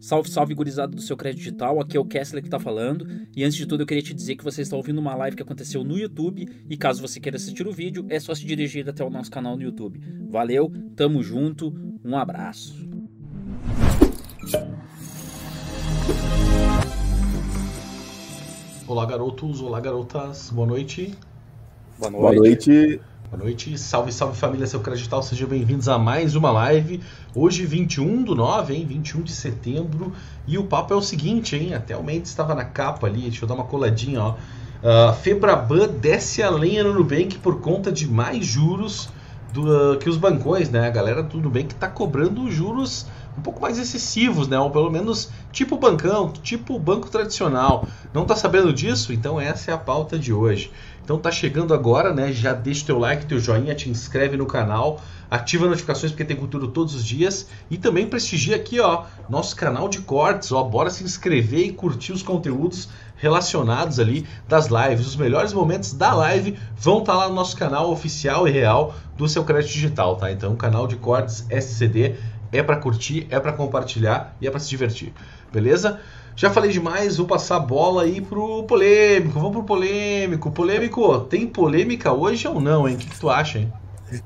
Salve, salve, gurizada do seu crédito digital. Aqui é o Kessler que tá falando. E antes de tudo, eu queria te dizer que você está ouvindo uma live que aconteceu no YouTube. E caso você queira assistir o vídeo, é só se dirigir até o nosso canal no YouTube. Valeu, tamo junto, um abraço. Olá, garotos, olá, garotas, boa noite. Boa noite. Boa noite. Boa noite, salve, salve família, seu credital, sejam bem-vindos a mais uma live. Hoje, 21 do 9, hein? 21 de setembro. E o papo é o seguinte, hein? Até o Mendes estava na capa ali, deixa eu dar uma coladinha, ó. Uh, Febraban desce a lenha no Nubank por conta de mais juros do, uh, que os bancões, né? A galera do Nubank está cobrando juros um pouco mais excessivos, né? Ou pelo menos tipo bancão, tipo banco tradicional. Não tá sabendo disso? Então essa é a pauta de hoje. Então tá chegando agora, né? Já deixa teu like, teu joinha, te inscreve no canal, ativa notificações porque tem conteúdo todos os dias e também prestigia aqui, ó, nosso canal de cortes, ó, bora se inscrever e curtir os conteúdos relacionados ali das lives. Os melhores momentos da live vão estar tá lá no nosso canal oficial e real do seu crédito digital, tá? Então, canal de cortes SCD é para curtir, é para compartilhar e é para se divertir. Beleza? Já falei demais, vou passar a bola aí pro polêmico. Vamos pro polêmico. Polêmico, tem polêmica hoje ou não, hein? O que, que tu acha, hein?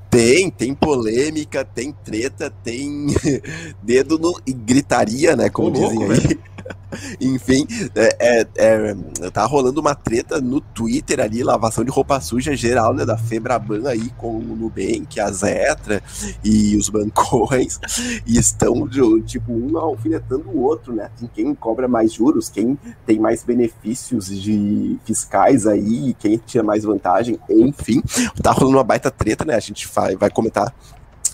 Tem, tem polêmica, tem treta, tem dedo no, e gritaria, né? Como Ô, dizem louco, aí. Véio. Enfim, é, é, é, tá rolando uma treta no Twitter ali, lavação de roupa suja geral, né? Da Febraban aí com o Nubank, a Zetra e os bancões. E estão, tipo, um alfinetando o outro, né? Assim, quem cobra mais juros, quem tem mais benefícios de fiscais aí, quem tira mais vantagem, enfim. Tá rolando uma baita treta, né? A gente vai, vai comentar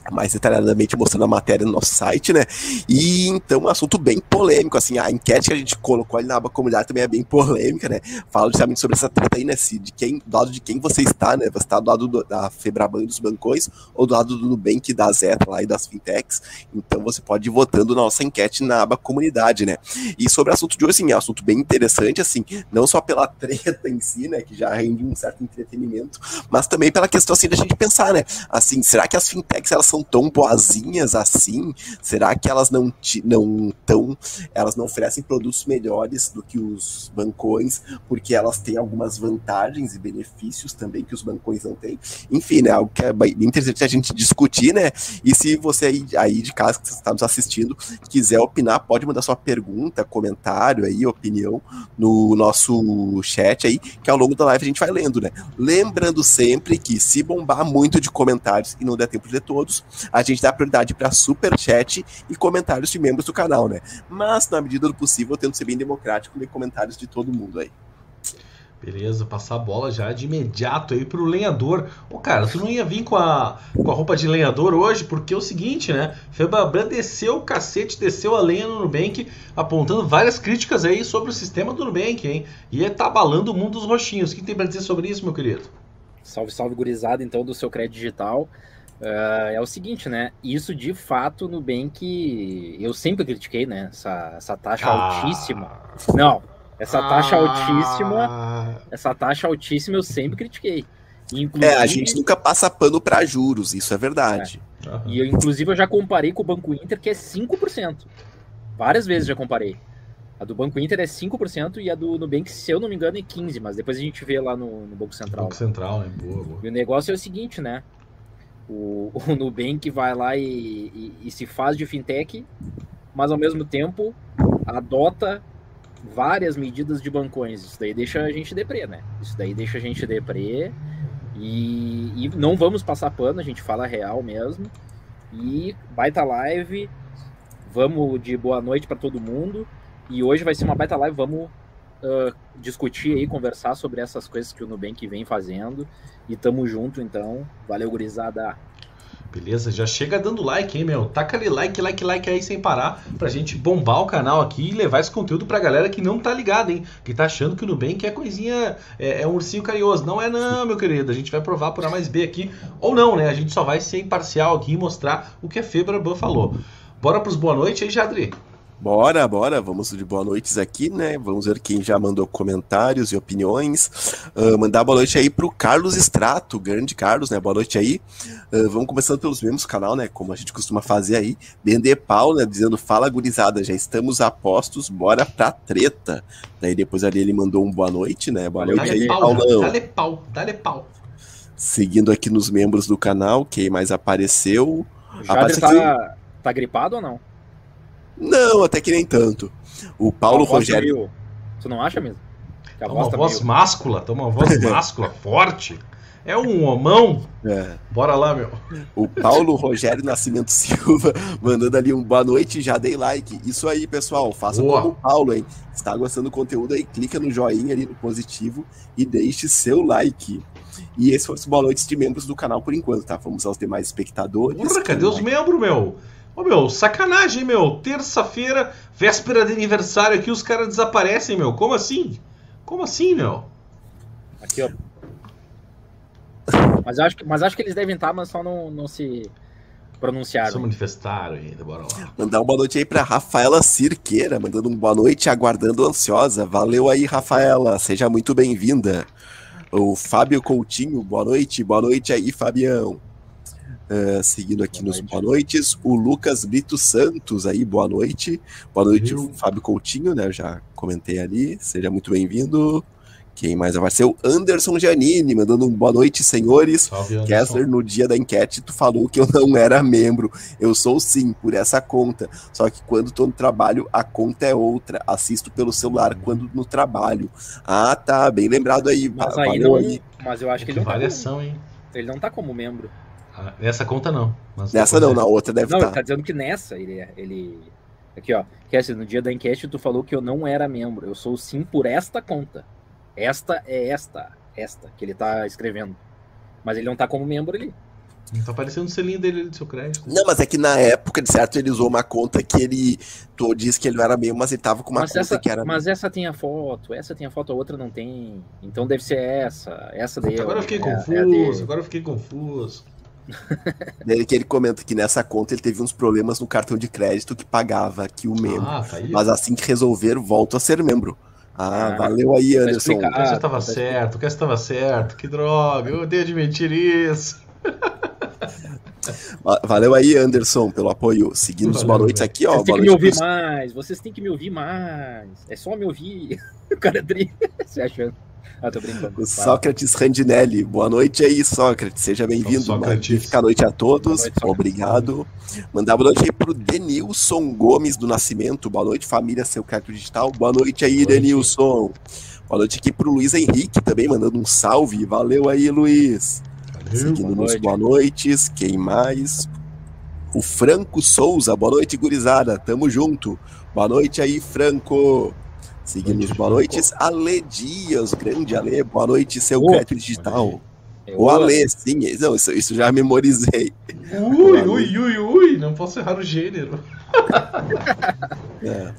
mais detalhadamente mostrando a matéria no nosso site, né? E então, um assunto bem polêmico, assim, a enquete que a gente colocou ali na aba comunidade também é bem polêmica, né? Fala justamente sobre essa treta aí, né? De quem, do lado de quem você está, né? Você está do lado do, da Febraban dos bancões ou do lado do Nubank da Zeta lá e das fintechs. Então você pode ir votando na nossa enquete na aba comunidade, né? E sobre o assunto de hoje, assim, é um assunto bem interessante, assim, não só pela treta em si, né? Que já rende um certo entretenimento, mas também pela questão, assim, da gente pensar, né? Assim, será que as fintechs, elas são tão boazinhas assim? Será que elas não não tão elas não oferecem produtos melhores do que os bancões porque elas têm algumas vantagens e benefícios também que os bancões não têm? Enfim, né, algo que é bem interessante a gente discutir, né? E se você aí, aí de casa que está nos assistindo quiser opinar, pode mandar sua pergunta, comentário aí, opinião no nosso chat aí, que ao longo da live a gente vai lendo, né? Lembrando sempre que se bombar muito de comentários e não der tempo de ler todos, a gente dá prioridade para super chat e comentários de membros do canal, né? Mas na medida do possível, tento ser bem democrático ler comentários de todo mundo aí. Beleza, passar a bola já de imediato aí pro lenhador. Ô, cara, tu não ia vir com a, com a roupa de lenhador hoje, porque é o seguinte, né? Febraban desceu o cacete, desceu a lenha no Nubank, apontando várias críticas aí sobre o sistema do Nubank, hein? E tá abalando o mundo dos roxinhos. O que tem pra dizer sobre isso, meu querido? Salve, salve, gurizada, então, do seu crédito digital. Uh, é o seguinte, né? Isso de fato no Nubank eu sempre critiquei, né? Essa, essa taxa ah. altíssima. Não, essa ah. taxa altíssima, essa taxa altíssima eu sempre critiquei. Inclusive, é, a gente nunca passa pano para juros, isso é verdade. É. Uhum. E eu, inclusive, eu já comparei com o Banco Inter, que é 5%. Várias vezes já comparei. A do Banco Inter é 5% e a do Nubank, se eu não me engano, é 15%, mas depois a gente vê lá no, no Banco Central. Banco Central, né? Boa, boa. E o negócio é o seguinte, né? O, o Nubank vai lá e, e, e se faz de fintech, mas ao mesmo tempo adota várias medidas de bancões. Isso daí deixa a gente deprê, né? Isso daí deixa a gente deprê e, e não vamos passar pano, a gente fala real mesmo. E baita live, vamos de boa noite para todo mundo. E hoje vai ser uma baita live, vamos uh, discutir aí, conversar sobre essas coisas que o Nubank vem fazendo. E tamo junto, então. Valeu, gurizada. Beleza? Já chega dando like, hein, meu? Taca ali like, like, like aí sem parar pra gente bombar o canal aqui e levar esse conteúdo pra galera que não tá ligada, hein? Que tá achando que o Nubank é coisinha, é, é, um ursinho carinhoso. Não é não, meu querido. A gente vai provar por A mais B aqui. Ou não, né? A gente só vai ser imparcial aqui e mostrar o que a Febraban falou. Bora pros boa noite aí, Jadri? Bora, bora, vamos de boa noites aqui, né? Vamos ver quem já mandou comentários e opiniões. Uh, mandar boa noite aí pro Carlos Estrato, grande Carlos, né? Boa noite aí. Uh, vamos começando pelos membros do canal, né? Como a gente costuma fazer aí. Bender Paulo, né? Dizendo, fala gurizada, já estamos a postos, bora pra treta. Daí depois ali ele mandou um boa noite, né? Boa noite aí, pau, Paulão. Dá-lhe pau, dá-lhe pau. Seguindo aqui nos membros do canal, quem mais apareceu? O Jader Aparece tá, tá gripado ou não? Não, até que nem tanto. O Paulo Rogério. meio- Tu não acha mesmo? Que a Tá uma voz tá voz meio- máscula, tá uma voz máscula, forte. É um homão. É. Bora lá, meu. O Paulo Rogério Nascimento Silva mandando ali um boa noite, já dei like. Isso aí, pessoal, faça Boa. como o Paulo, hein? Está gostando do conteúdo aí, clica no joinha ali no positivo e deixe seu like. E esse foi os boa noites de membros do canal por enquanto, tá? Vamos aos demais espectadores. Porra, cadê os membros, meu? Ô, meu, sacanagem, meu. Terça-feira, véspera de aniversário aqui, os caras desaparecem, meu. Como assim? Como assim, meu? Aqui, ó. Mas acho que, mas acho que eles devem estar, mas só não, não se pronunciaram. Se manifestaram ainda, bora lá. Mandar uma boa noite aí pra Rafaela Cirqueira, mandando um boa noite, aguardando ansiosa. Valeu aí, Rafaela, seja muito bem-vinda. O Fábio Coutinho, boa noite, boa noite aí, Fabião. Ah, seguindo aqui Boa nos noite. boa noites, o Lucas Brito Santos aí, boa noite. Boa noite, Valeu. Fábio Coutinho, né? Eu já comentei ali, seja muito bem-vindo. Quem mais apareceu? Anderson Giannini, mandando um boa noite, senhores. Salve. Kessler, no dia da enquete, tu falou que eu não era membro. Eu sou sim, por essa conta. Só que quando tô no trabalho, a conta é outra. Assisto pelo celular quando no trabalho. Ah, tá. Bem lembrado aí. Mas aí não. aí. Mas eu acho que Que ele não, tá variação, hein? como, ele não tá como membro. Ah, nessa conta não. mas Nessa não, é. na outra deve Não, ele estar. tá dizendo que nessa ele é. Ele... Aqui, ó. Kessler, no dia da enquete tu falou que eu não era membro. Eu sou sim por esta conta. Esta é esta. Esta que ele tá escrevendo. Mas ele não tá como membro ali. Tá aparecendo o selinho dele ali do seu crédito. Não, mas é que na época, de certo, ele usou uma conta que ele. Tu disse que ele não era membro, mas ele tava com uma mas conta essa, que era. mas essa tem a foto, essa tem a foto, a outra não tem. Então deve ser essa. Essa daí. Agora eu fiquei é- é confuso, dele. agora eu fiquei confuso. Daí que ele comenta que nessa conta ele teve uns problemas no cartão de crédito que pagava aqui o membro. Ah, tá. Mas assim que resolver, volto a ser membro. Ah, Ah, valeu aí, tá Anderson. explicado. O Cássio tava tá certo, o Cássio tava certo. Que droga, eu odeio admitir isso. Va- Valeu aí, Anderson, pelo apoio. Seguindo os boa noites velho. aqui, ó. Vocês têm que me noite ouvir mais, vocês têm que me ouvir mais. É só me ouvir. O cara é tri... se achando. Ah, tô brincando. O. Sócrates Randinelli. Boa noite aí, Sócrates. Seja bem-vindo. Sócrates. Magnífica noite a todos. Boa noite. Obrigado. Mandar boa noite aí pro Denilson Gomes do Nascimento. Boa noite, família Seu Crédito Digital. Boa noite aí, Boa noite. Denilson. Boa noite aqui pro Luiz Henrique também, mandando um salve. Valeu aí, Luiz. Seguindo boa nos noite. boa noites. Quem mais? O Franco Souza. Boa noite, gurizada. Tamo junto. Boa noite aí, Franco. Seguindo Noite, os boa noites. Ale Dias, grande Ale. Boa noite, seu crédito digital. É O Ale, sim. Não, isso, isso já memorizei. Ui, ui, ui, ui, não posso errar o gênero. É.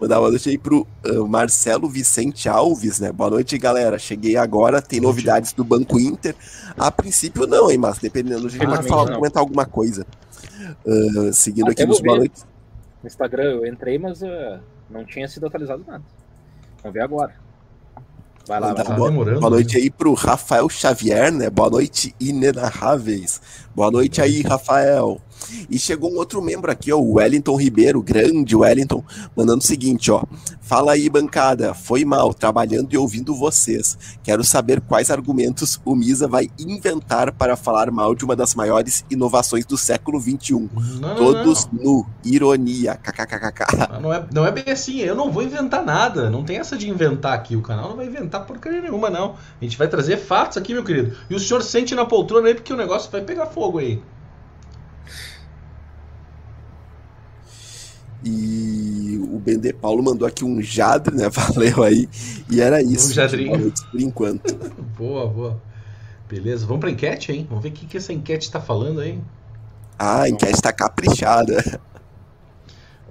Mandar boa noite aí pro ah, Marcelo Vicente Alves, né? Boa noite, galera. Cheguei agora, tem noite. novidades do Banco Inter. A princípio não, hein, mas dependendo, a gente vai Realmente falar, comentar alguma coisa. Ah, seguindo Até aqui nos boa ver. noites. No Instagram eu entrei, mas ah, não tinha sido atualizado nada. Vamos ver agora. Vai lá, Mandar vai lá. Boa, boa noite né? aí pro Rafael Xavier, né? Boa noite, inenarráveis. Boa noite aí, Rafael. E chegou um outro membro aqui, ó, o Wellington Ribeiro, grande Wellington, mandando o seguinte, ó. Fala aí, bancada. Foi mal, trabalhando e ouvindo vocês. Quero saber quais argumentos o Misa vai inventar para falar mal de uma das maiores inovações do século XXI. Não, não, Todos não. nu, ironia, kkkk. Ah, Não é, não é bem assim, eu não vou inventar nada. Não tem essa de inventar aqui. O canal não vai inventar porcaria nenhuma, não. A gente vai trazer fatos aqui, meu querido. E o senhor sente na poltrona aí porque o negócio vai pegar fogo aí. E o Bender Paulo mandou aqui um Jadre, né? Valeu aí. E era isso. Um Jadrinho. Por enquanto. Boa, boa. Beleza, vamos pra enquete, hein? Vamos ver o que, que essa enquete tá falando aí. Ah, a enquete tá caprichada.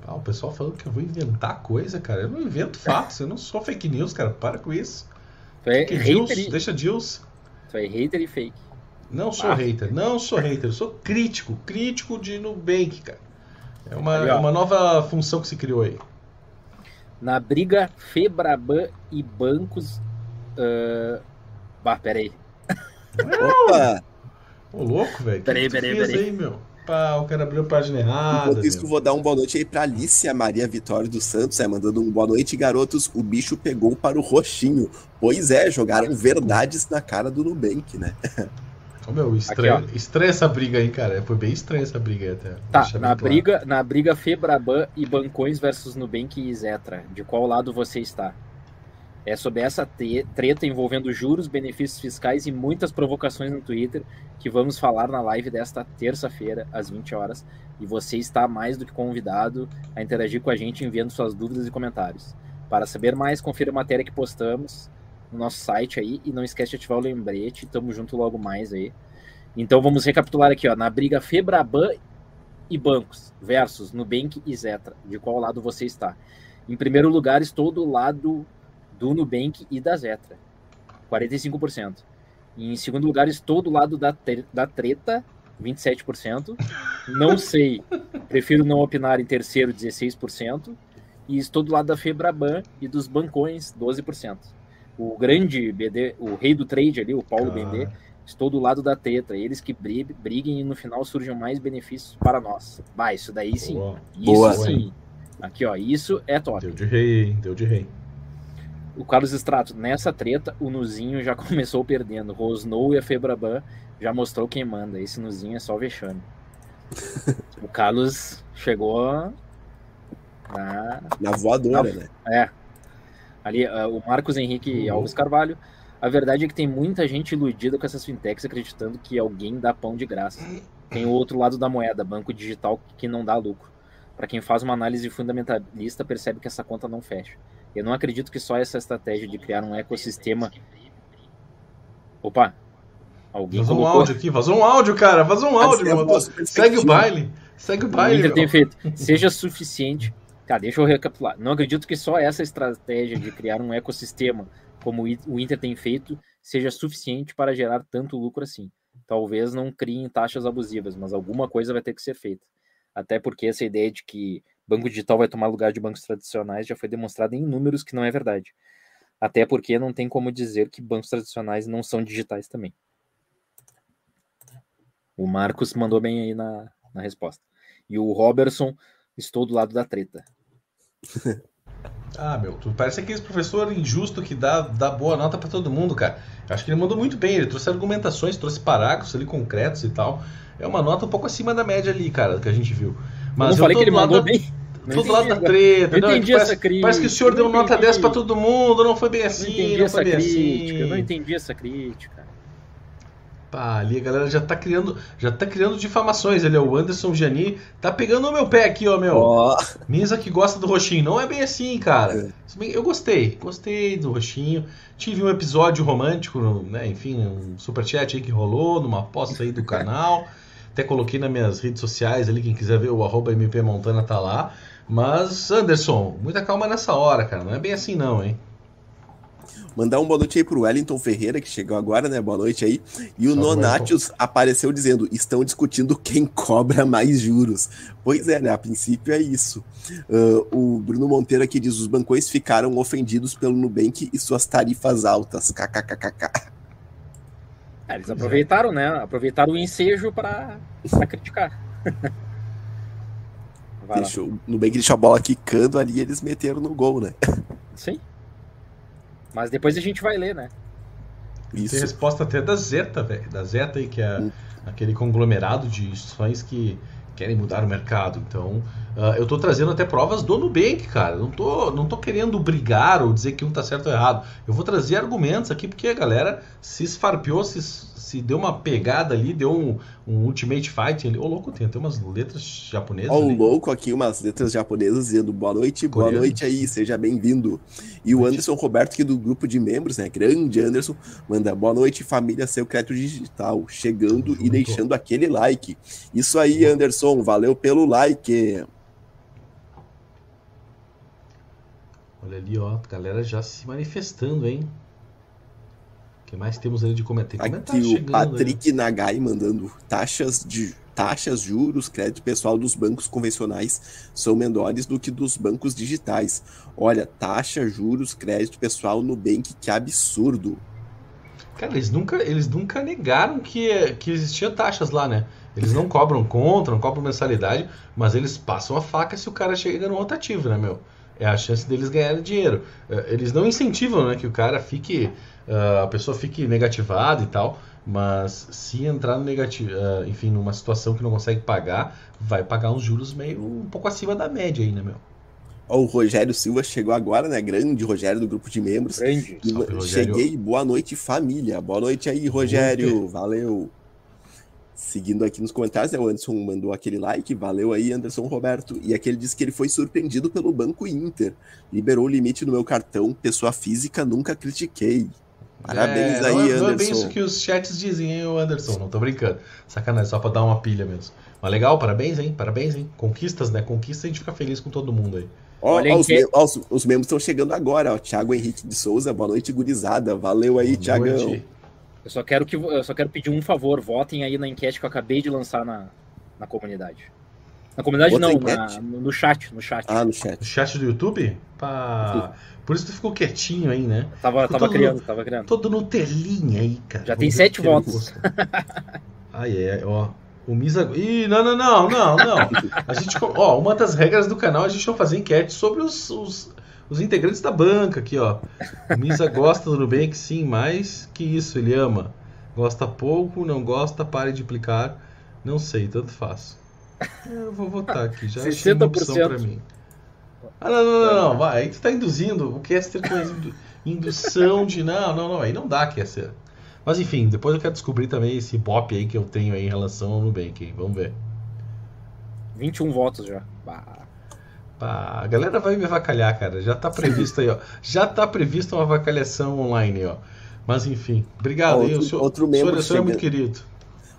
Ah, o pessoal falando que eu vou inventar coisa, cara. Eu não invento fatos, eu não sou fake news, cara. Para com isso. Tu é Que Deus, hater, e- deixa Deus. tu é hater e fake. Não sou Ah. hater, não sou hater, eu sou crítico, crítico de Nubank, cara. É uma, ó. uma nova função que se criou aí. Na briga Febraban e bancos. Uh... Bah, peraí. Opa! Ô, louco, velho. Peraí, peraí, peraí. aí, meu? Pá, o cara abriu a página errada. Enquanto isso, vou dar um boa noite aí pra Alicia Maria Vitória dos Santos, é, mandando um boa noite, garotos. O bicho pegou para o roxinho. Pois é, jogaram verdades na cara do Nubank, né? Ô, meu, estranho, Aqui, estranha essa briga aí, cara. Foi bem estranha essa briga aí até. Tá, na claro. briga, na briga Febraban e Bancões versus Nubank e Zetra, de qual lado você está? É sobre essa treta envolvendo juros, benefícios fiscais e muitas provocações no Twitter que vamos falar na live desta terça-feira, às 20 horas. E você está mais do que convidado a interagir com a gente enviando suas dúvidas e comentários. Para saber mais, confira a matéria que postamos no nosso site aí e não esquece de ativar o lembrete. Tamo junto logo mais aí. Então vamos recapitular aqui, ó. Na briga Febraban e bancos versus Nubank e Zetra. De qual lado você está? Em primeiro lugar, estou do lado do Nubank e da Zetra. 45%. E em segundo lugar, estou do lado da, da treta, 27%. Não sei, prefiro não opinar em terceiro, 16%. E estou do lado da Febraban e dos bancões, 12%. O grande BD, o rei do trade ali, o Paulo Ah, Bendê, Estou do lado da treta. Eles que bri- briguem e no final surjam mais benefícios para nós. Vai, isso daí sim. boa. Isso Boa. sim. Aqui, ó. Isso é top. Deu de rei, hein? Deu de rei. O Carlos Estrato, nessa treta, o Nuzinho já começou perdendo. Rosnou e a Febraban já mostrou quem manda. Esse Nuzinho é só vexame. o Carlos chegou na, Na voadora, né? É. Ali, ah, o Marcos Henrique Uhum. Alves Carvalho. A verdade é que tem muita gente iludida com essas fintechs acreditando que alguém dá pão de graça. Tem o outro lado da moeda, banco digital que não dá lucro. Para quem faz uma análise fundamentalista, percebe que essa conta não fecha. Eu não acredito que só essa estratégia de criar um ecossistema. Opa! Alguém Vazou um colocou. áudio aqui, vazou um áudio, cara. Vazou um áudio, vossa Segue o baile. Segue o O baile. Inter meu. tem feito. Seja suficiente. Cara, deixa eu recapitular. Não acredito que só essa estratégia de criar um ecossistema como o Inter tem feito seja suficiente para gerar tanto lucro assim. Talvez não criem taxas abusivas, mas alguma coisa vai ter que ser feita. Até porque essa ideia de que banco digital vai tomar lugar de bancos tradicionais já foi demonstrada em números que não é verdade. Até porque não tem como dizer que bancos tradicionais não são digitais também. O Marcos mandou bem aí na, na resposta. E o Robertson, estou do lado da treta. Ah, meu, tu parece aquele professor injusto que dá, dá boa nota pra todo mundo, cara. Eu Acho que ele mandou muito bem, ele trouxe argumentações, trouxe parágrafos ali concretos e tal. É uma nota um pouco acima da média ali, cara, que a gente viu. eu Mas não falei que ele mandou da- bem. Não Tô do lado da treta. Eu não, que entendi parece, essa crítica. parece que o senhor eu deu não nota entendi. 10 pra todo mundo, não foi bem Eu assim, não não foi bem crítica. Eu não assim. entendi essa crítica. Pá, ali a galera já tá criando, já tá criando difamações ali, ó. O Anderson Gianni tá pegando no meu pé aqui, ó, meu. Ó, Misa que gosta do roxinho. Não é bem assim, cara. É. Eu gostei, gostei do roxinho. Tive um episódio romântico, né? Enfim, um superchat aí que rolou numa aposta aí do canal. Até coloquei nas minhas redes sociais ali, quem quiser ver o arroba MP Montana tá lá. Mas, Anderson, muita calma nessa hora, cara. Não é bem assim não, hein? Mandar um boa noite aí pro Wellington Ferreira, que chegou agora, né? Boa noite aí. E o Salve, Nonatius apareceu dizendo: estão discutindo quem cobra mais juros. Pois é, né? A princípio é isso. Ah, o Bruno Monteiro aqui diz: os bancões ficaram ofendidos pelo Nubank e suas tarifas altas. KKKKK. Ah, eles é. aproveitaram, né? Aproveitaram o ensejo para criticar. Vai lá. Deixou, o Nubank deixou a bola quicando ali e eles meteram no gol, né? Sim. Mas depois a gente vai ler, né? Tem Isso. resposta até da Zeta, velho. Da Zeta aí, que é Hum. aquele conglomerado de instituições que querem mudar o mercado. Então, ah, eu tô trazendo até provas do Nubank, cara. Não tô, não tô querendo brigar ou dizer que um tá certo ou errado. Eu vou trazer argumentos aqui, porque a galera se esfarpeou, se, se deu uma pegada ali, deu um, um ultimate fight ali. Ô, louco, tem até umas letras japonesas Ó, o louco aqui, umas letras japonesas dizendo boa noite, boa Coreano. noite aí, seja bem-vindo. E o. Anderson Roberto, aqui do grupo de membros, né? Grande Anderson, manda boa noite, família Seu Crédito Digital, chegando Junto. e deixando aquele like. Isso aí, Anderson, valeu pelo like. Olha ali, ó, a galera já se manifestando, hein? O que mais temos ali de comentário? Tem comentário Aqui o chegando aí. Patrick Nagai mandando taxas de taxas, juros, crédito pessoal dos bancos convencionais são menores do que dos bancos digitais. Olha, taxa, juros, crédito pessoal no Nubank, que absurdo. Cara, eles nunca, eles nunca negaram que, que existia taxas lá, né? Eles não cobram contra, não cobram mensalidade, mas eles passam a faca se o cara chega no rotativo, né, meu? É a chance deles ganharem dinheiro. É, eles não incentivam, né, que o cara fique, uh, a pessoa fique negativada e tal, mas se entrar no negativo, uh, enfim, numa situação que não consegue pagar, vai pagar uns juros meio um pouco acima da média aí, né, meu? o Rogério Silva chegou agora, né? Grande Rogério do grupo de membros. Grande. Salve, Cheguei, boa noite, família. Boa noite aí, Rogério. Valeu. Seguindo aqui nos comentários, né, o Anderson mandou aquele like, valeu aí, Anderson Roberto. E aqui ele disse que ele foi surpreendido pelo Banco Inter. Liberou o limite no meu cartão, pessoa física, nunca critiquei. Parabéns é, aí, não é, Anderson. Não é bem isso que os chats dizem, hein, Anderson? Não tô brincando. Sacanagem, só pra dar uma pilha mesmo. Mas legal, parabéns, hein? Parabéns, hein? Conquistas, né? Conquistas a gente fica feliz com todo mundo aí. Ó, ó, os, que... ó, os, os, membros estão chegando agora, ó. Thiago Henrique de Souza, boa noite, gurizada. Valeu aí, Thiagão. Eu só quero que eu só quero pedir um favor, votem aí na enquete que eu acabei de lançar na, na comunidade. Na comunidade Outra não, na, no chat, no chat. Ah, no chat. No chat do YouTube? Pá... Por isso tu ficou quietinho aí, né? Tava, tava criando, no, tava criando. Todo no telinha aí, cara. Já tem sete votos. Ai, é, ó. O Misa. Ih, não, não, não, não, não. A gente. Ó, uma das regras do canal a gente não fazer enquete sobre os, os, os integrantes da banca aqui, ó. O Misa gosta do Nubank, sim, mas que isso, ele ama. Gosta pouco, não gosta, pare de implicar. Não sei, tanto faz. Eu vou votar aqui, já 60%. achei uma opção pra mim. Ah, não, não, não, não, vai. Aí tu tá induzindo o Caster com indução de. Não, não, não, aí não dá, Caster. Mas enfim, depois eu quero descobrir também esse pop aí que eu tenho aí em relação ao Nubank. Vamos ver. 21 votos já. Bah. Bah, a galera vai me avacalhar, cara. Já tá previsto aí, ó. Já tá previsto uma avacalhação online, ó. Mas enfim, obrigado outro, aí. O senhor, outro membro o senhor, senhor é muito querido.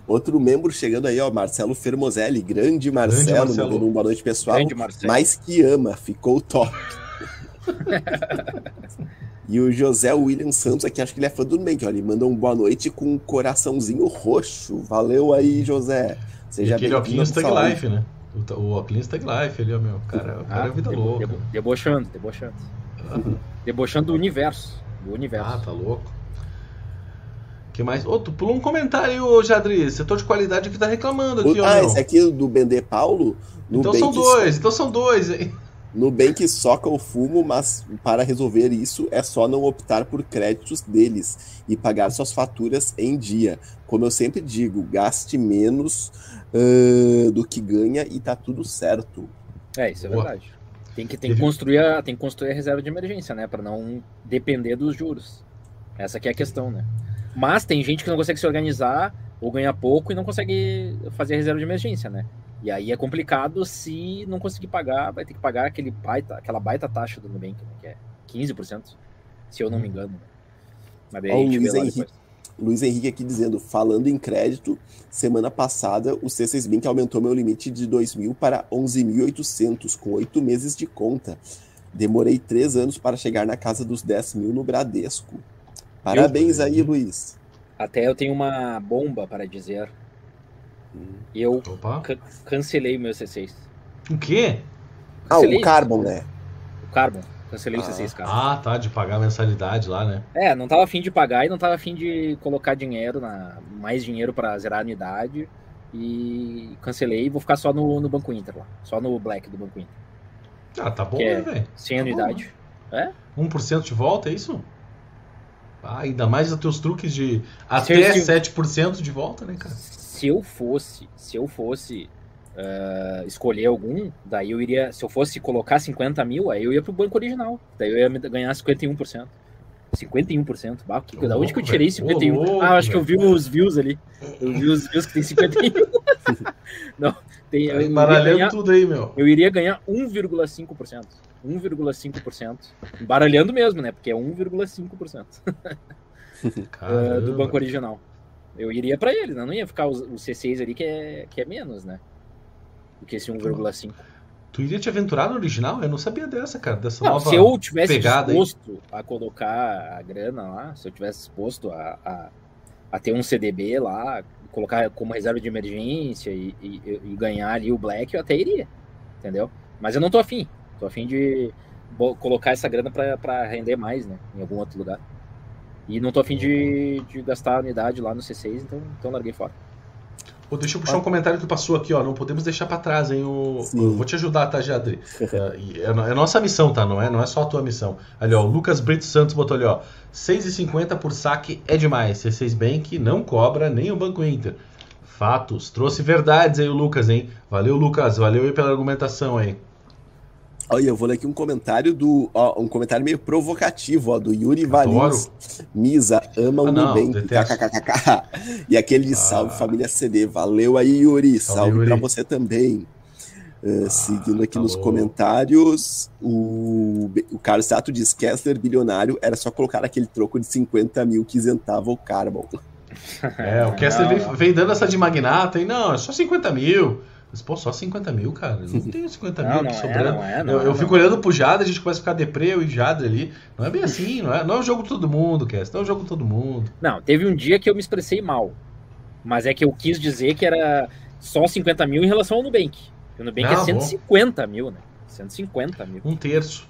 Outro membro chegando aí, ó, Marcelo Fermozelli, grande Marcelo, grande Marcelo. mandando uma boa noite pessoal, mas que ama, ficou top. E o José William Santos aqui, acho que ele é fã do Nubank, ó. Ele manda um boa noite com um coraçãozinho roxo. Valeu aí, José. Seja bem-vindo. Aquele Tag Life, né? O, o Oclinhos Tag Life ali, ó, meu. Cara, o cara é ah, é vida debo, louca. Debo, debochando, debochando. Uhum. Debochando do universo. Do universo. Ah, tá louco. Que mais? Ô, oh, tu pulou um comentário, ô Jadri. Setor de qualidade que tá reclamando aqui, o, ó. Ah, meu. esse aqui do Bender Paulo? Então são dois, então são dois, hein? Nubank soca o fumo, mas para resolver isso é só não optar por créditos deles e pagar suas faturas em dia. Como eu sempre digo, gaste menos uh, do que ganha e tá tudo certo. É, isso é Boa. verdade. Tem que, tem, que construir a, tem que construir a reserva de emergência, né? Para não depender dos juros. Essa aqui é a questão, né? Mas tem gente que não consegue se organizar ou ganha pouco e não consegue fazer a reserva de emergência, né? E aí é complicado se não conseguir pagar, vai ter que pagar aquele baita, aquela baita taxa do Nubank, né, que é 15%, se eu não me uhum. engano. Né. Mas daí o Luiz Henrique, Luiz Henrique aqui dizendo, falando em crédito, semana passada o C6 Bank aumentou meu limite de 2 mil para 11.800, com oito meses de conta. Demorei três anos para chegar na casa dos 10 mil no Bradesco. Parabéns eu, aí, Luiz. Até eu tenho uma bomba para dizer. Eu ca cancelei o meu C6. O quê? Cancelei. Ah, o Carbon, né? O Carbon. Cancelei ah. o C6 Carbon. Ah, tá, de pagar a mensalidade lá, né? É, não tava afim de pagar e não tava afim de colocar dinheiro, na mais dinheiro para zerar a unidade. E cancelei e vou ficar só no, no Banco Inter lá. Só no Black do Banco Inter. Ah, tá bom, né, é velho? Sem tá anuidade. Bom, né? É? 1% de volta, é isso? Ah, ainda mais os teus truques de até se 7% de volta, né, cara? Se eu fosse, se eu fosse uh, escolher algum, daí eu iria, se eu fosse colocar 50 mil, aí eu ia pro banco original. Daí eu ia ganhar 51%. 51%. Bah, que, da onde que eu tirei 51? Oh, ah, acho que eu vi os views ali. Eu vi os views que tem 51. Não, tem. Tá embaralhando ganhar, tudo aí, meu. Eu iria ganhar 1,5%. 1,5%. Embaralhando mesmo, né? Porque é 1,5% uh, do banco original. Eu iria para ele, né? Não ia ficar o, o C6 ali que é, que é menos, né? Do que esse 1,5%. Tu iria te aventurar no original? Eu não sabia dessa, cara, dessa não, nova Se eu tivesse disposto aí. a colocar a grana lá, se eu tivesse disposto a, a, a, ter um CDB lá colocar como reserva de emergência e, e, e, ganhar ali o Black, eu até iria, entendeu? Mas eu não tô afim. Tô afim de colocar essa grana para render mais, né? Em algum outro lugar. E não tô afim de, de gastar unidade lá no C6, então, então larguei fora. Oh, deixa eu puxar um comentário que passou aqui, ó. Não podemos deixar para trás, hein? O... vou te ajudar, tá, Jadri? É, é, é, nossa missão, tá? Não é, não é só a tua missão. Ali, ó. O Lucas Brito Santos botou ali, ó. 6,50 por saque é demais. C6 Bank não cobra nem o Banco Inter. Fatos. Trouxe verdades aí o Lucas, hein? Valeu, Lucas. Valeu aí pela argumentação aí. Olha, eu vou ler aqui um comentário do. Ó, um comentário meio provocativo, ó, do Yuri Valins. Misa, ama o Nubank. KKKK. E aquele de ah. salve família CD. Valeu aí, Yuri. Salve, salve Yuri. pra você também. Uh, ah, seguindo aqui tá nos comentários, o, o Carlos Sato diz: Kessler bilionário era só colocar aquele troco de 50 mil que isentava o Carbon. É, o Kessler vem, vem, dando essa de magnata e não, é só 50 mil. Mas, pô, só 50 mil, cara. não tenho 50 não, mil aqui é, sobrando. Não é, não eu, é, eu fico olhando pro Jadre, a gente começa a ficar deprê, eu e Jadre ali. Não é bem assim, não é, não é o jogo todo mundo, Cass. Não é o jogo todo mundo. Não, teve um dia que eu me expressei mal. Mas é que eu quis dizer que era só 50 mil em relação ao Nubank. O Nubank é ah, é 150 bom. mil, né? 150 mil. Um terço.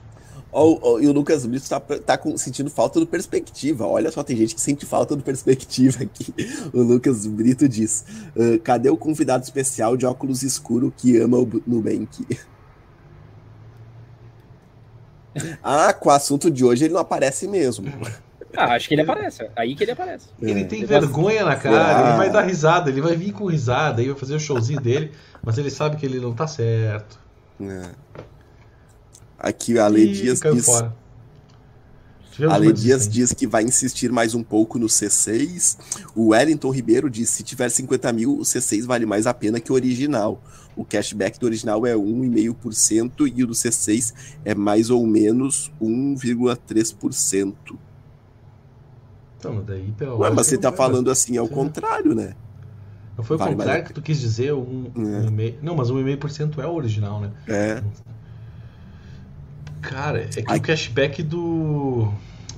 Oh, oh, e o Lucas Brito tá, tá com, sentindo falta de perspectiva. Olha só, tem gente que sente falta de perspectiva aqui. O Lucas Brito diz: uh, cadê o convidado especial de óculos escuro que ama o Nubank? ah, com o assunto de hoje ele não aparece mesmo. Ah, acho que ele aparece. Aí que ele aparece. Ele tem ele vergonha na cara, ah. ele vai dar risada, ele vai vir com risada, aí vai fazer o showzinho dele, mas ele sabe que ele não tá certo. É. Aqui a Ih, Dias diz. Fora. Dias diz que vai insistir mais um pouco no C6. O Wellington Ribeiro diz: se tiver 50 mil, o C6 vale mais a pena que o original. O cashback do original é 1,5% e o do C6 é mais ou menos 1,3%. Então, daí pelo Ué, mas você tá falando assim ao contrário, né? Não foi o vale contrário que tu quis dizer, um, é. um não, mas 1,5% é o original, né? É. Cara, é que Ai. o cashback do,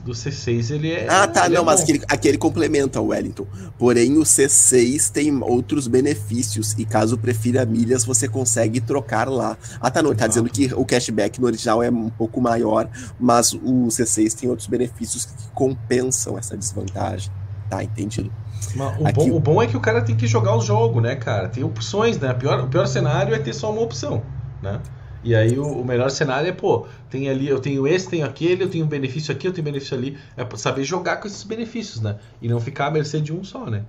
do C6 ele é. Ah, tá, não, é mas aquele, aquele complementa o Wellington. Porém, o C6 tem outros benefícios e caso prefira milhas, você consegue trocar lá. Ah, tá, não, ele tá dizendo que o cashback no original é um pouco maior, mas o C6 tem outros benefícios que compensam essa desvantagem. Tá, entendido. o, Aqui... bom, o bom é que o cara tem que jogar o jogo, né, cara? Tem opções, né? O pior, o pior cenário é ter só uma opção, né? E aí o, o, melhor cenário é, pô, tem ali, eu tenho esse, tenho aquele, eu tenho benefício aqui, eu tenho benefício ali. É saber jogar com esses benefícios, né? E não ficar à mercê de um só, né?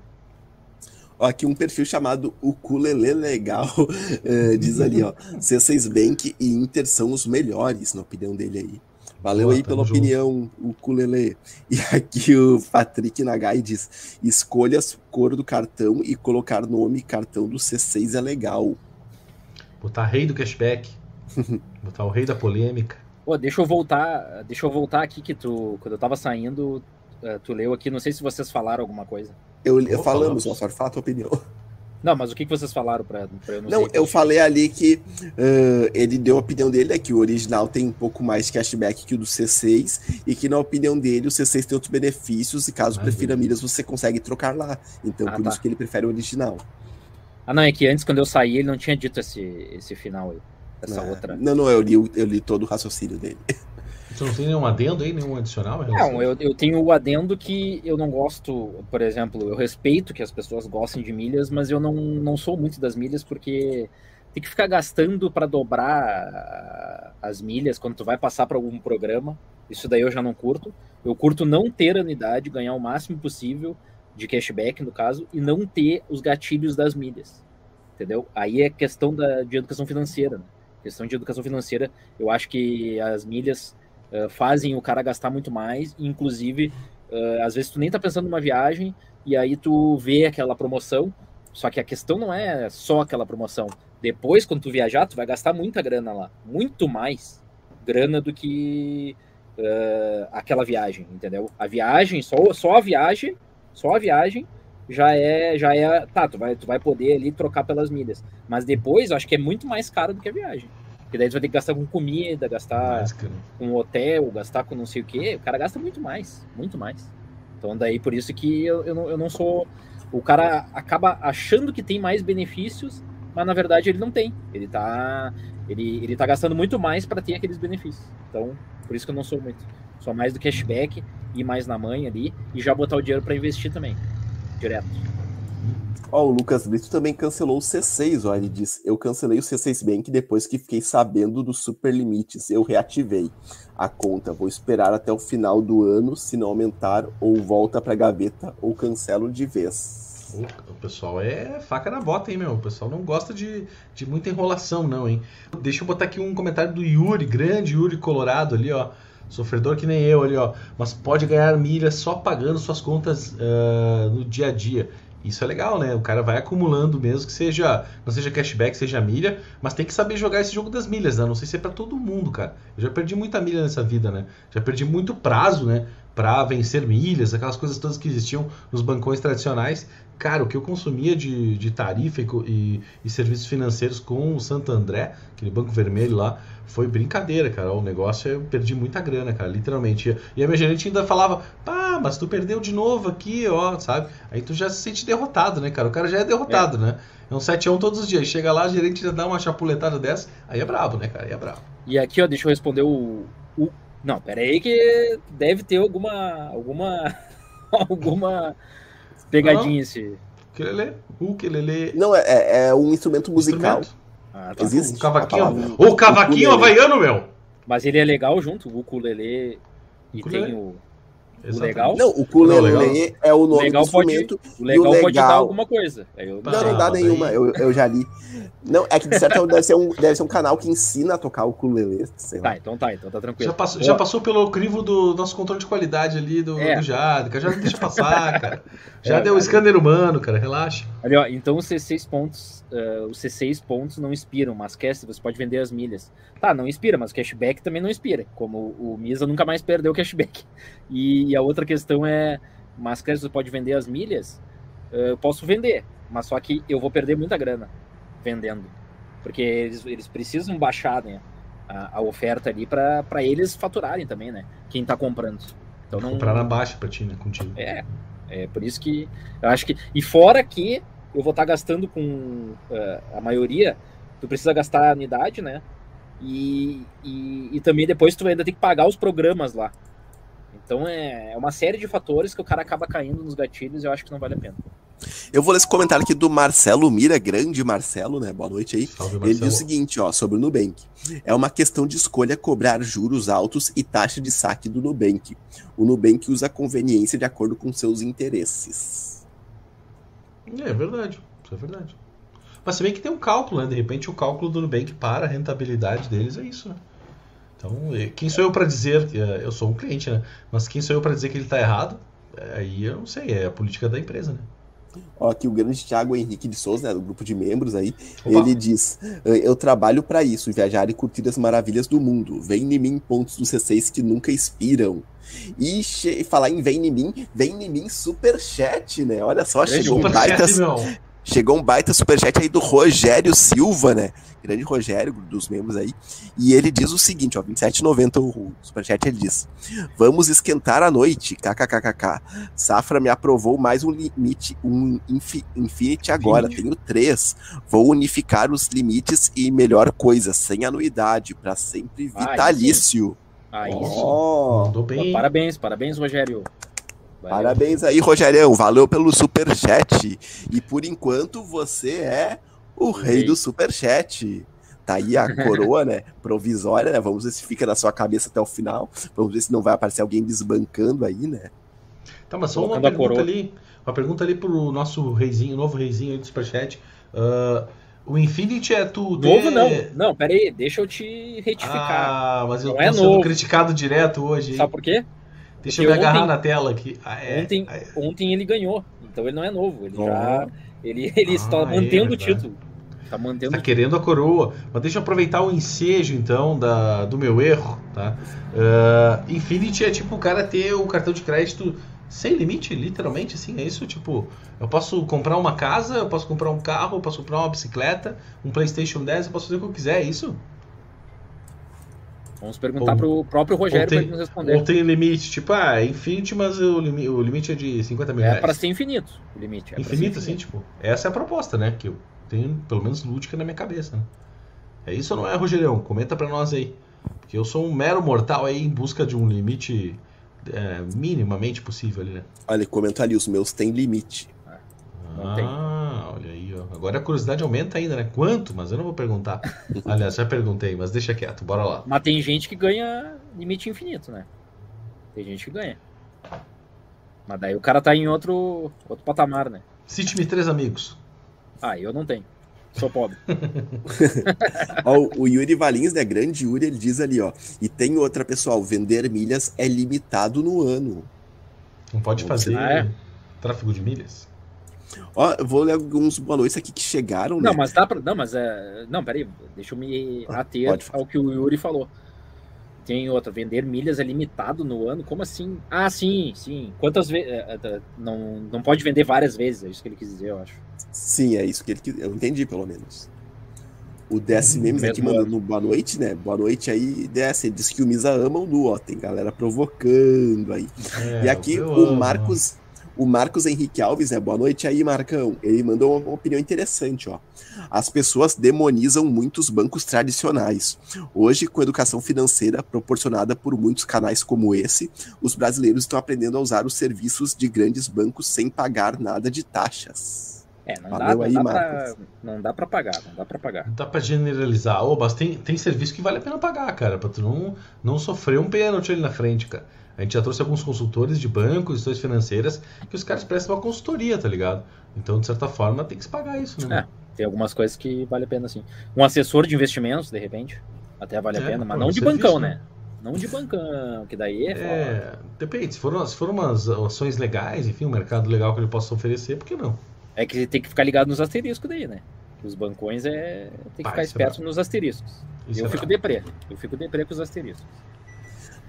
Ó, aqui um perfil chamado Ukulele Legal uh, diz ali, ó, C6 Bank e Inter são os melhores, na opinião dele aí. Valeu Boa, aí pela junto. opinião, Ukulele. E aqui o Patrick Nagai diz: escolha a cor do cartão e colocar nome cartão do C6 é legal. Botar rei do cashback. Botar o rei da polêmica. Pô, deixa eu voltar, deixa eu voltar aqui que tu, quando eu tava saindo, eh, tu leu aqui, não sei se vocês falaram alguma coisa. Eu, eu falamos, só fala a tua opinião. Não, mas o que, que vocês falaram para eu não Não, eu falei ali que uh, ele deu a opinião dele, é que o original tem um pouco mais cashback que o do C6, e que na opinião dele o C6 tem outros benefícios, e caso prefira milhas, você consegue trocar lá. Então, ah, por tá. isso que ele prefere o original. Ah, não, é que antes, quando eu saí, ele não tinha dito esse, esse final aí essa não, outra. Não, não, eu li, eu li todo o raciocínio dele. Você não tem nenhum adendo aí, nenhum adicional? Não, eu, eu tenho o adendo que eu não gosto, por exemplo, eu respeito que as pessoas gostem de milhas, mas eu não, não sou muito das milhas porque tem que ficar gastando para dobrar as milhas quando tu vai passar para algum programa. Isso daí eu já não curto. Eu curto não ter anuidade, ganhar o máximo possível de cashback, no caso, e não ter os gatilhos das milhas. Entendeu? Aí é questão da, de educação financeira. Né? Questão de educação financeira, eu acho que as milhas uh, fazem o cara gastar muito mais, inclusive, uh, às vezes tu nem tá pensando numa viagem e aí tu vê aquela promoção, só que a questão não é só aquela promoção. Depois, quando tu viajar, tu vai gastar muita grana lá, muito mais grana do que uh, aquela viagem, entendeu? A viagem, só, só a viagem, só a viagem já é, já é, tá, tu vai, tu vai poder ali trocar pelas milhas. Mas depois, eu acho que é muito mais caro do que a viagem. Porque daí tu vai ter que gastar com comida, gastar com hotel, gastar com não sei o que. O cara gasta muito mais, muito mais. Então daí por isso que eu, eu, não, eu não sou o cara acaba achando que tem mais benefícios, mas na verdade ele não tem. Ele tá, ele, ele tá gastando muito mais para ter aqueles benefícios. Então, por isso que eu não sou muito. Só mais do cashback, ir mais na mãe ali e já botar o dinheiro para investir também, direto. Ó, o Lucas Brito também cancelou o C6, ó. Ele diz: Eu cancelei o C6 Bank depois que fiquei sabendo dos super limites. Eu reativei a conta. Vou esperar até o final do ano, se não aumentar, ou volta pra gaveta, ou cancelo de vez. O, o pessoal é faca na bota, hein, meu? O pessoal não gosta de, de muita enrolação, não, hein? Deixa eu botar aqui um comentário do Yuri, grande Yuri Colorado ali, ó. Sofredor que nem eu ali, ó. Mas pode ganhar milhas só pagando suas contas uh, no dia a dia. Isso é legal, né? O cara vai acumulando mesmo, que seja, não seja cashback, seja milha, mas tem que saber jogar esse jogo das milhas, né? Não sei se é para todo mundo, cara. Eu já perdi muita milha nessa vida, né? Já perdi muito prazo, né? Para vencer milhas, aquelas coisas todas que existiam nos bancões tradicionais. Cara, o que eu consumia de, de tarifa e, e, e serviços financeiros com o Santo André, aquele banco vermelho lá, foi brincadeira, cara. O negócio eu perdi muita grana, cara, literalmente. E a minha gerente ainda falava, pá, mas tu perdeu de novo aqui, ó, sabe? Aí tu já se sente derrotado, né, cara? O cara já é derrotado, é. né? É um 7x1 todos os dias. Chega lá, a gerente já dá uma chapuletada dessa, aí é brabo, né, cara? Aí é brabo. E aqui, ó, deixa eu responder o. o... Não, pera aí que deve ter alguma. alguma. alguma pegadinha esse. Ukulele, ukulele. Não, é, é, é um instrumento musical. Instrumento? Ah, tá. Existe. O cavaquinho, o cavaquinho havaiano, meu. Mas ele é legal junto, o ukulele e ukulele. tem o, o legal. Não, o ukulele é o nome legal do instrumento. Pode, o legal, o legal pode dar alguma coisa. Eu... Não, não dá nenhuma, eu, eu já li. Não, é que de certo deve ser, um, deve ser um canal que ensina a tocar o ukulele. Tá, então tá, então tá tranquilo. Já passou, já passou pelo crivo do nosso controle de qualidade ali do, é. do Jade, cara. Já deixa passar, cara. Já é, deu o scanner humano, cara, relaxa. Ali, ó, então os C6 pontos, uh, os C6 pontos não inspiram, mas cash, você pode vender as milhas. Tá, não inspira, mas o cashback também não inspira. Como o Misa nunca mais perdeu o cashback. E, e a outra questão é, mas cash, você pode vender as milhas? Uh, eu posso vender, mas só que eu vou perder muita grana vendendo. Porque eles, eles precisam baixar né, a, a oferta ali para eles faturarem também, né? Quem tá comprando. Então não... Comprar na baixa pra ti, né? Contigo. É, é por isso que eu acho que. E fora que eu vou estar tá gastando com uh, a maioria, tu precisa gastar a unidade, né? E, e, e, também depois tu ainda tem que pagar os programas lá. Então é, é uma série de fatores que o cara acaba caindo nos gatilhos e eu acho que não vale a pena. Eu vou ler esse comentário aqui do Marcelo Mira, grande Marcelo, né? Boa noite aí. Salve, Ele diz o seguinte, ó, sobre o Nubank. É uma questão de escolha cobrar juros altos e taxa de saque do Nubank. O Nubank usa a conveniência de acordo com seus interesses. É verdade, isso é verdade. Mas se bem que tem um cálculo, né? De repente o cálculo do Nubank para a rentabilidade deles é isso, né? Então, quem sou eu para dizer, é, eu sou um cliente, né? Mas quem sou eu para dizer que ele está errado? Aí eu não sei, é a política da empresa, né? Ó, aqui o grande Thiago Henrique de Souza, né, do grupo de membros aí, Opa. ele diz: Eu trabalho para isso, viajar e curtir as maravilhas do mundo. Vem em mim pontos do C6 que nunca expiram. E falar em Vem em mim, vem em mim superchat, né? Olha só, chegou um baita. Chegou um baita superchat aí do Rogério Silva, né? Grande Rogério, dos membros aí. E ele diz o seguinte, ó, 27,90 o superchat, ele diz: Vamos esquentar a noite, kkkk. Safra me aprovou mais um limite, um infi, Infinity agora, Sim. tenho três. Vou unificar os limites e melhor coisa, sem anuidade, para sempre vitalício. Aí sim. Oh. Mandou bem. Parabéns, parabéns, Rogério. Valeu. Parabéns aí, Rogerião. Valeu pelo superchat. E por enquanto você é o rei do superchat. Tá aí a coroa, né? Provisória, né? Vamos ver se fica na sua cabeça até o final. Vamos ver se não vai aparecer alguém desbancando aí, né? Tá, mas só uma pergunta ali. Uma pergunta ali pro nosso reizinho, novo reizinho aí do Superchat. Uh, o Infinity é tu. Novo não. Não, pera aí, deixa eu te retificar. Ah, mas eu não tô é sendo novo. criticado direto hoje. Sabe por quê? Deixa eu me ontem, agarrar na tela aqui. Ah, é, ontem, é. ontem ele ganhou, então ele não é novo. Ele oh. já. Ele, ele ah, está mantendo é, o título. Tá mantendo. Tá querendo a coroa. Mas deixa eu aproveitar o ensejo, então, da, do meu erro, tá? Uh, Infinity é tipo o cara ter o cartão de crédito sem limite, literalmente, assim, é isso? Tipo, eu posso comprar uma casa, eu posso comprar um carro, eu posso comprar uma bicicleta, um Playstation 10, eu posso fazer o que eu quiser, é isso? Vamos perguntar Ou- pro próprio Rogério tem- para nos responder. Ou tem limite, tipo, ah, é infinity, mas o, limi- o limite é de 50 mil É reais. para ser infinito o limite. É pra Infinito, assim, tipo. Essa é a proposta, né? Que eu tenho, pelo menos, lúdica na minha cabeça, né? É isso ou não é, Rogerião? Comenta pra nós aí. Porque eu sou um mero mortal aí em busca de um limite é, minimamente possível ali, né? Olha, comenta ali, os meus têm limite. Não tem. ah, olha aí, ó. Agora a curiosidade aumenta ainda, né? Quanto? Mas eu não vou perguntar. Aliás, já perguntei, mas deixa quieto, bora lá. Mas tem gente que ganha limite infinito, né? Tem gente que ganha. Mas daí o cara tá em outro, outro patamar, né? Cite-me três amigos. Ah, eu não tenho. Sou pobre. Ó, o Yuri Valins, né? Grande Yuri, ele diz ali, ó. E tem outra, pessoal, vender milhas é limitado no ano. Não pode fazer Ah, é? tráfego de milhas. Ó, eu vou ler alguns boa noites aqui que chegaram, né? Não, mas dá pra. Não, mas é. Não, peraí. Deixa eu me ater pode falar. ao que o Yuri falou. Tem outra, vender milhas é limitado no ano? Como assim? Ah, sim, sim. Quantas vezes. Não, não pode vender várias vezes, é isso que ele quis dizer, eu acho. Sim, é isso que ele quis- eu entendi, pelo menos. O DS Memes aqui mandando boa noite, né? Boa noite aí, DS. Ele diz que o Misa ama o Nu, ó. Tem galera provocando aí. É, e aqui o amo. Marcos, o Marcos Henrique Alves, né? Boa noite aí, Marcão. Ele mandou uma opinião interessante, ó. As pessoas demonizam muitos bancos tradicionais. Hoje, com a educação financeira proporcionada por muitos canais como esse, os brasileiros estão aprendendo a usar os serviços de grandes bancos sem pagar nada de taxas. É, não Valeu dá, aí, não, dá pra, Marcos. não dá pra pagar, não dá pra pagar. Não dá pra generalizar. Ô, mas tem, tem serviço que vale a pena pagar, cara, pra tu não, não sofrer um pênalti ali na frente, cara. A gente já trouxe alguns consultores de bancos, instituições financeiras, que os caras prestam uma consultoria, tá ligado? Então, de certa forma, tem que se pagar isso, né? É. Tem algumas coisas que vale a pena, sim. Um assessor de investimentos, de repente, até vale a É, pena, mas não de bancão, né? né? Não de bancão, que daí é. É, depende. Se for, se for umas ações legais, enfim, um mercado legal que ele possa oferecer, por que não? É que tem que ficar ligado nos asteriscos daí, né? Os bancões é. Tem que Vai, ficar é esperto nos asteriscos. Isso eu é fico deprê. Eu fico deprê com os asteriscos.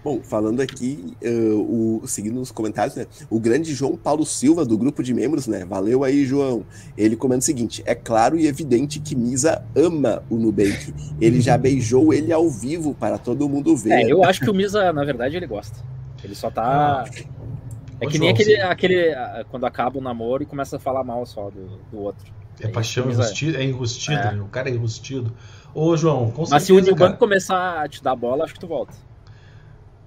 Bom, falando aqui, eh, o, seguindo nos comentários, né? O grande João Paulo Silva, do grupo de membros, né? Valeu aí, João. Ele comenta o seguinte: é claro e evidente que Misa ama o Nubank. Ele já beijou ele ao vivo para todo mundo ver. É, eu acho que o Misa, na verdade, ele gosta. Ele só tá. É Ô, que nem aquele, aquele. ah, Quando acaba o namoro e começa a falar mal só do, do outro. É paixão Misa- enrustido, é enrustido, É. né? o cara é enrustido. Ô, João, com Mas se o certeza, cara. Nubank começar a te dar bola, acho que tu volta.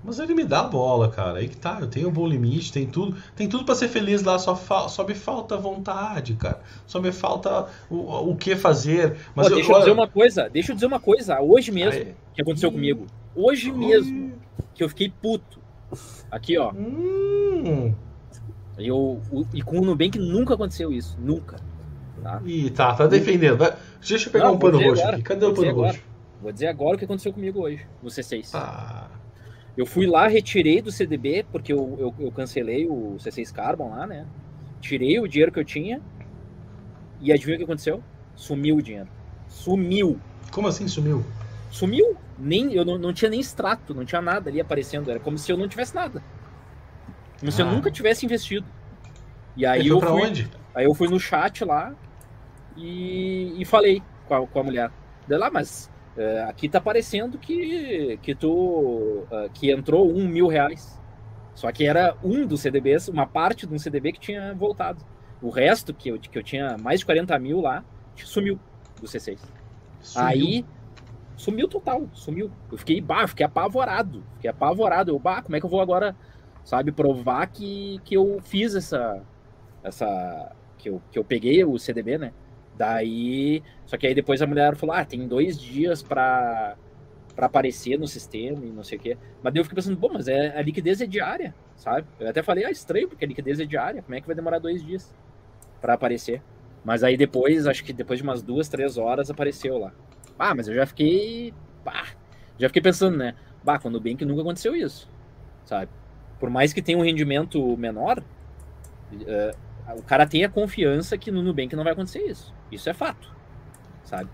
Mas ele me dá a bola, cara. Aí que tá, eu tenho um bom limite, tem tudo, tem tudo para ser feliz lá, só, fa- só me falta vontade, cara. Só me falta o, o que fazer. Mas Pô, eu, deixa eu dizer uma coisa, deixa eu dizer uma coisa, hoje mesmo, Aí. que aconteceu comigo. Hoje mesmo, que eu fiquei puto. Aqui, ó. Hum. Eu, e com o Nubank nunca aconteceu isso. Nunca. Tá? Ih, tá, tá defendendo. Vai- Deixa eu pegar Não, um pano roxo agora, aqui. Cadê vou o pano roxo? Vou dizer agora o que aconteceu comigo hoje, no C6. Tá. Eu fui lá, retirei do CDB, porque eu, eu, eu cancelei o C6 Carbon lá, né? Tirei o dinheiro que eu tinha. E adivinha o que aconteceu? Sumiu o dinheiro. Sumiu. Como assim sumiu? Sumiu. Nem, eu não, não tinha nem extrato, não tinha nada ali aparecendo. Era como se eu não tivesse nada. Como se eu Ah. nunca tivesse investido. E aí eu fui, onde? Aí eu fui no chat lá e, e falei com a, com a mulher. Daí lá, mas é, aqui tá parecendo que, que tu ah, que entrou um mil reais. Só que era um dos CDBs, uma parte de um CDB que tinha voltado. O resto, que eu, que eu tinha mais de 40 mil lá, sumiu do C6. Sumiu. Aí sumiu total, sumiu. Eu fiquei, bah, fiquei apavorado. Fiquei apavorado. Eu, bah, como é que eu vou agora, sabe, provar que, que eu fiz essa. essa que, eu, que eu peguei o CDB, né? Daí. Só que aí depois a mulher falou: ah, tem dois dias pra, pra aparecer no sistema e não sei o quê. Mas daí eu fiquei pensando, bom, mas é, a liquidez é diária, sabe? Eu até falei, ah, estranho, porque a liquidez é diária. Como é que vai demorar dois dias pra aparecer? Mas aí depois, acho que depois de umas duas, três horas, apareceu lá. Ah, mas eu já fiquei. Já fiquei pensando, né? Bah, com o Nubank nunca aconteceu isso. Sabe? Por mais que tenha um rendimento menor, eh, o cara tem a confiança que no Nubank não vai acontecer isso. Isso é fato. Sabe?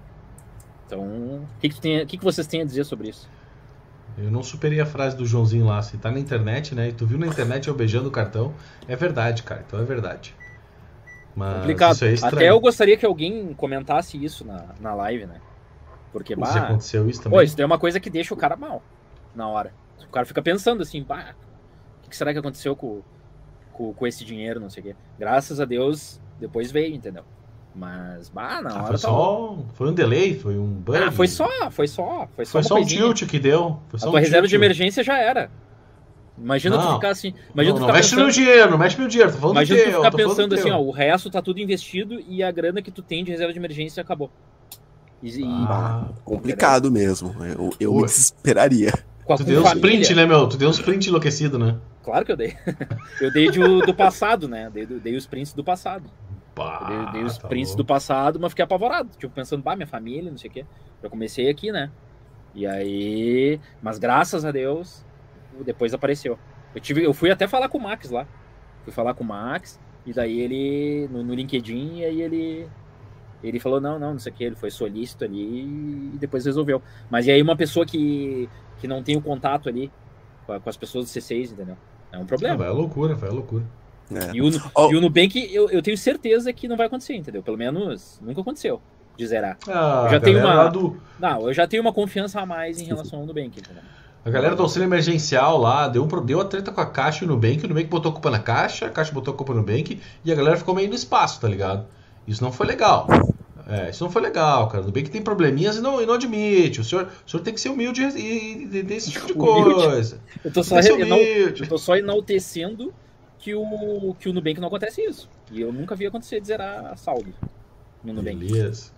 Então, o que, que, tem- que, que vocês têm a dizer sobre isso? Eu não superei a frase do Joãozinho lá. Se tá na internet, né? E tu viu na internet eu beijando o cartão. É verdade, cara. Então é verdade. Mas Complicado. isso é estranho. Até eu gostaria que alguém comentasse isso na, na live, né? Porque, bah, aconteceu isso também. pô, isso é uma coisa que deixa o cara mal. na hora. O cara fica pensando assim, bah, o que será que aconteceu com, com, com esse dinheiro, não sei o quê. Graças a Deus, depois veio, entendeu? Mas, bah, na Ah, hora foi tá só. Foi um delay, foi um bug. Ah, foi só, foi só, foi só Foi só um tilt que deu. Foi A só tua um reserva tilt. de emergência já era. Imagina tu Não. ficar assim, imagina Não, tu não ficar mexe pensando, meu dinheiro, não mexe meu dinheiro. Tô falando imagina tu ficar pensando do assim, teu. ó, o resto tá tudo investido e a grana que tu tem de reserva de emergência acabou. E, e Ah, Complicado mesmo. Eu, eu me desesperaria. Com tu deu uns família, print, né, meu? Tu deu uns print enlouquecido, né? Claro que eu dei. Eu dei de- do passado, né? Dei, do- dei os prints do passado. Pá, Eu dei, dei os tá prints louco. do passado, mas fiquei apavorado. Tipo, pensando, bah, minha família, não sei o quê. Já comecei aqui, né? E aí. Mas graças a Deus, depois apareceu. Eu, tive, eu fui até falar com o Max lá. Fui falar com o Max, e daí ele. No, no LinkedIn, e aí ele. Ele falou, não, não, não sei o que, ele foi solícito ali e depois resolveu. Mas e aí uma pessoa que, que não tem o contato ali com, a- com as pessoas do C6, entendeu? É um Ah, problema. vai a loucura, vai a loucura. É. E o, Ó. e o Nubank, eu, eu tenho certeza que não vai acontecer, entendeu? Pelo menos nunca aconteceu de zerar. Ah, Eu já tenho uma- do, Não, eu já tenho uma confiança a mais em relação ao Nubank, entendeu? A galera do auxílio emergencial lá deu, um, deu a treta com a Caixa e o Nubank, o Nubank botou a culpa na Caixa, a Caixa botou a culpa no Nubank e a galera ficou meio no espaço, tá ligado? Isso não foi legal. É, isso não foi legal, cara. O Nubank tem probleminhas e não, e não admite. O senhor, o senhor tem que ser humilde e, e, desse tipo de coisa. Eu tô só, que enal- humilde. eu tô só enaltecendo que o, que o Nubank não acontece isso. E eu nunca vi acontecer de zerar saldo no Nubank. Beleza.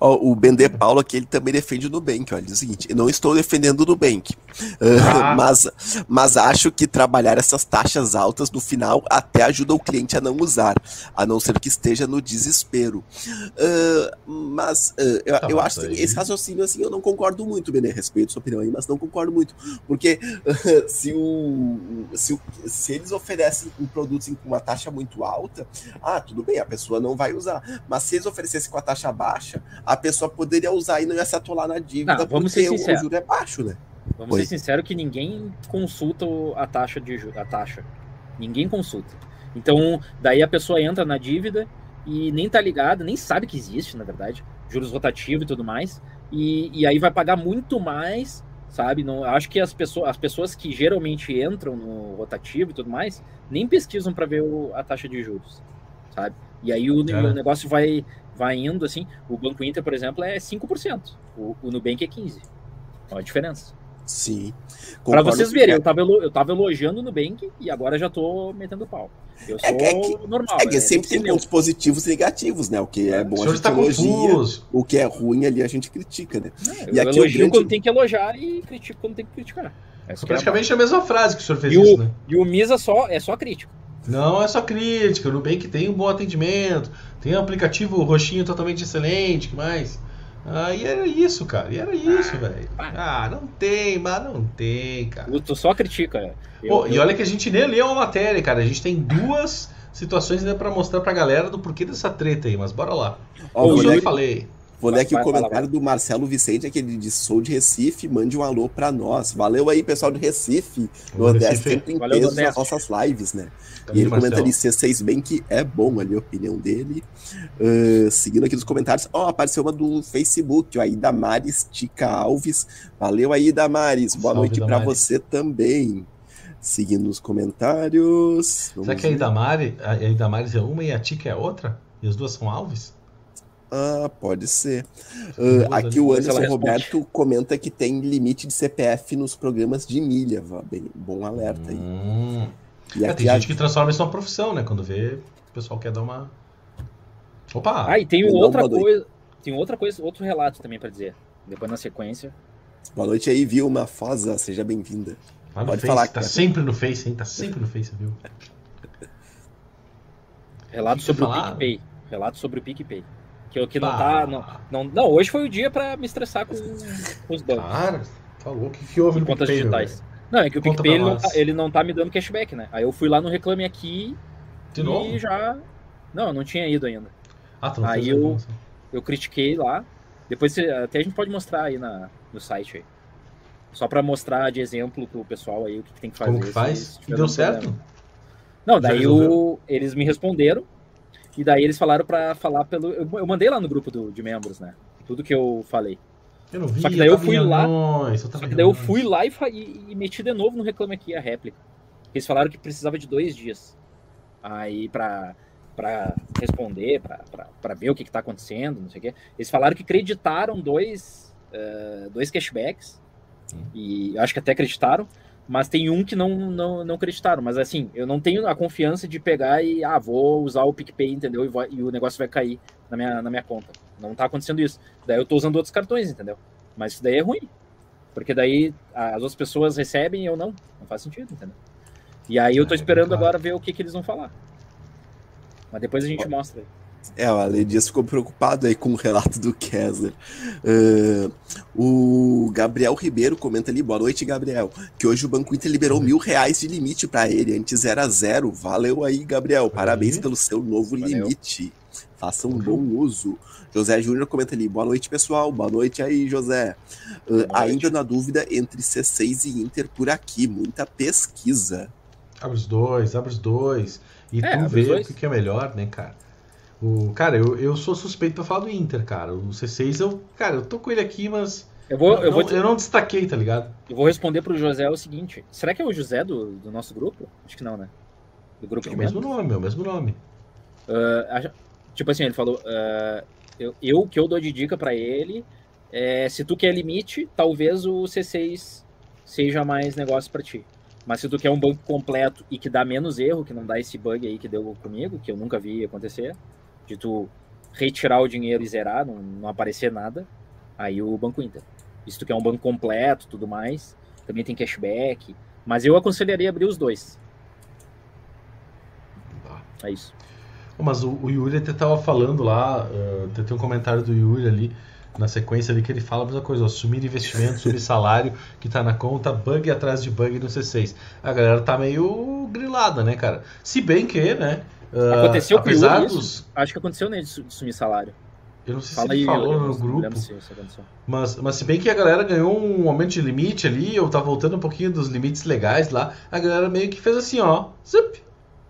Ó, o Bender Paulo aqui, ele também defende o Nubank. Olha, diz o seguinte: eu não estou defendendo o Nubank, Ah. mas, mas acho que trabalhar essas taxas altas no final até ajuda o cliente a não usar, a não ser que esteja no desespero. Ah, mas ah, eu, Tá, eu acho que aí- esse raciocínio assim eu não concordo muito, Bender. Respeito sua opinião aí, mas não concordo muito. Porque ah, se, o, se, o, se eles oferecem um produto assim, com uma taxa muito alta, ah, tudo bem, a pessoa não vai usar. Mas se eles oferecessem com a taxa baixa, a pessoa poderia usar e não ia se atolar na dívida, Não, vamos porque ser o- o sinceros. juro é baixo, né? Vamos Oi. ser sinceros que ninguém consulta a taxa de a taxa. Ninguém consulta. Então, daí a pessoa entra na dívida e nem tá ligada, nem sabe que existe, na verdade, juros rotativos e tudo mais. E, e aí vai pagar muito mais, sabe? Não, acho que as pessoas, as pessoas que geralmente entram no rotativo e tudo mais, nem pesquisam para ver o- a taxa de juros, sabe? E aí o, Cara. o negócio vai, vai indo assim. O Banco Inter, por exemplo, é 5%. O, o Nubank é 15%. Olha a diferença. Sim. Pra Concordo vocês verem, eu tava, elo- eu tava elogiando o Nubank e agora já tô metendo pau. Eu sou É que- é que- normal. É que é, sempre tem pontos positivos e negativos, né? O que é O bom a senhor gente está elogia, confuso. o que é ruim ali a gente critica, né? Não, E eu aqui o elogio grande- quando tem que elogiar e critico quando tem que criticar. Essa é a praticamente a mesma frase que o senhor fez E o- isso, né? base. E o Misa só, é só crítico. Não é só crítica, o Nubank tem um bom atendimento, tem um aplicativo roxinho totalmente excelente, que mais? Ah, e era isso, cara, e era isso, velho. Ah, não tem, mas não tem, cara. Tu- só critica. Eu- Pô, e eu- olha que a gente nem leu a matéria, cara, a gente tem duas situações ainda pra mostrar pra galera do porquê dessa treta aí, mas bora lá. Ó, Eu já falei. Vou ler aqui Vai, o vai, vai, comentário do Marcelo Vicente, que ele diz: sou de Recife, mande um alô pra nós. Valeu aí, pessoal de Recife. Ô, Nordeste Recife. sempre em Valeu, peso nas nossas lives, né? Cadê E ele Marcelo? comenta ali C6 bem que é bom ali a opinião dele. Ah, seguindo aqui nos comentários, ó, apareceu uma do Facebook, ó, aí Damares Tica Alves. Valeu aí, Damares. Boa Salve, noite pra Damares. você também. Seguindo os comentários. Será que a. Idamari, a Idamares é uma e a Tica é outra? E as duas são Alves? Ah, pode ser. Ah, aqui o Anderson responde. Roberto comenta que tem limite de CPF nos programas de milha. Bem, bom alerta aí. Hum. E É, tem a- gente que transforma isso numa profissão, né? Quando vê, o pessoal quer dar uma. Opa! Ah, e tem outra coisa. Tem outra coisa, outro relato também pra dizer. Depois na sequência. Boa noite aí, Vilma Fosa. Seja bem-vinda. No pode Face, falar, tá cara. sempre no Face, hein? Tá sempre no Face, viu? Relato sobre o? PicPay. Relato sobre o PicPay. Que, o que não tá. Não, não, não, hoje foi o dia pra me estressar com, com os bancos. Cara, tá louco. O que, que houve no contas PicPay, meu digitais. Não, é que o Conta PicPay ele não, tá, ele não tá me dando cashback, né? Aí eu fui lá no Reclame Aqui? De e novo? já. Não, eu não tinha ido ainda. Ah, tu não Aí fez eu- reclamação. Eu critiquei lá. Depois até a gente pode mostrar aí na, no site aí. Só pra mostrar de exemplo pro pessoal aí o que, que tem que fazer. Como que se- faz? se E tiver deu algum problema. certo? Não, daí o, eles me responderam. E daí eles falaram pra falar pelo. Eu, eu mandei lá no grupo do- de membros, né? Tudo que eu falei. Eu não vi, Só que daí eu tava fui lá- Anões, Só que daí eu fui lá e, e- e meti de novo no Reclame Aqui a réplica. Eles falaram que precisava de dois dias. Aí pra, pra responder, pra, pra, pra ver o que, que tá acontecendo, não sei o quê. Eles falaram que creditaram dois, eh, dois cashbacks. Hum. E eu acho que até acreditaram. Mas tem um que não, não, não acreditaram. Mas assim, eu não tenho a confiança de pegar e, ah, vou usar o PicPay, entendeu? E, vai- e o negócio vai cair na minha, na minha conta. Não tá acontecendo isso. Daí eu tô usando outros cartões, entendeu? Mas isso daí é ruim. Porque daí as outras pessoas recebem e eu não. Não faz sentido, entendeu? E aí eu tô É, esperando claro. agora ver o que, que eles vão falar. Mas depois a gente mostra aí. É, o Ale Dias ficou preocupado aí com o relato do Kessler. Ah, o Gabriel Ribeiro comenta ali, boa noite, Gabriel. Que hoje o Banco Inter liberou mil reais de limite para ele, antes era zero. Valeu aí, Gabriel. Parabéns Aí. pelo seu novo Valeu. limite. Faça um bom uso. José Júnior comenta ali, boa noite, pessoal. Boa noite aí, José. Boa ainda na dúvida entre C6 e Inter por aqui. Muita pesquisa. Abre os dois, abre os dois. E É, tu vê o que é melhor, né, cara? O, cara, eu, eu sou suspeito pra falar do Inter, cara. O C6, eu, cara, eu tô com ele aqui, mas Eu vou, eu, não, vou, eu não destaquei, tá ligado? eu vou responder pro José o seguinte: será que é o José do, do nosso grupo? Acho que não, né? Do grupo É o mesmo nome, é o mesmo nome. Acha- tipo assim, ele falou: ah, eu, eu que eu dou de dica pra ele é se tu quer limite, talvez o C6 seja mais negócio pra ti. Mas se tu quer um banco completo e que dá menos erro, que não dá esse bug aí que deu comigo, que eu nunca vi acontecer, de tu retirar o dinheiro e zerar, não, não aparecer nada, aí o Banco Inter. E se tu quer um banco completo tudo mais, também tem cashback. Mas eu aconselharia abrir os dois. É isso. Mas o, o Yuri até tava falando lá, eh, tem um comentário do Yuri ali, na sequência ali, que ele fala a mesma coisa, ó, sumir investimento, sumir salário que tá na conta, bug atrás de bug no C6. A galera tá meio grilada, né, cara? Se bem que, né, ah, Aconteceu com o apesar Yuri dos... Acho que aconteceu nele de su- de sumir salário. Eu não sei Fala se ele aí, falou no grupo, se. Mas, mas se bem que a galera ganhou um aumento de limite ali, eu tava voltando um pouquinho dos limites legais lá, a galera meio que fez assim, ó, zup,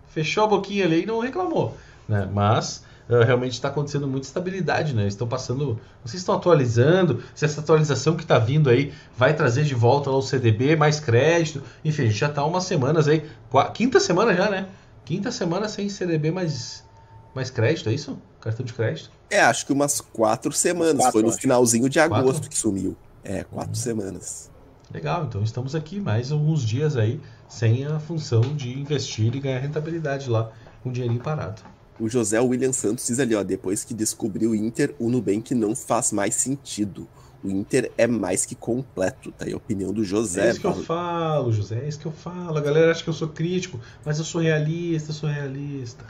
fechou a boquinha ali e não reclamou, né? Mas eh, realmente está acontecendo muita estabilidade, né? Eles estão passando, vocês estão atualizando, se essa atualização que está vindo aí vai trazer de volta lá o CDB, mais crédito, enfim, a gente já tá umas semanas aí, quinta semana já, né? Quinta semana sem CDB mais, mais crédito, é isso? Cartão de crédito? É, acho que umas quatro semanas. Quatro, Foi no acho. finalzinho de agosto Quatro? que sumiu. É, quatro semanas. Legal, então estamos aqui mais alguns dias aí sem a função de investir e ganhar rentabilidade lá com o dinheirinho parado. O José William Santos diz ali, ó, depois que descobriu o Inter, o Nubank não faz mais sentido. O Inter é mais que completo, tá aí a opinião do É José. isso que eu Val- falo, José, é isso que eu falo. A galera acha que eu sou crítico, mas eu sou realista, eu sou realista.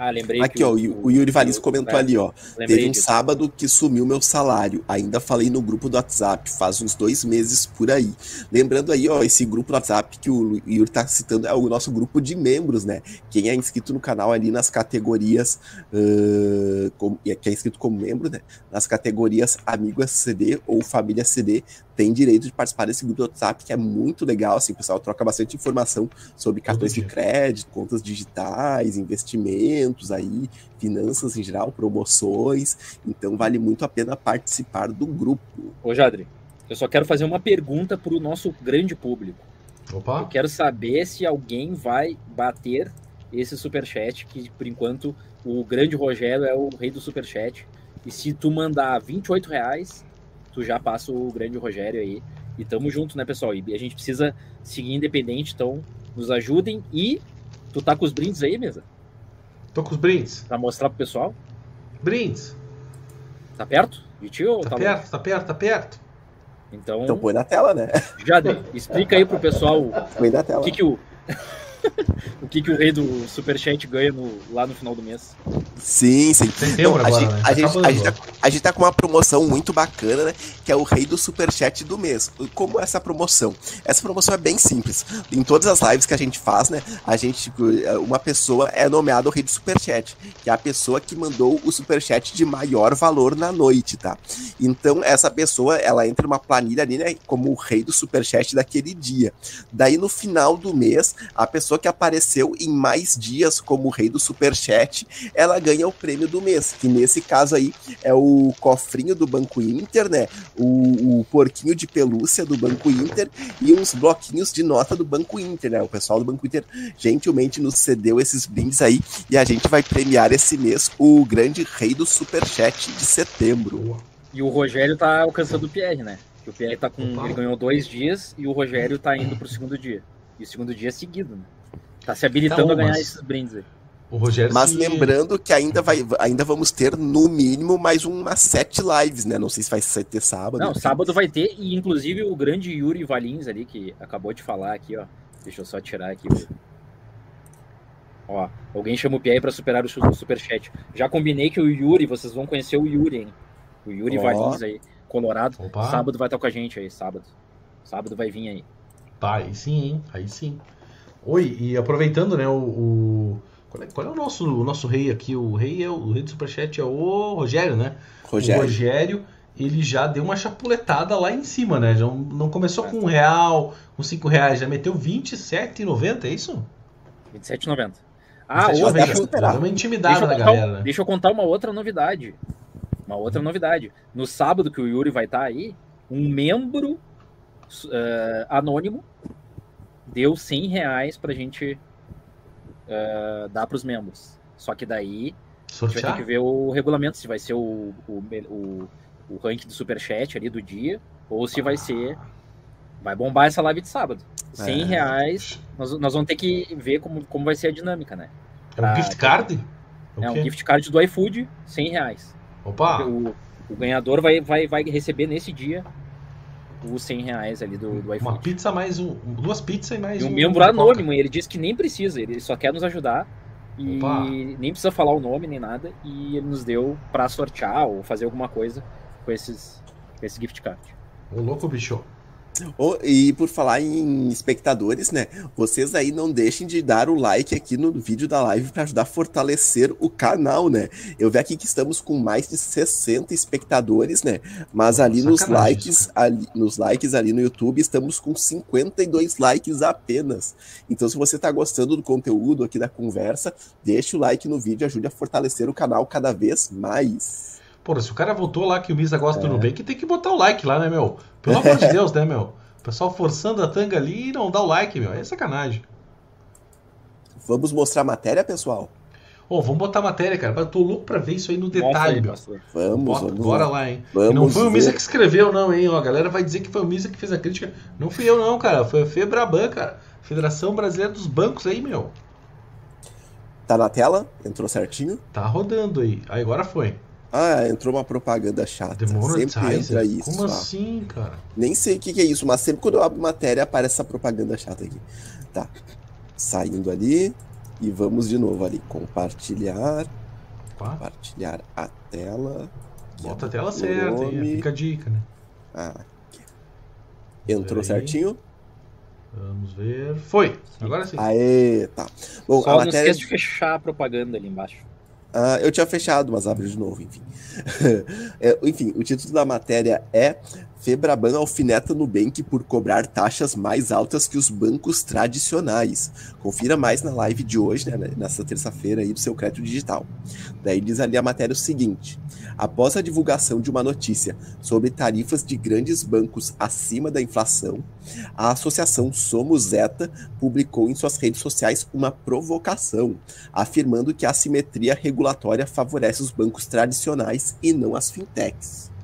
Ah, lembrei Aqui, que ó, o, o Yuri Valis comentou é, ali, ó. Lembrei Teve um disso. sábado que sumiu meu salário. Ainda falei no grupo do WhatsApp, faz uns dois meses por aí. Lembrando aí, ó, esse grupo do WhatsApp que o Yuri tá citando é o nosso grupo de membros, né? Quem é inscrito no canal ali nas categorias, ãh, como, e quem é inscrito como membro, né? Nas categorias Amigo SCD ou Família CD, tem direito de participar desse grupo do WhatsApp, que é muito legal, assim, o pessoal troca bastante informação sobre cartões de crédito, contas digitais, investimentos aí, finanças em geral, promoções. Então vale muito a pena participar do grupo. Ô, Jadri, eu só quero fazer uma pergunta pro nosso grande público. Eu Opa, quero saber se alguém vai bater esse superchat, que por enquanto o grande Rogério é o rei do superchat. E se tu mandar 28 reais, tu já passa o grande Rogério aí. E tamo junto, né, pessoal? E a gente precisa seguir independente, então nos ajudem. E tu tá com os brindes aí, mesa? Tô com os brindes. Pra mostrar pro pessoal? Brindes. Tá perto de ti ou Tá tá longe? perto, tá perto, tá perto. Então, Então põe na tela, né? Jadri, explica aí pro pessoal Põe na tela. o que que o... o que que o rei do superchat ganha no- lá no final do mês. Sim, sim. Não, a, agora, gente, né? a, Tá gente, a, acabando, gente tá, a gente tá com uma promoção muito bacana, né? Que é o rei do superchat do mês. Como é essa promoção? Essa promoção é bem simples. Em todas as lives que a gente faz, né? A gente, uma pessoa é nomeada o rei do superchat, que é a pessoa que mandou o superchat de maior valor na noite, tá? Então, essa pessoa, ela entra numa planilha ali, né? Como o rei do superchat daquele dia. Daí, no final do mês, a pessoa pessoa que apareceu em mais dias como rei do Superchat, ela ganha o prêmio do mês, que nesse caso aí é o cofrinho do Banco Inter, né? O, o porquinho de pelúcia do Banco Inter e uns bloquinhos de nota do Banco Inter, né? O pessoal do Banco Inter gentilmente nos cedeu esses brindes aí e a gente vai premiar esse mês o grande rei do Superchat de setembro. E o Rogério tá alcançando o Pierre, né? O Pierre tá com. Ele ganhou dois dias e o Rogério tá indo pro segundo dia. E o segundo dia é seguido, né? Tá se habilitando tá, a ganhar mas... esses brindes aí. O Rogério Mas sim. lembrando que ainda, vai, ainda vamos ter, no mínimo, mais umas sete lives, né? Não sei se vai ter sábado. Não, sábado vai ter, e inclusive o grande Yuri Valins ali, que acabou de falar aqui, ó. Deixa eu só tirar aqui. Ó, alguém chama o Pierre para superar o superchat. Já combinei que o Yuri, vocês vão conhecer o Yuri, hein? O Yuri oh. Valins aí, Colorado. Opa. Sábado vai estar com a gente aí, sábado. Sábado vai vir aí. Tá, aí sim, hein? Aí sim. Oi, e aproveitando, né, o, o... Qual, é, qual é, o nosso, o nosso rei aqui? O rei é o, o rei do Superchat é o Rogério, né? Rogério. O Rogério, ele já deu uma chapuletada lá em cima, né? Já não começou com um real, com cinco reais, já meteu R$27,90, é isso? R$27,90. Ah, outra, deixa, eu, uma intimidade da galera. Né? Deixa eu contar uma outra novidade. Uma outra novidade. No sábado que o Yuri vai estar tá aí, um membro uh, anônimo deu 100 reais pra gente uh, dar pros membros. Só que daí Sortear? a gente vai ter que ver o regulamento, se vai ser o, o, o, o ranking do superchat ali do dia, ou se vai ser. Vai bombar essa live de sábado. 100 é. reais, nós, nós vamos ter que ver como, como vai ser a dinâmica, né? Pra, é um gift card? É um gift card do iFood, 100 reais. Opa! O, o ganhador vai, vai, vai receber nesse dia os 100 reais ali do, do iFood. Uma pizza mais um, duas pizzas e mais e um. um membro anônimo, e ele disse que nem precisa, ele só quer nos ajudar e Opa. nem precisa falar o nome nem nada. E ele nos deu para sortear ou fazer alguma coisa com esses com esse gift card. Ô louco, bicho. Oh, e por falar em espectadores, né? Vocês aí não deixem de dar o like aqui no vídeo da live para ajudar a fortalecer o canal, né? Eu vi aqui que estamos com mais de 60 espectadores, né? Mas ali nos likes, ali, nos likes ali no YouTube estamos com 52 likes apenas. Então, se você está gostando do conteúdo aqui da conversa, deixe o like no vídeo, ajude a fortalecer o canal cada vez mais. Pô, se o cara votou lá que o Misa gosta é. do Nubank, tem que botar o like lá, né, meu? Pelo amor de Deus, né, meu? O pessoal forçando a tanga ali e não dá o like, meu. É sacanagem. Vamos mostrar a matéria, pessoal? Ô, oh, vamos botar a matéria, cara. Eu tô louco pra ver isso aí no detalhe, aí, meu. Vamos, Bota, vamos. Bora lá, hein? Vamos não foi o Misa que escreveu, não, hein? Ó, a galera vai dizer que foi o Misa que fez a crítica. Não fui eu, não, cara. Foi a Febraban, cara. Federação Brasileira dos Bancos aí, meu. Tá na tela? Entrou certinho? Tá rodando aí. Aí agora foi. Ah, entrou uma propaganda chata. Sempre entra isso. Como assim, cara? Nem sei o que, que, é isso, mas sempre quando eu abro matéria aparece essa propaganda chata aqui. Tá. Saindo ali. E vamos de novo ali. Compartilhar. Opa. Compartilhar a tela. Bota a tela certa, aí, fica a dica, né? Ah, aqui. Entrou certinho? Vamos ver. Foi! Agora sim. Aê, tá. Bom, Só a matéria... não esqueça de fechar a propaganda ali embaixo. Uh, eu tinha fechado, mas abre de novo, enfim. é, enfim, o título da matéria é Febraban alfineta Nubank por cobrar taxas mais altas que os bancos tradicionais. Confira mais na live de hoje, né, nessa terça-feira aí do seu crédito digital. Daí diz ali a matéria o seguinte: após a divulgação de uma notícia sobre tarifas de grandes bancos acima da inflação, a associação Somos Zeta publicou em suas redes sociais uma provocação, afirmando que a assimetria regulatória favorece os bancos tradicionais e não as fintechs.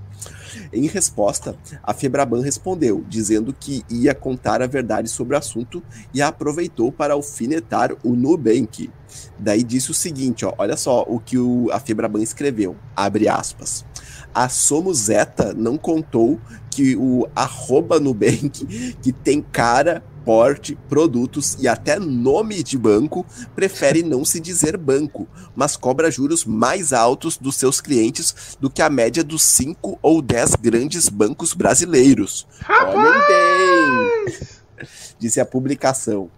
Em resposta, a Febraban respondeu, dizendo que ia contar a verdade sobre o assunto e aproveitou para alfinetar o Nubank. Daí disse o seguinte, ó, olha só o que o, a Febraban escreveu, abre aspas. A Somos não contou que o arroba Nubank, que tem cara, porte, produtos e até nome de banco, prefere não se dizer banco, mas cobra juros mais altos dos seus clientes do que a média dos 5 ou 10 grandes bancos brasileiros. Rapaz! Olhem bem! Disse a publicação.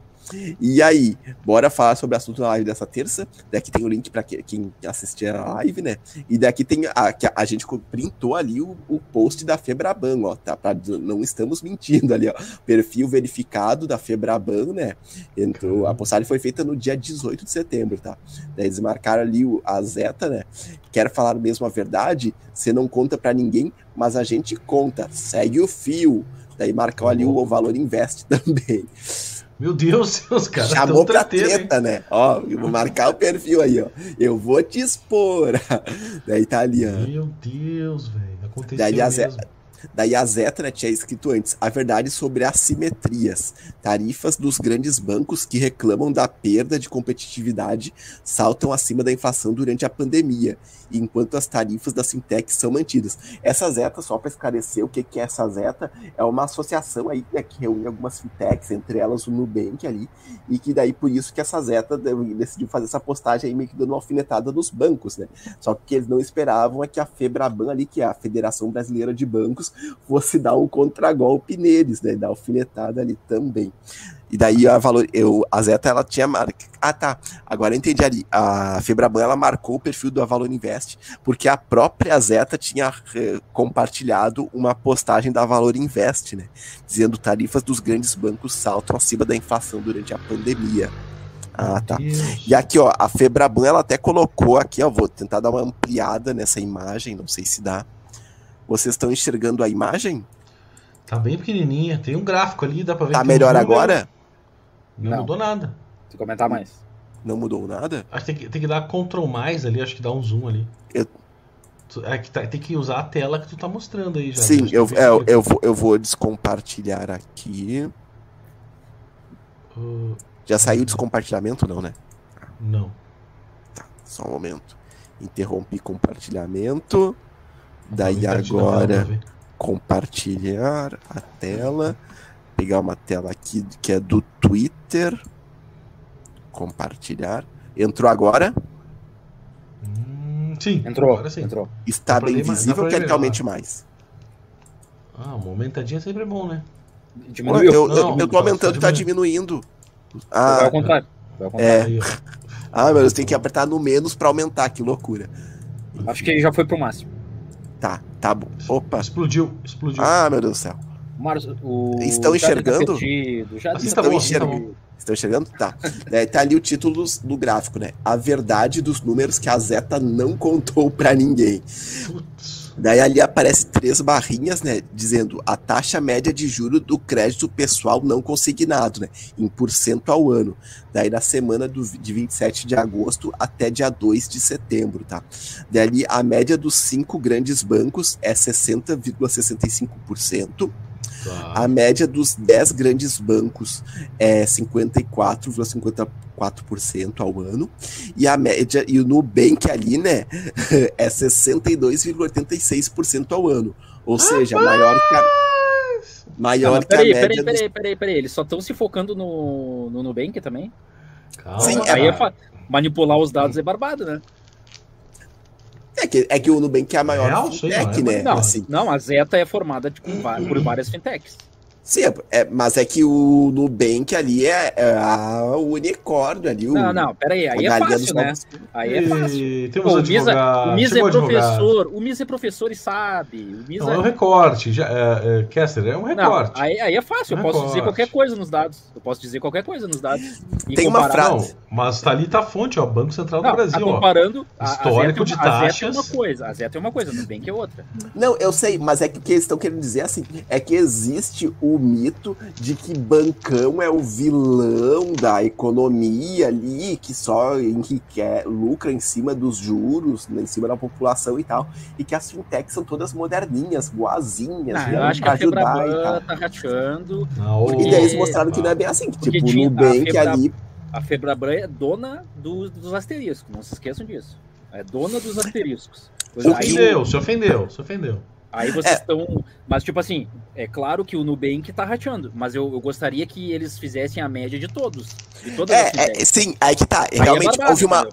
E aí, bora falar sobre o assunto da live dessa terça. Daqui tem o link para quem assistir a live, né? E daqui tem a, a gente printou ali o, o post da Febraban, ó, tá? Pra, não estamos mentindo ali, ó. Perfil verificado da Febraban, né? Entrou, a postagem foi feita no dia 18 de setembro, tá? Daí eles marcaram ali o, a Zeta, né? Quer falar mesmo a verdade? Você não conta para ninguém, mas a gente conta. Segue o fio. Daí marcou ali o Valor Invest também. Meu Deus, os caras Chamou pra treta, né? Ó, eu vou marcar o perfil aí, ó. Eu vou te expor. Daí tá ali, ó. Meu Deus, velho. Aconteceu Daí mesmo. Daí a Zeta né, tinha escrito antes a verdade sobre assimetrias. Tarifas dos grandes bancos que reclamam da perda de competitividade saltam acima da inflação durante a pandemia, enquanto as tarifas das fintechs são mantidas. Essa Zeta, só para esclarecer o que, que é essa Zeta, é uma associação aí né, que reúne algumas fintechs, entre elas o Nubank ali, e que daí por isso que essa Zeta decidiu fazer essa postagem aí meio que dando uma alfinetada nos bancos, né? Só que eles não esperavam é que a Febraban ali, que é a Federação Brasileira de Bancos, fosse dar um contragolpe neles, né? Dar alfinetada ali também. E daí a valor, eu, a Zeta ela tinha marca. Ah, tá. Agora eu entendi ali. A Febraban ela marcou o perfil do Avalon Invest porque a própria Zeta tinha eh, compartilhado uma postagem da Valor Invest, né? Dizendo tarifas dos grandes bancos saltam acima da inflação durante a pandemia. Ah, tá. E aqui, ó, a Febraban ela até colocou aqui, ó, vou tentar dar uma ampliada nessa imagem, não sei se dá. Vocês estão enxergando a imagem? Tá bem pequenininha. Tem um gráfico ali, dá pra ver Tá um melhor agora? Não, Não. mudou nada. Se comentar mais. Não mudou nada? Acho que tem que, tem que dar Ctrl mais ali, acho que dá um zoom ali. Eu- É que tá- tem que usar a tela que tu tá mostrando aí já. Sim, que eu, é, eu, eu, vou, eu vou descompartilhar aqui. Uh, Já saiu o descompartilhamento, não, né? não. Só um momento. Interrompi compartilhamento. Daí agora compartilhar a tela. Pegar uma tela aqui que é do Twitter. Compartilhar. Entrou agora? Hum, sim, Entrou, agora sim. entrou. Está bem ler mais- visível pra que é aumente mais. Ah, uma aumentadinha sempre é bom, né? Eu, Diminuiu. eu, Não, eu tô aumentando tá e tá diminuindo. Vai Ah, ao contrário. Vai ao contrário. é. Aí, ó. Ah, meu Deus, tem que apertar no menos pra aumentar, que loucura. Acho que já foi pro máximo. Tá, tá bom. Opa. Explodiu, explodiu. Ah, meu Deus do céu. O Marcos- o Estão tá enxergando? perdido, já tá Estão tá enxergando. Estão enxergando? Tá. É, tá ali o título do gráfico, né? A verdade dos números que a Zeta não contou pra ninguém. Putz. Daí ali aparece três barrinhas, né? Dizendo a taxa média de juro do crédito pessoal não consignado, né? Em por cento ao ano. Daí na semana do, de 27 de agosto até dia 2 de setembro, tá? Daí ali a média dos cinco grandes bancos é 60,65%. Tá. A média dos 10 grandes bancos é 54,54% ao ano. E a média, e o Nubank ali, né, é 62,86% ao ano. Ou seja, maior que a, Ah, maior mas que a peraí, média peraí, dos- peraí, peraí, peraí. Eles só estão se focando no, no Nubank também? Calma, Sim, cara. Aí é fa- manipular os dados é barbado, né? É que, é que o Nubank é a maior Real, fintech, não é? né? Não, Assim. não, a Zeta é formada de- va- por várias fintechs. Sim, é- é- mas é que o Nubank ali é, é a o unicórnio ali. O, Não, não, peraí, a aí é fácil, né? Aí é fácil. E temos Pô, o Misa, o Misa é professor, o Misa é professor e sabe. O Misa Não, é um recorte. Já, é, é, Kessler, é um Não, recorte. aí, aí é fácil, eu posso dizer Recorte. qualquer coisa nos dados. Eu posso dizer qualquer coisa nos dados. Tem uma frase- Não, mas tá ali tá a fonte, ó. Banco Central do Não, Brasil, tá ó. comparando. a- a Histórico Zeta é de uma- A Zeta é taxas. uma coisa, a Zeta é uma coisa, Nubank é outra. Não, eu sei, mas é que o que eles estão querendo dizer assim, é que existe o mito de que bancão é o vilão da economia ali, que só enriquece, lucra em cima dos juros, né, em cima da população e tal, e que as fintechs são todas moderninhas, boazinhas, Não, eu acho que pra a ajudar e Febraban tal. tá rateando. Não, E daí eles mostraram que não é bem assim, que Porque tipo, o Nubank Febra- ali A Febraban é dona do- dos asteriscos, não se esqueçam disso. É dona dos asteriscos. O Se ofendeu, se ofendeu, se ofendeu. Aí vocês estão. É. Mas, tipo assim, é claro que o Nubank tá rateando, mas eu, eu, gostaria que eles fizessem a média de todos. De todas é, é, sim, aí que tá. Aí é realmente é houve uma.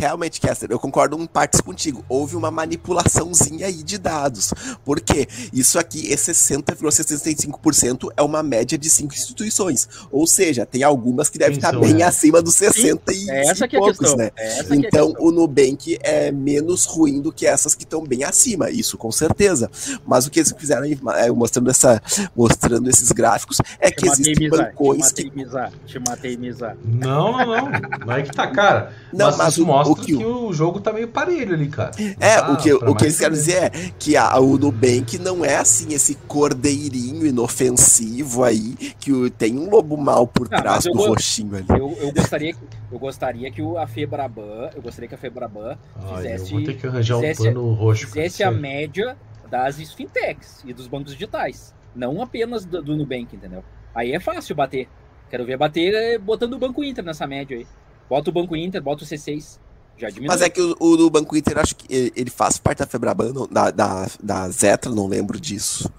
Realmente, Kester, eu concordo em partes contigo. Houve uma manipulaçãozinha aí de dados. Por quê? Isso aqui, esse 60,65% é uma média de cinco instituições. Ou seja, tem algumas que devem estar bem acima dos 60 sim, e é essa que é poucos, né? então, o Nubank é menos ruim do que essas que estão bem acima. Isso com certeza. Mas o que eles fizeram aí, é, mostrando, essa, mostrando esses gráficos, é te que existem Mizar, bancões te que. Mizar, te matei, Mizar. Não, não, não. Não é que tá, cara. Não, mas, mas isso o, mostra o que, que, o jogo tá meio parelho ali, cara. É, tá, o que, o que eles querem dizer é que a, o Nubank não é assim esse cordeirinho inofensivo aí, que tem um lobo mal por não, trás do roxinho ali. Eu, eu, gostaria, eu gostaria que o, a Febraban, eu gostaria que a Febraban fizesse. Eu vou ter que arranjar fizesse, um pano roxo. Fizesse a média das fintechs e dos bancos digitais. Não apenas do, do Nubank, entendeu? Aí é fácil bater. Quero ver bater é, botando o Banco Inter nessa média aí. Bota o Banco Inter, bota o C6. Já diminui. Mas é que o, o do Banco Inter, acho que ele faz parte da Febraban, da, da, da Zeta, não lembro disso.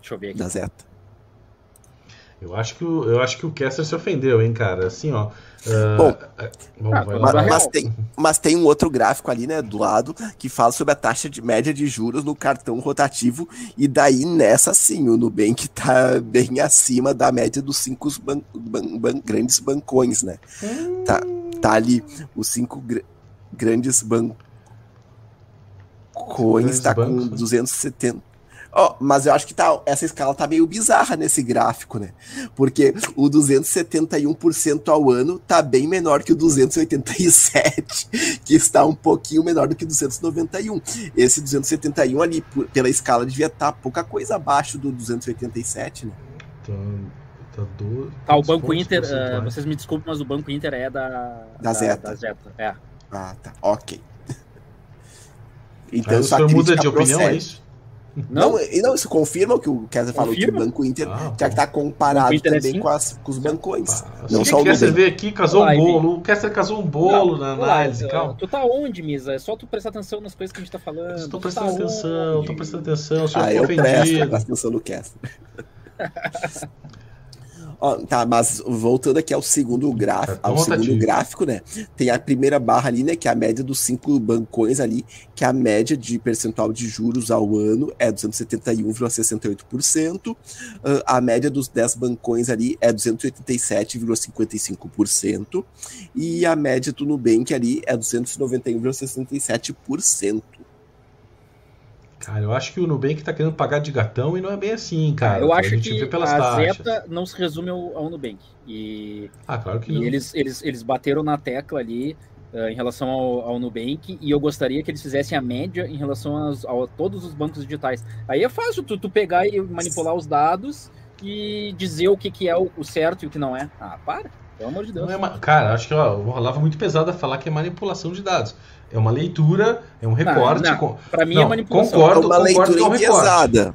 Deixa eu ver aqui. Da Zeta. Eu acho que o, eu acho que o Kessler se ofendeu, hein, cara? Assim, ó. Uh, bom, bom ah, mas, mas, tem, mas tem um outro gráfico ali, né, do lado, que fala sobre a taxa de média de juros no cartão rotativo, e daí nessa sim, o Nubank tá bem acima da média dos cinco ban ban ban grandes bancões, né? Hum. Tá, tá ali os cinco gr grandes bancões, tá com 270 Oh, mas eu acho que tá, essa escala tá meio bizarra nesse gráfico, né? Porque o 271% ao ano tá bem menor que o 287, que está um pouquinho menor do que o 291. Esse 271 ali, por, pela escala, devia estar tá pouca coisa abaixo do 287, né? Tá, tá, do, tá o Banco Inter, uh, vocês me desculpem, mas o Banco Inter é da, da, da Zeta. Da Zeta. É. Ah, tá. Ok. Então, Aí o senhor muda de opinião, é isso? Não, não, não, isso confirma o que o Kessler falou, que o Banco Inter ah, já está comparado é também é com, as, com os bancões. Ah, não só o Kessler veio aqui casou um bolo. O Kessler casou um bolo não, na análise, calma. Tu tá onde, Misa? É só tu prestar atenção nas coisas que a gente tá falando. Estou prestando tá atenção, estou prestando atenção. Ah, eu presto, presta atenção no Kessler. Ó, tá, mas voltando aqui ao segundo gráfico, é ao segundo gráfico, né? Tem a primeira barra ali, né? Que é a média dos cinco bancões ali, que a média de percentual de juros ao ano é 271,68%. Uh, a média dos 10 bancões ali é 287,55%. E a média do Nubank ali é 291,67%. Cara, eu acho que o Nubank tá querendo pagar de gatão e não é bem assim, cara. Eu acho que a taxas. Zeta não se resume ao, ao Nubank. E, ah, claro que e não. Eles, eles, eles bateram na tecla ali uh, em relação ao, ao Nubank e eu gostaria que eles fizessem a média em relação aos, a todos os bancos digitais. Aí é fácil tu, tu pegar e manipular os dados e dizer o que, que é o, o certo e o que não é. Ah, para. Pelo amor de Deus. É cara, acho que ó, rolava muito pesado falar que é manipulação de dados. É uma leitura, é um recorte. Não, não. Para mim é não, é manipulação. Concordo, é uma concordo leitura enviesada.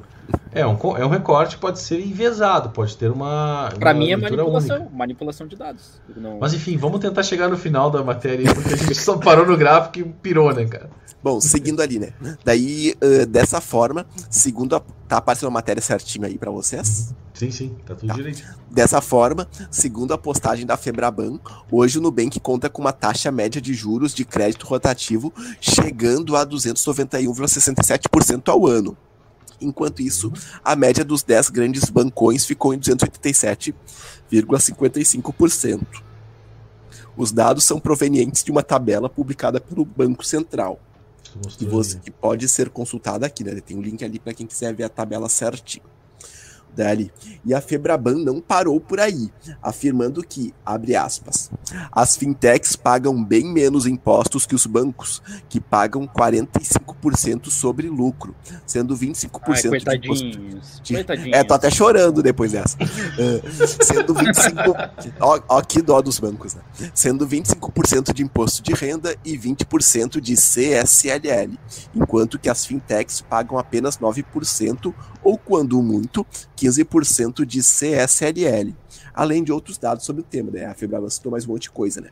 É um, é um recorte, pode ser enviesado, pode ter uma. Para mim é manipulação, única. manipulação de dados. Não... Mas enfim, vamos tentar chegar no final da matéria, porque a gente só parou no gráfico e pirou, né, cara? Bom, seguindo ali, né? Daí, uh, dessa forma, segundo a, tá aparecendo a matéria certinho aí para vocês? Sim, sim, tá tudo tá. direito. Dessa forma, segundo a postagem da Febraban, hoje o Nubank conta com uma taxa média de juros de crédito rotativo chegando a 291,67% ao ano. Enquanto isso, a média dos 10 grandes bancões ficou em 287,55%. Os dados são provenientes de uma tabela publicada pelo Banco Central que, você, que pode ser consultada aqui, né? Tem um link ali para quem quiser ver a tabela certinho dali. E a Febraban não parou por aí, afirmando que, abre aspas, as fintechs pagam bem menos impostos que os bancos, que pagam 45% sobre lucro, sendo 25% Ai, de imposto. De... É, tô até chorando depois dessa. uh, sendo 25. ó, ó, que dó dos bancos, né? Sendo 25% de imposto de renda e 20% de CSLL, enquanto que as fintechs pagam apenas 9% ou, quando muito, 15% de CSLL, além de outros dados sobre o tema, né? A Febraban citou mais um monte de coisa, né?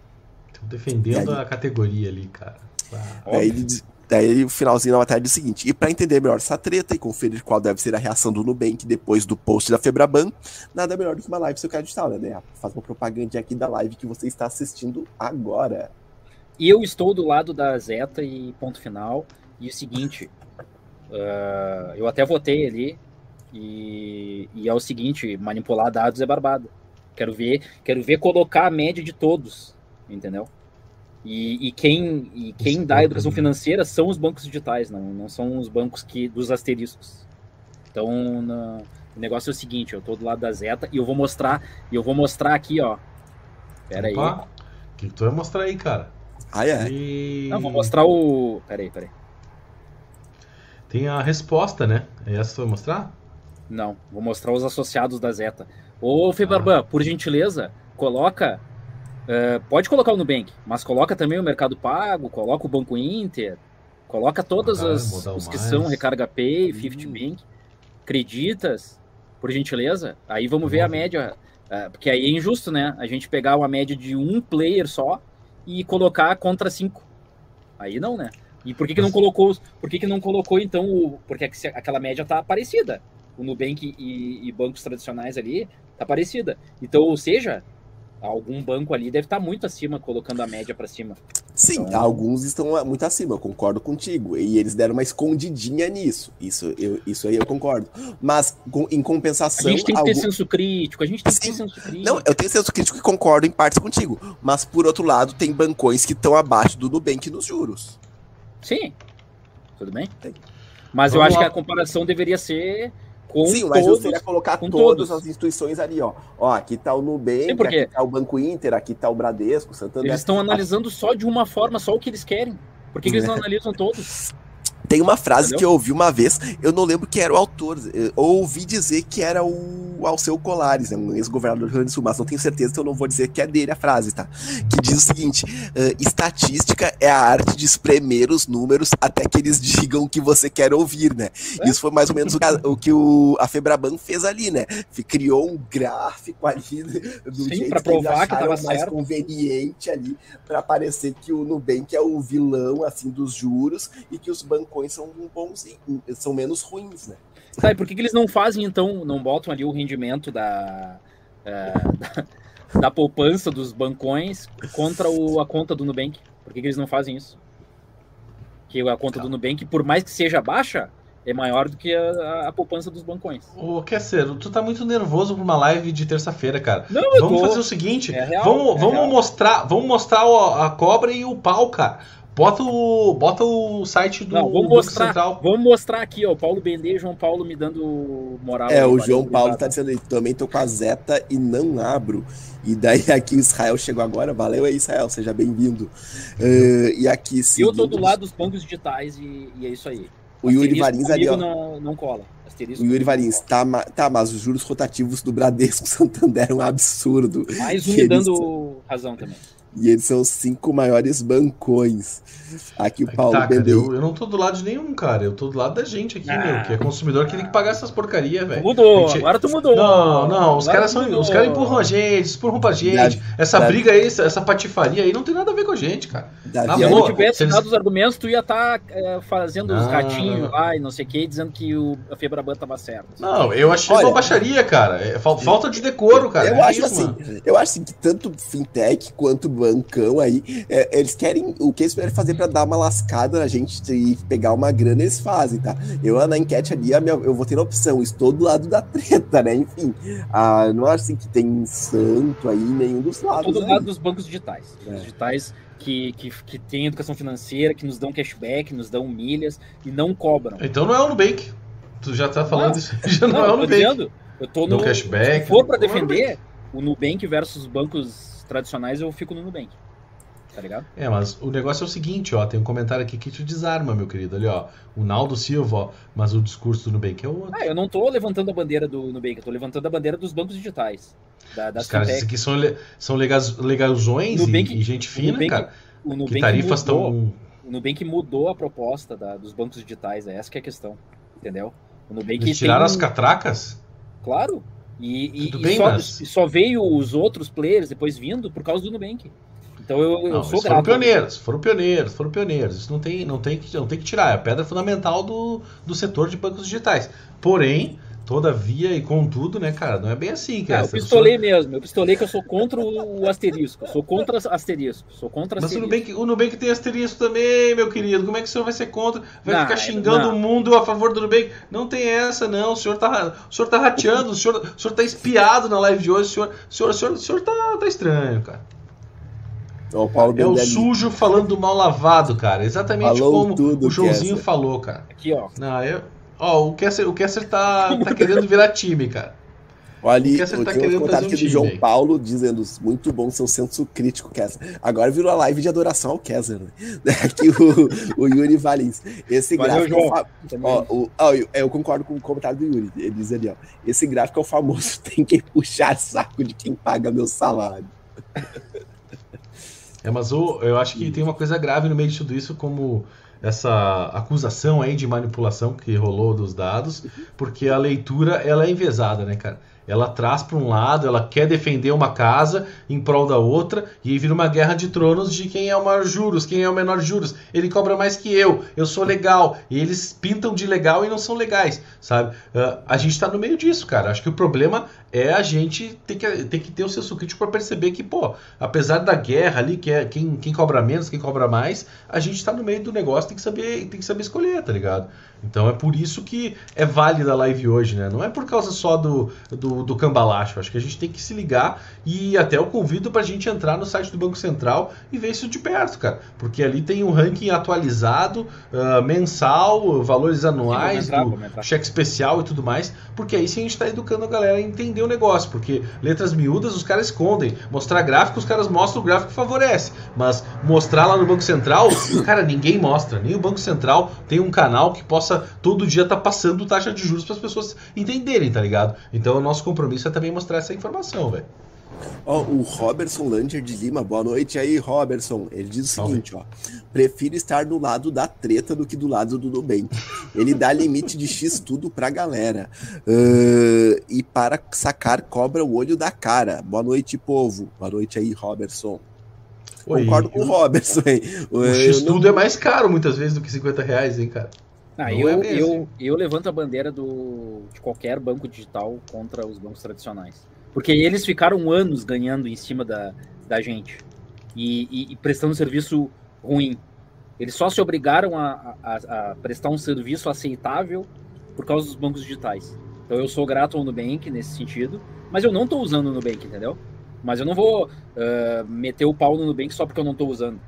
Estão defendendo a categoria ali, cara. Ah, ele, Daí o finalzinho da matéria diz o seguinte: e para entender melhor essa treta e conferir qual deve ser a reação do Nubank depois do post da Febraban, nada melhor do que uma live seu cara digital, né? Faz uma propaganda aqui da live que você está assistindo agora. E eu estou do lado da Zeta e ponto final. E o seguinte, uh, eu até votei ali e, e, é o seguinte, manipular dados é barbado. Quero ver, quero ver colocar a média de todos, entendeu? E, e quem, e quem dá educação financeira são os bancos digitais, não, não são os bancos que dos asteriscos. Então, na, o negócio é o seguinte, eu tô do lado da Zeta e eu vou mostrar, e eu vou mostrar aqui, ó. Pera Opa, aí. O que, que tu vai mostrar aí, cara? Ah, é? E... Não, vou mostrar o. Peraí, peraí. Tem a resposta, né? É essa que você vai mostrar? Não, vou mostrar os associados da Zeta. Ô, Febarban, ah. por gentileza, coloca. Uh, pode colocar o Nubank, mas coloca também o Mercado Pago, coloca o Banco Inter, coloca todas as os que são Recarga Pay, hum. 50 Bank, Creditas, por gentileza. Aí vamos ver a média. Uh, porque aí é injusto, né? A gente pegar uma média de um player só e colocar contra cinco. Aí não, né? E por que, que não colocou? Por que, que não colocou então o? Porque aquela média tá parecida. O Nubank e, e bancos tradicionais ali tá parecida. Então, ou seja, algum banco ali deve estar tá muito acima, colocando a média para cima. Sim, então... alguns estão muito acima, eu concordo contigo. E eles deram uma escondidinha nisso. Isso, eu, isso aí eu concordo. Mas, com, em compensação. A gente tem que algum... ter senso crítico, a gente tem que ter senso crítico. Não, eu tenho senso crítico e concordo em partes contigo. Mas, por outro lado, tem bancões que estão abaixo do Nubank nos juros. Sim. Tudo bem? Tem. Mas Vamos eu acho lá. que a comparação deveria ser com Sim, mas todos, seria colocar todas todos. as instituições ali, ó. Ó, aqui tá o Nubank, Sim, aqui tá o Banco Inter, aqui tá o Bradesco, Santander. Eles estão analisando só de uma forma, só o que eles querem. Por que, que eles não analisam todos? Tem uma frase Entendeu? que eu ouvi uma vez, eu não lembro quem era o autor, eu ouvi dizer que era o Alceu Colares, né, um ex-governador do Rio Grande do Sul, mas não tenho certeza, então não vou dizer que é dele a frase, tá? Que diz o seguinte: uh, estatística é a arte de espremer os números até que eles digam o que você quer ouvir, né? É? Isso foi mais ou menos o, o, que o, a Febraban fez ali, né? Criou um gráfico ali do Sim, jeito que eles que mais certo. conveniente ali, para parecer que o Nubank é o vilão, assim, dos juros e que os bancos são bons, são menos ruins, né? Tá, e por que, que eles não fazem, então, não botam ali o rendimento da, uh, da, da, poupança dos bancões contra o, a conta do Nubank? Por que, que eles não fazem isso? Que a conta do Nubank, por mais que seja baixa, é maior do que a, a, poupança dos bancões. Ô, Kesser, tu tá muito nervoso pra uma live de terça-feira, cara. Não, vamos tô... fazer o seguinte, é real, vamos, é vamos mostrar, vamos mostrar a cobra e o pau, cara. Bota o, bota o site do Não, vamos mostrar, Central. Vamos mostrar aqui, ó. O Paulo Bendê e João Paulo me dando moral. É, o João Paulo tá dizendo aí, também tô com a Zeta e não abro. E daí aqui o Israel chegou agora. Valeu aí, Israel, seja bem-vindo. Uh, e aqui sim. Eu tô do lado dos bancos digitais e, e é isso aí. O Yuri Varins ali, ó. Não, não cola. Asterisco o Yuri Varins, tá, tá, mas os juros rotativos do Bradesco Santander é um absurdo. Mais um me dando eles... razão também. E eles são os cinco maiores bancões. Aqui o Paulo tá, eu, eu, não tô do lado de nenhum, cara. Eu tô do lado da gente aqui, ah, meu, que é consumidor que tem que pagar essas porcaria, velho. Mudou, gente... agora tu mudou. Não, não, os caras são. Os caras empurram a gente, empurram pra gente. essa Davi... briga aí, essa patifaria aí não tem nada a ver com a gente, cara. Davi, Se não tivesse eles... dado os argumentos, tu ia estar tá, é, fazendo não, os gatinhos lá e não sei o que, dizendo que o, a Febraban tava certo. Não, eu achei Olha, uma baixaria, cara. É, falta de decoro, cara. Eu é acho isso, assim, mano. eu acho assim que tanto fintech quanto bancão aí, é, eles querem. O que eles querem fazer para dar uma lascada na gente e pegar uma grana, eles fazem, tá? Eu na enquete ali, minha, eu votei na opção, estou do lado da treta, né? Enfim, ah, não acho assim que tem santo aí nenhum dos lados. Estou do lado dos bancos digitais. É. Os digitais que, que, que tem educação financeira, que nos dão cashback, nos dão milhas e não cobram. Então não é o Nubank. Tu já tá falando não, isso. Já não, não é o Nubank. Dizendo, eu tô no, no cashback. Se for para defender o Nubank versus bancos tradicionais, eu fico no Nubank tá ligado? É, mas o negócio é o seguinte, ó, tem um comentário aqui que te desarma, meu querido, ali, ó, o Naldo Silva, ó, mas o discurso do Nubank é outro. Ah, eu não tô levantando a bandeira do Nubank, eu tô levantando a bandeira dos bancos digitais. Da, Os caras dizem que são, são legais, legalzões Nubank, e, e, gente fina, Nubank, cara, o Nubank que tarifas mudou, O Nubank mudou a proposta da, dos bancos digitais, é essa que é a questão, entendeu? O Nubank Eles tiraram as catracas? Claro, e, e, bem, e, só, mas... e, só, veio os outros players depois vindo por causa do Nubank. Então eu, eu Não, sou eles foram grato. pioneiros, foram pioneiros, foram pioneiros. Isso não tem, não tem, que, não tem que tirar, é a pedra fundamental do, do setor de bancos digitais. Porém, todavia e contudo, né, cara, não é bem assim, cara. eu pistolei mesmo, eu pistolei que eu sou contra o, asterisco, sou contra asterisco, sou contra Mas o asterisco. Nubank, o Nubank tem asterisco também, meu querido. Como é que o senhor vai ser contra? Vai Não, ficar é- xingando não. o mundo a favor do Nubank? Não tem essa, não. O senhor tá, o senhor tá rateando, o senhor, o senhor tá espiado na live de hoje. O senhor, o senhor, o senhor, o senhor tá, tá estranho, cara. Ó, o Paulo É o sujo falando do mal lavado, cara. Exatamente Falou como tudo, o Joãozinho Kessler. falou, cara. Aqui, ó. Não, eu. Ó, o Kessler, o Kessler tá, tá querendo virar time, cara. Olha ali, O Kessler tá um querendo um aqui do João aí. Paulo dizendo muito bom seu senso crítico, Kessler. Agora virou a live de adoração ao Kessler. Né? Aqui o, o Yuri Valins. Esse Valeu, gráfico. é. Ó, o- ó, eu, eu concordo com o comentário do Yuri. Ele diz ali, ó. Esse gráfico é o famoso tem que puxar saco de quem paga meu salário. É, mas o, eu acho que tem uma coisa grave no meio de tudo isso, como essa acusação aí de manipulação que rolou dos dados, porque a leitura ela é envezada, né, cara? Ela traz para um lado, ela quer defender uma casa em prol da outra, e aí vira uma guerra de tronos de quem é o maior juros, quem é o menor juros. Ele cobra mais que eu, eu sou legal. E eles pintam de legal e não são legais, sabe? Ah, a gente tá no meio disso, cara. Acho que o problema é a gente ter que, ter que ter o senso crítico para perceber que, pô, apesar da guerra ali, que é quem, quem cobra menos, quem cobra mais, a gente tá no meio do negócio, tem que saber, tem que saber escolher, tá ligado? Então é por isso que é válida a live hoje, né? Não é por causa só do, do, do cambalacho. Acho que a gente tem que se ligar e até eu convido pra gente entrar no site do Banco Central e ver isso de perto, cara. Porque ali tem um ranking atualizado, ah, mensal, valores anuais, Sim, entrar, do cheque especial e tudo mais, porque aí sim a gente está educando a galera a entender o negócio, porque letras miúdas os caras escondem, mostrar gráfico os caras mostram o gráfico que favorece, mas mostrar lá no Banco Central, cara, ninguém mostra, nem o Banco Central tem um canal que possa todo dia estar passando taxa de juros para as pessoas entenderem, tá ligado? Então o nosso compromisso é também mostrar essa informação, velho. Ó, o Robertson Lander de Lima, boa noite aí, Robertson. Ele diz o Salve. seguinte, ó. Prefiro estar do lado da treta do que do lado do Nubank. Ele dá limite de X tudo pra galera. Ah, e para sacar, cobra o olho da cara. Boa noite, povo. Boa noite aí, Robertson. Oi, Concordo com o Robertson aí. O Eu X não- tudo é mais caro muitas vezes do que 50 reais, hein, cara? Ah, Não eu, é eu, eu levanto a bandeira do, de qualquer banco digital contra os bancos tradicionais. Porque eles ficaram anos ganhando em cima da, da gente e, e- e prestando serviço ruim. Eles só se obrigaram a, a- a prestar um serviço aceitável por causa dos bancos digitais. Então eu sou grato ao Nubank nesse sentido, mas eu não estou usando o Nubank, entendeu? Mas eu não vou ah, meter o pau no Nubank só porque eu não estou usando.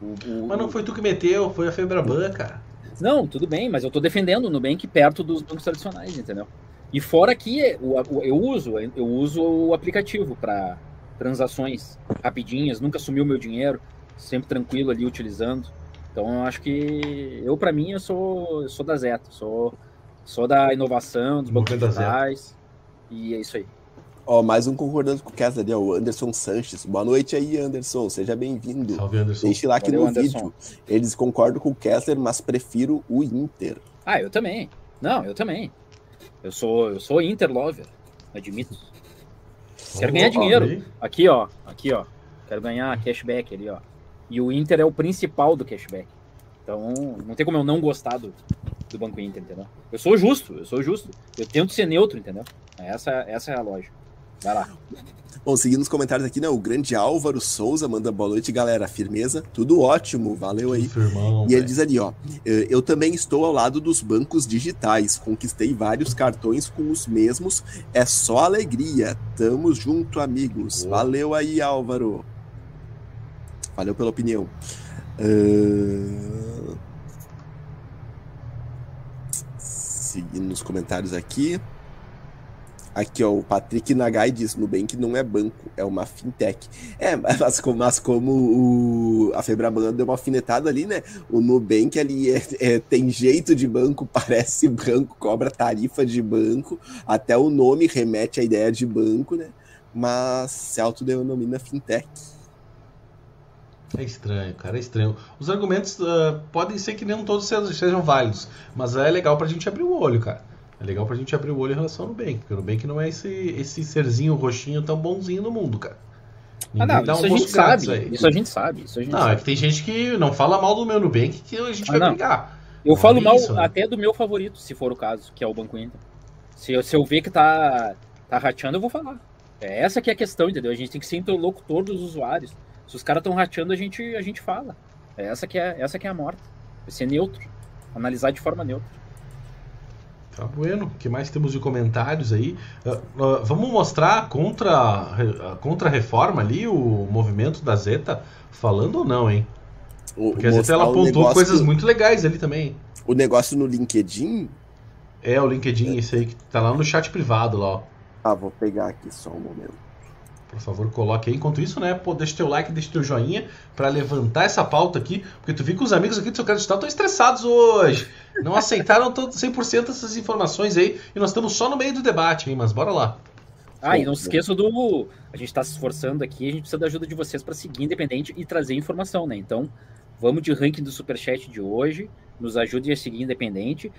O- o- Mas não foi tu que meteu, foi a Febraban, cara. não, tudo bem, mas eu tô defendendo o Nubank perto dos bancos tradicionais, entendeu? E fora que eu uso, eu uso o aplicativo para transações rapidinhas, nunca sumiu meu dinheiro, sempre tranquilo ali utilizando. Então eu acho que eu para mim eu sou eu sou da Zeta, sou sou da inovação dos bancos digitais. E é isso aí. Ó, mais um concordando com o Kessler ali, ó, o Anderson Sanches. Boa noite aí, Anderson. Seja bem-vindo. Salve, Anderson. Deixe lá aqui Valeu, no Anderson. vídeo. Eles concordam com o Kessler, mas prefiro o Inter. Ah, eu também. Não, eu também. Eu sou eu sou Inter lover, admito. Quero ganhar dinheiro. Aqui, ó. Aqui, ó. Quero ganhar cashback ali, ó. E o Inter é o principal do cashback. Então, não tem como eu não gostar do, do Banco Inter, entendeu? Eu sou justo, eu sou justo. Eu tento ser neutro, entendeu? Essa, essa é a lógica. Vai lá. Bom, seguindo os comentários aqui, né? O grande Álvaro Souza manda boa noite, galera. Firmeza? Tudo ótimo, valeu aí. Firmão, E ele velho. diz ali, ó, "Eh, eu também estou ao lado dos bancos digitais, conquistei vários cartões com os mesmos, é só alegria, tamo junto, amigos. Boa. Valeu aí, Álvaro. Valeu pela opinião. Ahn, Seguindo nos comentários aqui. Aqui, ó, o Patrick Nagai diz: Nubank não é banco, é uma fintech. É, mas como, mas como o, a Febraban deu uma alfinetada ali, né? O Nubank ali é- é- tem jeito de banco, parece banco, cobra tarifa de banco, até o nome remete à ideia de banco, né? Mas se autodenomina fintech. É estranho, cara, é estranho. Os argumentos ah, podem ser que nem todos sejam válidos, mas é legal pra gente abrir o olho, cara. É legal pra gente abrir o olho em relação ao Nubank, porque o Nubank não é esse, esse serzinho roxinho tão bonzinho no mundo, cara. Ah, Ninguém não, dá isso um a gente sabe. aí. Isso a gente sabe. Isso a gente Não, é sabe. que tem gente que não fala mal do meu Nubank que a gente Ah, vai não. brigar. Eu Não falo é mal isso, né? até do meu favorito, se for o caso, que é o Banco Inter. Se eu, se eu ver que tá, tá rateando, eu vou falar. É essa que é a questão, entendeu? A gente tem que ser interlocutor dos usuários. Se os caras estão rateando, a gente, a gente fala. É essa que é, essa que é a morte. É ser neutro. Analisar de forma neutra. Tá bueno. O que mais temos de comentários aí? Ah, ah, vamos mostrar contra a contra a reforma ali, o movimento da Zeta falando ou não, hein? O, Porque a Zeta ela apontou negócio- coisas muito legais ali também. O negócio no LinkedIn. É, o LinkedIn, esse aí que tá lá no chat privado lá, ó. Ah, vou pegar aqui só um momento. Por favor, coloque aí. Enquanto isso, né, pô, deixa teu like, deixa teu joinha pra levantar essa pauta aqui, porque tu viu que os amigos aqui do seu canal estão estressados hoje. Não aceitaram todo 100% essas informações aí e nós estamos só no meio do debate, hein, mas bora lá. Ah, e não se esqueça do. A gente tá se esforçando aqui, a gente precisa da ajuda de vocês para seguir independente e trazer informação, né? Então, vamos de ranking do Superchat de hoje. Nos ajude a seguir independente.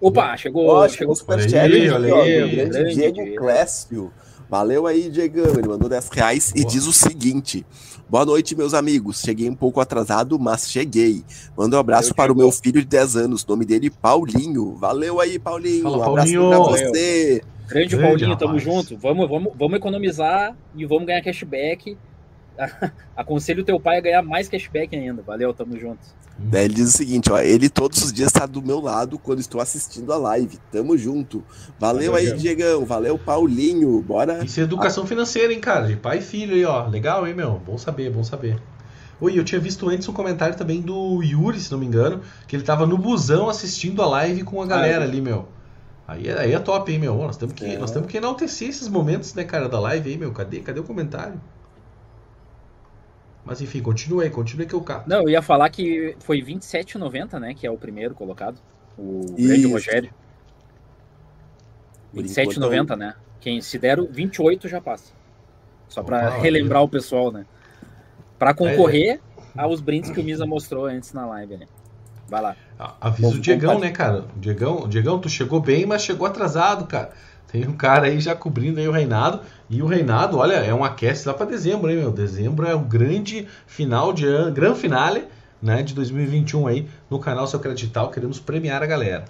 Opa, chegou. Ó, chegou chegou o Olha superchat aí, aqui, olha aí, grande, Diego. Clécio. Valeu aí, Diegão. Ele mandou 10 reais e Boa. diz o seguinte: Boa noite, meus amigos. Cheguei um pouco atrasado, mas cheguei. Manda um abraço Eu para o chegou. meu filho de 10 anos. Nome dele, Paulinho. Valeu aí, Paulinho. Fala, um abraço Paulinho. pra Valeu. você. Grande, Grande, Paulinho, tamo rapaz. junto. Vamos, vamos, vamos economizar e vamos ganhar cashback. Aconselho o teu pai a ganhar mais cashback ainda. Valeu, tamo junto. Daí ele diz o seguinte, ó, ele todos os dias está do meu lado quando estou assistindo a live. Tamo junto. Valeu, Valeu, aí, Diego. Diegão. Valeu, Paulinho. Bora. Isso é educação financeira, hein, cara? De pai e filho aí, ó. Legal, hein, meu? Bom saber, bom saber. Oi, eu tinha visto antes um comentário também do Yuri, se não me engano, que ele tava no busão assistindo a live com a galera ali, meu. Aí, é- aí é top, hein, meu? Nós temos que, É. nós temos que enaltecer esses momentos, né, cara, da live aí, meu. Cadê, cadê o comentário? Mas enfim, continua aí, continua aí que eu cato. Não, eu ia falar que foi 27,90, né? Que é o primeiro colocado. O grande Isso. Rogério. Por 27,90, né? Quem se der o 28 já passa. Só pra Opa, relembrar o pessoal, né? Pra É. concorrer aos brindes que o Misa mostrou antes na live, né? Vai lá. Avisa Bom, o Diegão, né, cara? Diegão, o Diegão, tu chegou bem, mas chegou atrasado, cara. Tem um cara aí já cobrindo aí o reinado. E o reinado, olha, é um aquece lá pra dezembro, hein, meu? Dezembro é o grande final de ano, grande finale, né, de 2021 aí no canal Seu Credital. Queremos premiar a galera.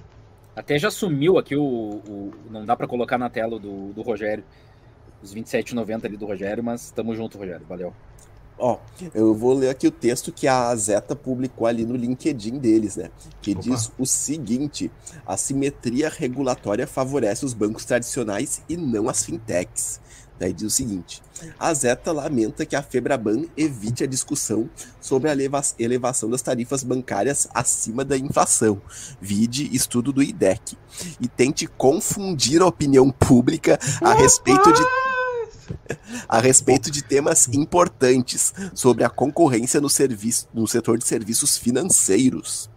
Até já sumiu aqui o. o- não dá pra colocar na tela do, do Rogério. Os 27,90 ali do Rogério, mas tamo junto, Rogério. Valeu. Ó, eu vou ler aqui o texto que a Zeta publicou ali no LinkedIn deles, né? Que Opa. diz o seguinte: a simetria regulatória favorece os bancos tradicionais e não as fintechs. Daí diz o seguinte: a Zeta lamenta que a Febraban evite a discussão sobre a eleva- elevação das tarifas bancárias acima da inflação, vide estudo do IDEC, e tente confundir a opinião pública a respeito de a respeito de temas importantes sobre a concorrência no, serviço, no setor de serviços financeiros.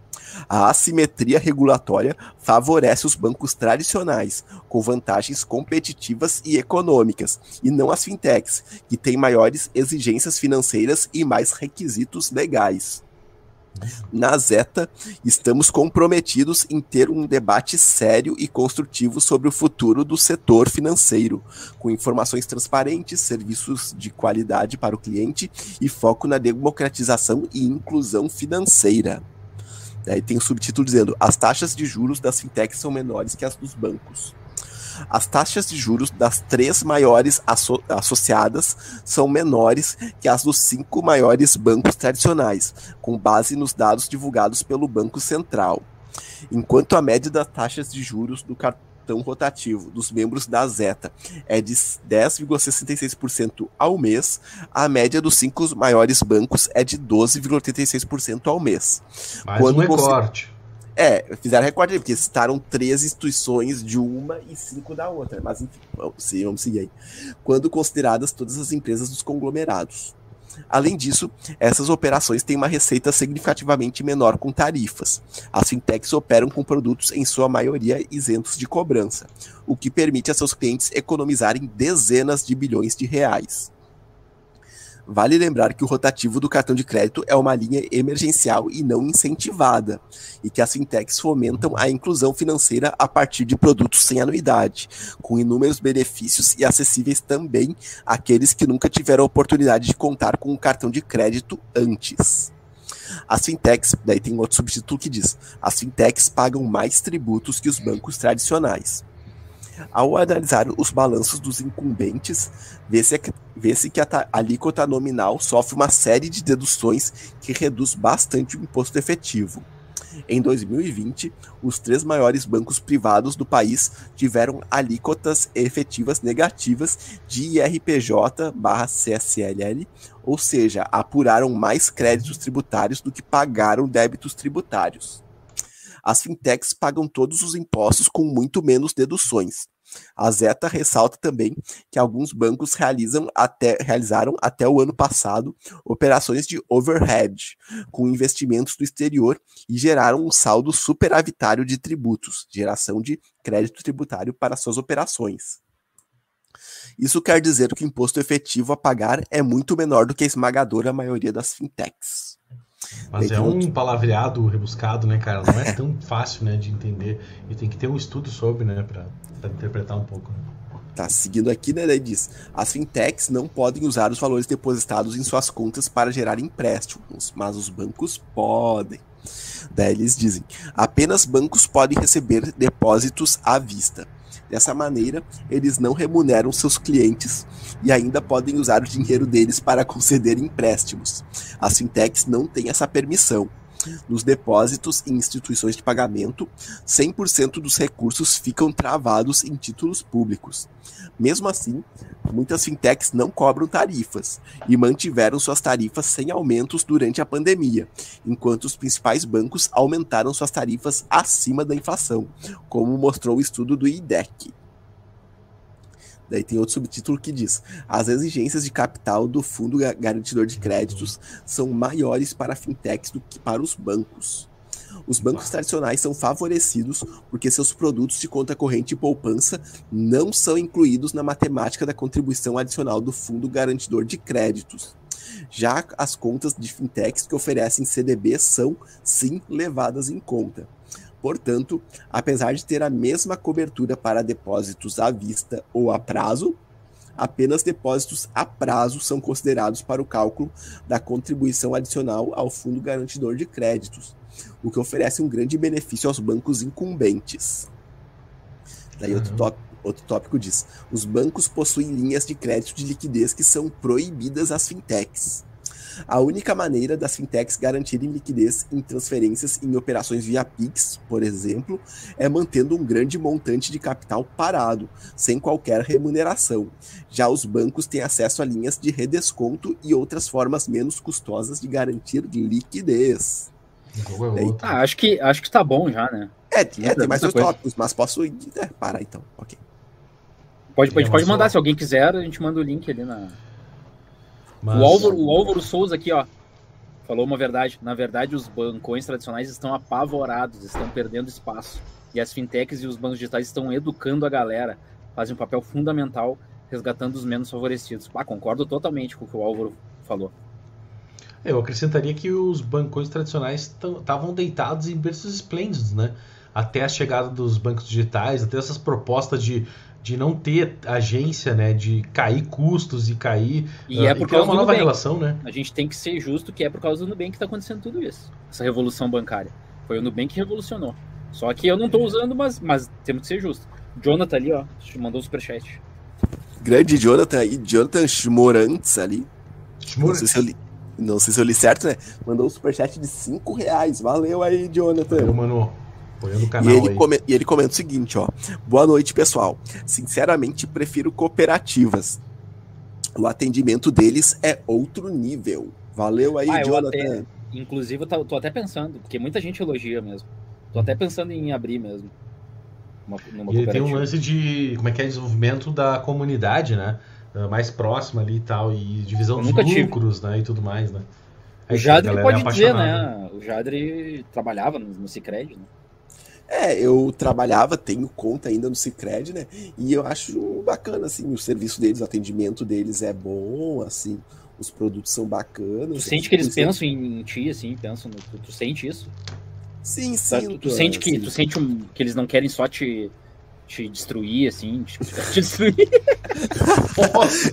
A assimetria regulatória favorece os bancos tradicionais, com vantagens competitivas e econômicas, e não as fintechs, que têm maiores exigências financeiras e mais requisitos legais. Na Zeta, estamos comprometidos em ter um debate sério e construtivo sobre o futuro do setor financeiro, com informações transparentes, serviços de qualidade para o cliente e foco na democratização e inclusão financeira. Daí tem o subtítulo dizendo: as taxas de juros das fintechs são menores que as dos bancos. As taxas de juros das três maiores asso associadas são menores que as dos cinco maiores bancos tradicionais, com base nos dados divulgados pelo Banco Central. Enquanto a média das taxas de juros do cartão rotativo dos membros da Zeta é de 10,66% ao mês, a média dos cinco maiores bancos é de 12,86% ao mês. Mais Quando um você- recorte. É, fizeram recorde porque citaram três instituições de uma e cinco da outra. Mas enfim, vamos, se- vamos seguir aí. Quando consideradas todas as empresas dos conglomerados. Além disso, essas operações têm uma receita significativamente menor com tarifas. As fintechs operam com produtos, em sua maioria, isentos de cobrança, o que permite a seus clientes economizarem dezenas de bilhões de reais. Vale lembrar que o rotativo do cartão de crédito é uma linha emergencial e não incentivada, e que as fintechs fomentam a inclusão financeira a partir de produtos sem anuidade, com inúmeros benefícios e acessíveis também àqueles que nunca tiveram a oportunidade de contar com um cartão de crédito antes. As fintechs, daí tem outro subtítulo que diz: as fintechs pagam mais tributos que os bancos tradicionais. Ao analisar os balanços dos incumbentes, vê-se vê que a alíquota nominal sofre uma série de deduções que reduz bastante o imposto efetivo. Em 2020, os três maiores bancos privados do país tiveram alíquotas efetivas negativas de IRPJ/CSLL, ou seja, apuraram mais créditos tributários do que pagaram débitos tributários. As fintechs pagam todos os impostos com muito menos deduções. A Zeta ressalta também que alguns bancos realizam até, realizaram até o ano passado operações de overhead com investimentos do exterior e geraram um saldo superavitário de tributos, geração de crédito tributário para suas operações. Isso quer dizer que o imposto efetivo a pagar é muito menor do que a esmagadora maioria das fintechs. Mas é um palavreado rebuscado, né, cara? Não é tão fácil, né, de entender. E tem que ter um estudo sobre, né, para interpretar um pouco. Né? Tá, seguindo aqui, né, daí diz: as fintechs não podem usar os valores depositados em suas contas para gerar empréstimos, mas os bancos podem. Daí eles dizem: apenas bancos podem receber depósitos à vista. Dessa maneira, eles não remuneram seus clientes e ainda podem usar o dinheiro deles para conceder empréstimos. As fintechs não têm essa permissão. Nos depósitos em instituições de pagamento, 100% dos recursos ficam travados em títulos públicos. Mesmo assim, muitas fintechs não cobram tarifas e mantiveram suas tarifas sem aumentos durante a pandemia, enquanto os principais bancos aumentaram suas tarifas acima da inflação, como mostrou o estudo do IDEC. Daí tem outro subtítulo que diz: as exigências de capital do fundo garantidor de créditos são maiores para fintechs do que para os bancos. Os bancos tradicionais são favorecidos porque seus produtos de conta corrente e poupança não são incluídos na matemática da contribuição adicional do fundo garantidor de créditos. Já as contas de fintechs que oferecem CDB são, sim, levadas em conta. Portanto, apesar de ter a mesma cobertura para depósitos à vista ou a prazo, apenas depósitos a prazo são considerados para o cálculo da contribuição adicional ao Fundo Garantidor de Créditos, o que oferece um grande benefício aos bancos incumbentes. Daí outro, uhum. outro tópico diz: os bancos possuem linhas de crédito de liquidez que são proibidas às fintechs. A única maneira das fintechs garantirem liquidez em transferências em operações via Pix, por exemplo, é mantendo um grande montante de capital parado, sem qualquer remuneração. Já os bancos têm acesso a linhas de redesconto e outras formas menos custosas de garantir liquidez. É ah, acho que acho que tá bom já, né? É, é tem mais dois tópicos, mas posso é, parar então. Ok. Pode, pode, pode mandar, se alguém quiser, a gente manda o link ali na, mas... O, Álvaro, o Álvaro Souza aqui, ó, falou uma verdade. Na verdade, os bancões tradicionais estão apavorados, estão perdendo espaço. E as fintechs e os bancos digitais estão educando a galera, fazem um papel fundamental resgatando os menos favorecidos. Ah, concordo totalmente com o que o Álvaro falou. Eu acrescentaria que os bancões tradicionais estavam deitados em berços esplêndidos, né? Até a chegada dos bancos digitais, até essas propostas de de não ter agência, né, de cair custos e cair e uh, é por causa uma nova Nubank. relação, né? A gente tem que ser justo que é por causa do Nubank que está acontecendo tudo isso, essa revolução bancária. Foi o Nubank que revolucionou. Só que eu não estou usando, mas, mas temos que ser justo. Jonathan ali, ó, mandou o superchat. Grande Jonathan aí, Jonathan Schmorantes ali. Não sei, se eu li, não sei se eu li certo, né? Mandou um superchat de 5 reais. Valeu aí, Jonathan. Valeu, mano. Canal e, ele come, e ele comenta o seguinte, ó. Boa noite, pessoal. Sinceramente, prefiro cooperativas. O atendimento deles é outro nível. Valeu aí, ah, Jonathan. Até, inclusive, eu tô, tô, até pensando, porque muita gente elogia mesmo. Tô até pensando em abrir mesmo. Uma, e ele tem um lance de, como é que é, desenvolvimento da comunidade, né? Ah, mais próxima ali e tal, e divisão dos lucros, tive. né? E tudo mais, né? Aí, o Jadre pode é dizer, né? O Jadre trabalhava no, no Cicred, né? É, eu trabalhava, tenho conta ainda no Cicred, né? E eu acho bacana, assim, o serviço deles, o atendimento deles é bom, assim, os produtos são bacanas. Tu sente que eles pensam em, ti, assim, pensam no, tu, tu sente isso? Sim, sim. Tu, tu sente que, tu sente um, que eles não querem só te, te destruir, assim, te, te destruir.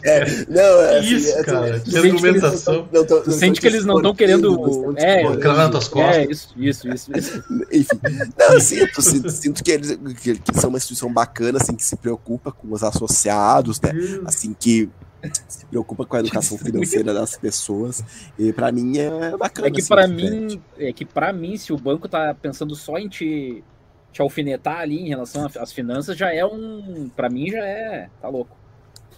é, não, é, assim, isso, é, cara, que argumentação. Não, não, tu sente que eles não estão querendo. É, cravando tuas costas. É, isso, isso, isso. isso. Enfim, não, sinto, sinto, sinto que, eles, que, que são uma instituição bacana, assim, que se preocupa com os associados, né? Assim, que se preocupa com a educação financeira das pessoas. E para mim é bacana. É que assim, para mim, é que para mim, se o banco tá pensando só em te te alfinetar ali em relação às finanças já é um. para mim já é. tá louco.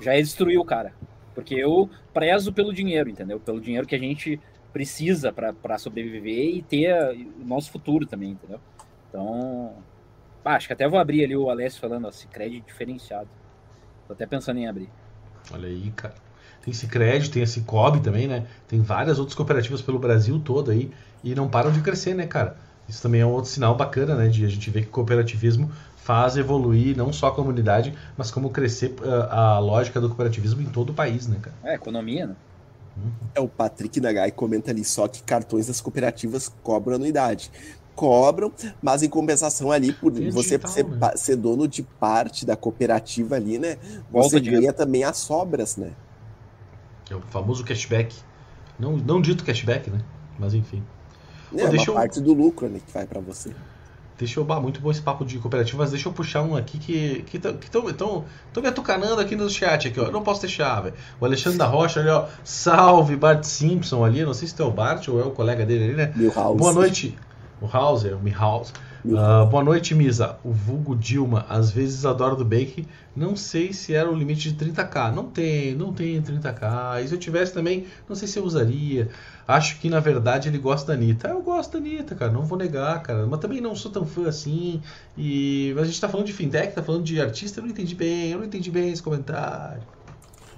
Já é destruir o cara. Porque eu prezo pelo dinheiro, entendeu? Pelo dinheiro que a gente precisa para sobreviver e ter o nosso futuro também, entendeu? Então. Ah, acho que até vou abrir ali o Alessio falando, ó, Cicred diferenciado. Tô até pensando em abrir. Olha aí, cara. Tem Cicred, tem a Cicobi também, né? Tem várias outras cooperativas pelo Brasil todo aí. E não param de crescer, né, cara? Isso também é um outro sinal bacana, né? De a gente ver que o cooperativismo faz evoluir não só a comunidade, mas como crescer uh, a lógica do cooperativismo em todo o país, né, cara? É, economia, né? Uhum. É, o Patrick Nagai comenta ali só que cartões das cooperativas cobram anuidade. Cobram, mas em compensação ali, por Tem você digital, ser, né? ser, dono de parte da cooperativa ali, né? Você Volta ganha também as sobras, né? É o famoso cashback. Não, não dito cashback, né? Mas enfim. É, Pô, uma eu... parte do lucro né, que vai para você. Deixa eu. Bah, muito bom esse papo de cooperativas. Deixa eu puxar um aqui que estão que tão, tão me atucanando aqui no chat. Aqui, ó. Eu não posso deixar, velho. O Alexandre da Rocha ali, ó. Salve, Bart Simpson ali. Não sei se é o Bart ou é o colega dele ali, né? Milhouse. Boa noite. O Hauser, o Milhouse. Uh, boa noite, Misa. O vulgo Dilma, às vezes adora do Bake. Não sei se era o limite de 30k. Não tem, não tem 30k. E se eu tivesse também, não sei se eu usaria. Acho que na verdade ele gosta da Anitta. Eu gosto da Anitta, cara. Não vou negar, cara. Mas também não sou tão fã assim. E mas a gente tá falando de fintech, tá falando de artista. Eu não entendi bem. Eu não entendi bem esse comentário.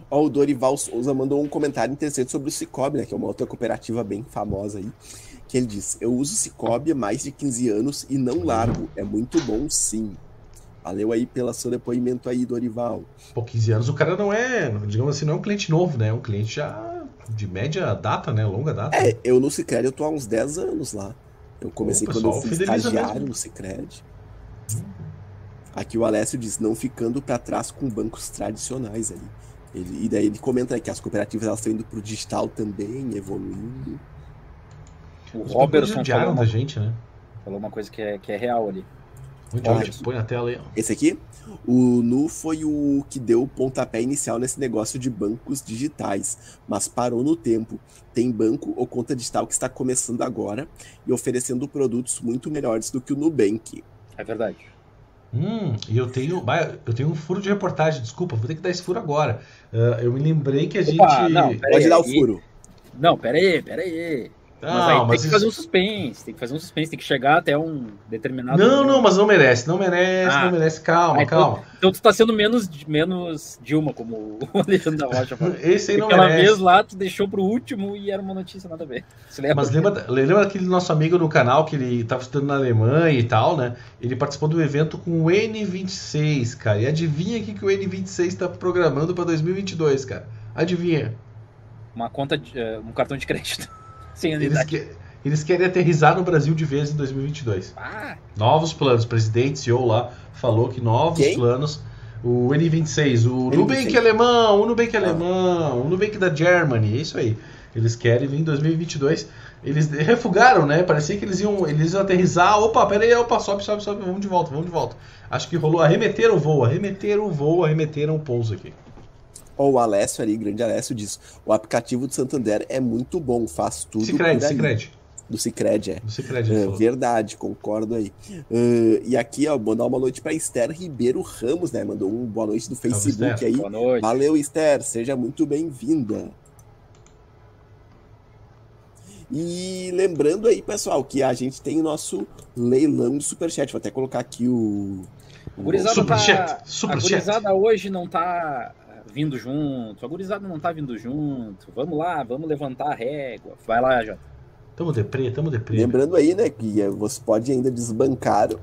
Ó, o Dorival Souza mandou um comentário interessante sobre o Cicobi, né? Que é uma outra cooperativa bem famosa aí que ele diz: Eu uso Cicobi há mais de 15 anos e não largo. É muito bom, sim. Valeu aí pelo seu depoimento aí, Dorival. Pô, 15 anos o cara não é, digamos assim, não é um cliente novo, né? É um cliente já de média data, né? Longa data. É, eu no Cicred eu tô há uns 10 anos lá. Eu comecei Pô, pessoal, quando eu fui estagiário mesmo. no Cicred. Aqui o Alessio diz, não ficando para trás com bancos tradicionais ali. Ele, e daí ele comenta que as cooperativas elas estão indo pro digital também, evoluindo. O Os Robertson falou uma, da gente, né? falou uma coisa que é, que é real ali. Onde, Põe a tela aí. Esse aqui? O Nu foi o que deu o pontapé inicial nesse negócio de bancos digitais, mas parou no tempo. Tem banco ou conta digital que está começando agora e oferecendo produtos muito melhores do que o Nubank. É verdade. Hum, e eu tenho, eu tenho um furo de reportagem, desculpa, vou ter que dar esse furo agora. Uh, eu me lembrei que a Opa, gente. Não, Pode aí, dar o furo. Não, pera aí, pera aí. Não, mas aí mas tem que isso... fazer um suspense, tem que fazer um suspense, tem que chegar até um determinado. Não, não, mas não merece, não merece, ah. não merece. Calma, calma. Então, então, tu tá sendo menos, menos Dilma, como o Alexandre da Rocha falou. Esse aí não Aquela merece. vez lá, tu deixou pro último e era uma notícia nada a ver. Lembra? Mas lembra, lembra daquele nosso amigo no canal que ele tava estudando na Alemanha e tal, né? Ele participou do evento com o N26, cara. E adivinha o que o N26 tá programando pra 2022, cara? Adivinha? Uma conta, de, uh, um cartão de crédito. Sim, eles, que, eles querem aterrizar no Brasil de vez em 2022. Ah. Novos planos. O presidente CEO lá falou que novos Quem? planos. O N26, o N26. Nubank alemão, o Nubank ah. alemão, o Nubank da Germany, é isso aí. Eles querem vir em 2022. Eles refugaram, né? Parecia que eles iam, eles iam aterrizar. Opa, peraí, opa, sobe, sobe, sobe, vamos de volta, vamos de volta. Acho que rolou, arremeteram o voo, arremeteram o voo, arremeteram o pouso aqui. O Alessio ali, grande Alessio, diz: o aplicativo do Santander é muito bom, faz tudo. Cicred, Cicred. Do Cicred, é. Do Cicred, é, Verdade, concordo aí. Uh, e aqui, ó, mandar uma noite para Esther Ribeiro Ramos, né? Mandou um boa noite do Facebook Salve, aí. Boa noite. Valeu, Esther, seja muito bem-vinda. E lembrando aí, pessoal, que a gente tem o nosso leilão de superchat. Vou até colocar aqui o. A gurizada, superchat, tá... superchat. a gurizada hoje não tá vindo junto, a gurizada não tá vindo junto. Vamos lá, vamos levantar a régua. Vai lá, Jota. Tamo deprê, tamo deprê. Lembrando aí, né, que você pode ainda desbancar O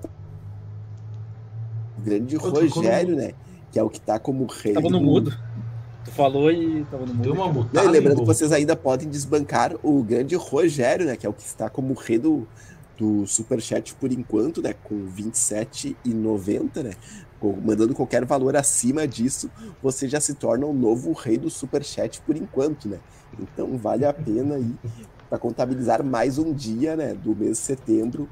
grande Rogério, né? Que é o que tá como rei. Tava no mudo. Tu falou e tava no mudo. Deu uma Não, mutada. e lembrando hein, que vocês ainda podem desbancar o grande Rogério, né? Que é o que está como rei do, do Superchat por enquanto, né? Com R$27,90, né? Mandando qualquer valor acima disso, você já se torna o novo rei do Superchat por enquanto, né? Então vale a pena aí para contabilizar mais um dia, né? Do mês de setembro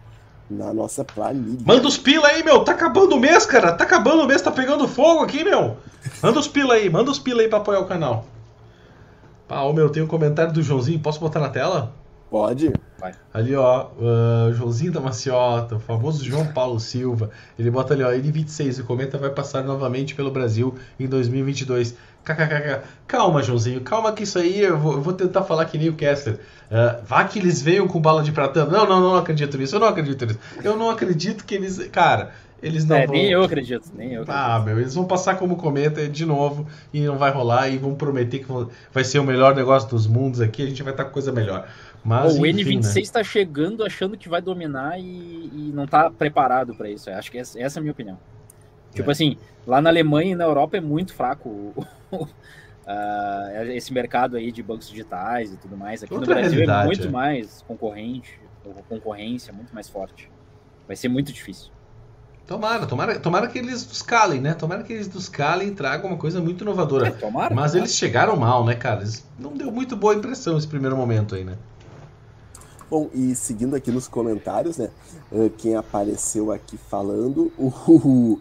na nossa planilha. Manda os pila aí, meu. Tá acabando o mês, cara. Tá acabando o mês, tá pegando fogo aqui, meu. Manda os pila aí, manda os pila aí pra apoiar o canal. Ô meu, tem um comentário do Joãozinho. Posso botar na tela? Pode? Ali, ó, ah, Joãozinho da Maciota, o famoso João Paulo Silva. Ele bota ali, ó, N26, o cometa vai passar novamente pelo Brasil em 2022. KKKK. Calma, Joãozinho, calma que isso aí eu vou, eu vou tentar falar que nem o Kessler. Ah, vá que eles venham com bala de prata. Não, não, não acredito nisso, eu não acredito nisso. Eu não acredito que eles. Cara, eles não É, vão. nem eu acredito, nem eu acredito. Ah, meu, eles vão passar como cometa de novo e não vai rolar e vão prometer que vai ser o melhor negócio dos mundos aqui, a gente vai estar com coisa melhor. Mas, o enfim, N26 né? está chegando achando que vai dominar e, e não tá preparado para isso. Eu acho que essa, essa é a minha opinião. Tipo É. assim, lá na Alemanha e na Europa é muito fraco o- ah, esse mercado aí de bancos digitais e tudo mais. Aqui Outra no Brasil é muito é. mais concorrente, concorrência muito mais forte. Vai ser muito difícil. Tomara, tomara, tomara que eles nos calem, né? Tomara que eles nos calem e tragam uma coisa muito inovadora. É, tomara. Mas tomara. eles chegaram mal, né, cara? Eles não deu muito boa impressão esse primeiro momento aí, né? Bom, e seguindo aqui nos comentários, né? eh, Quem apareceu aqui falando, o.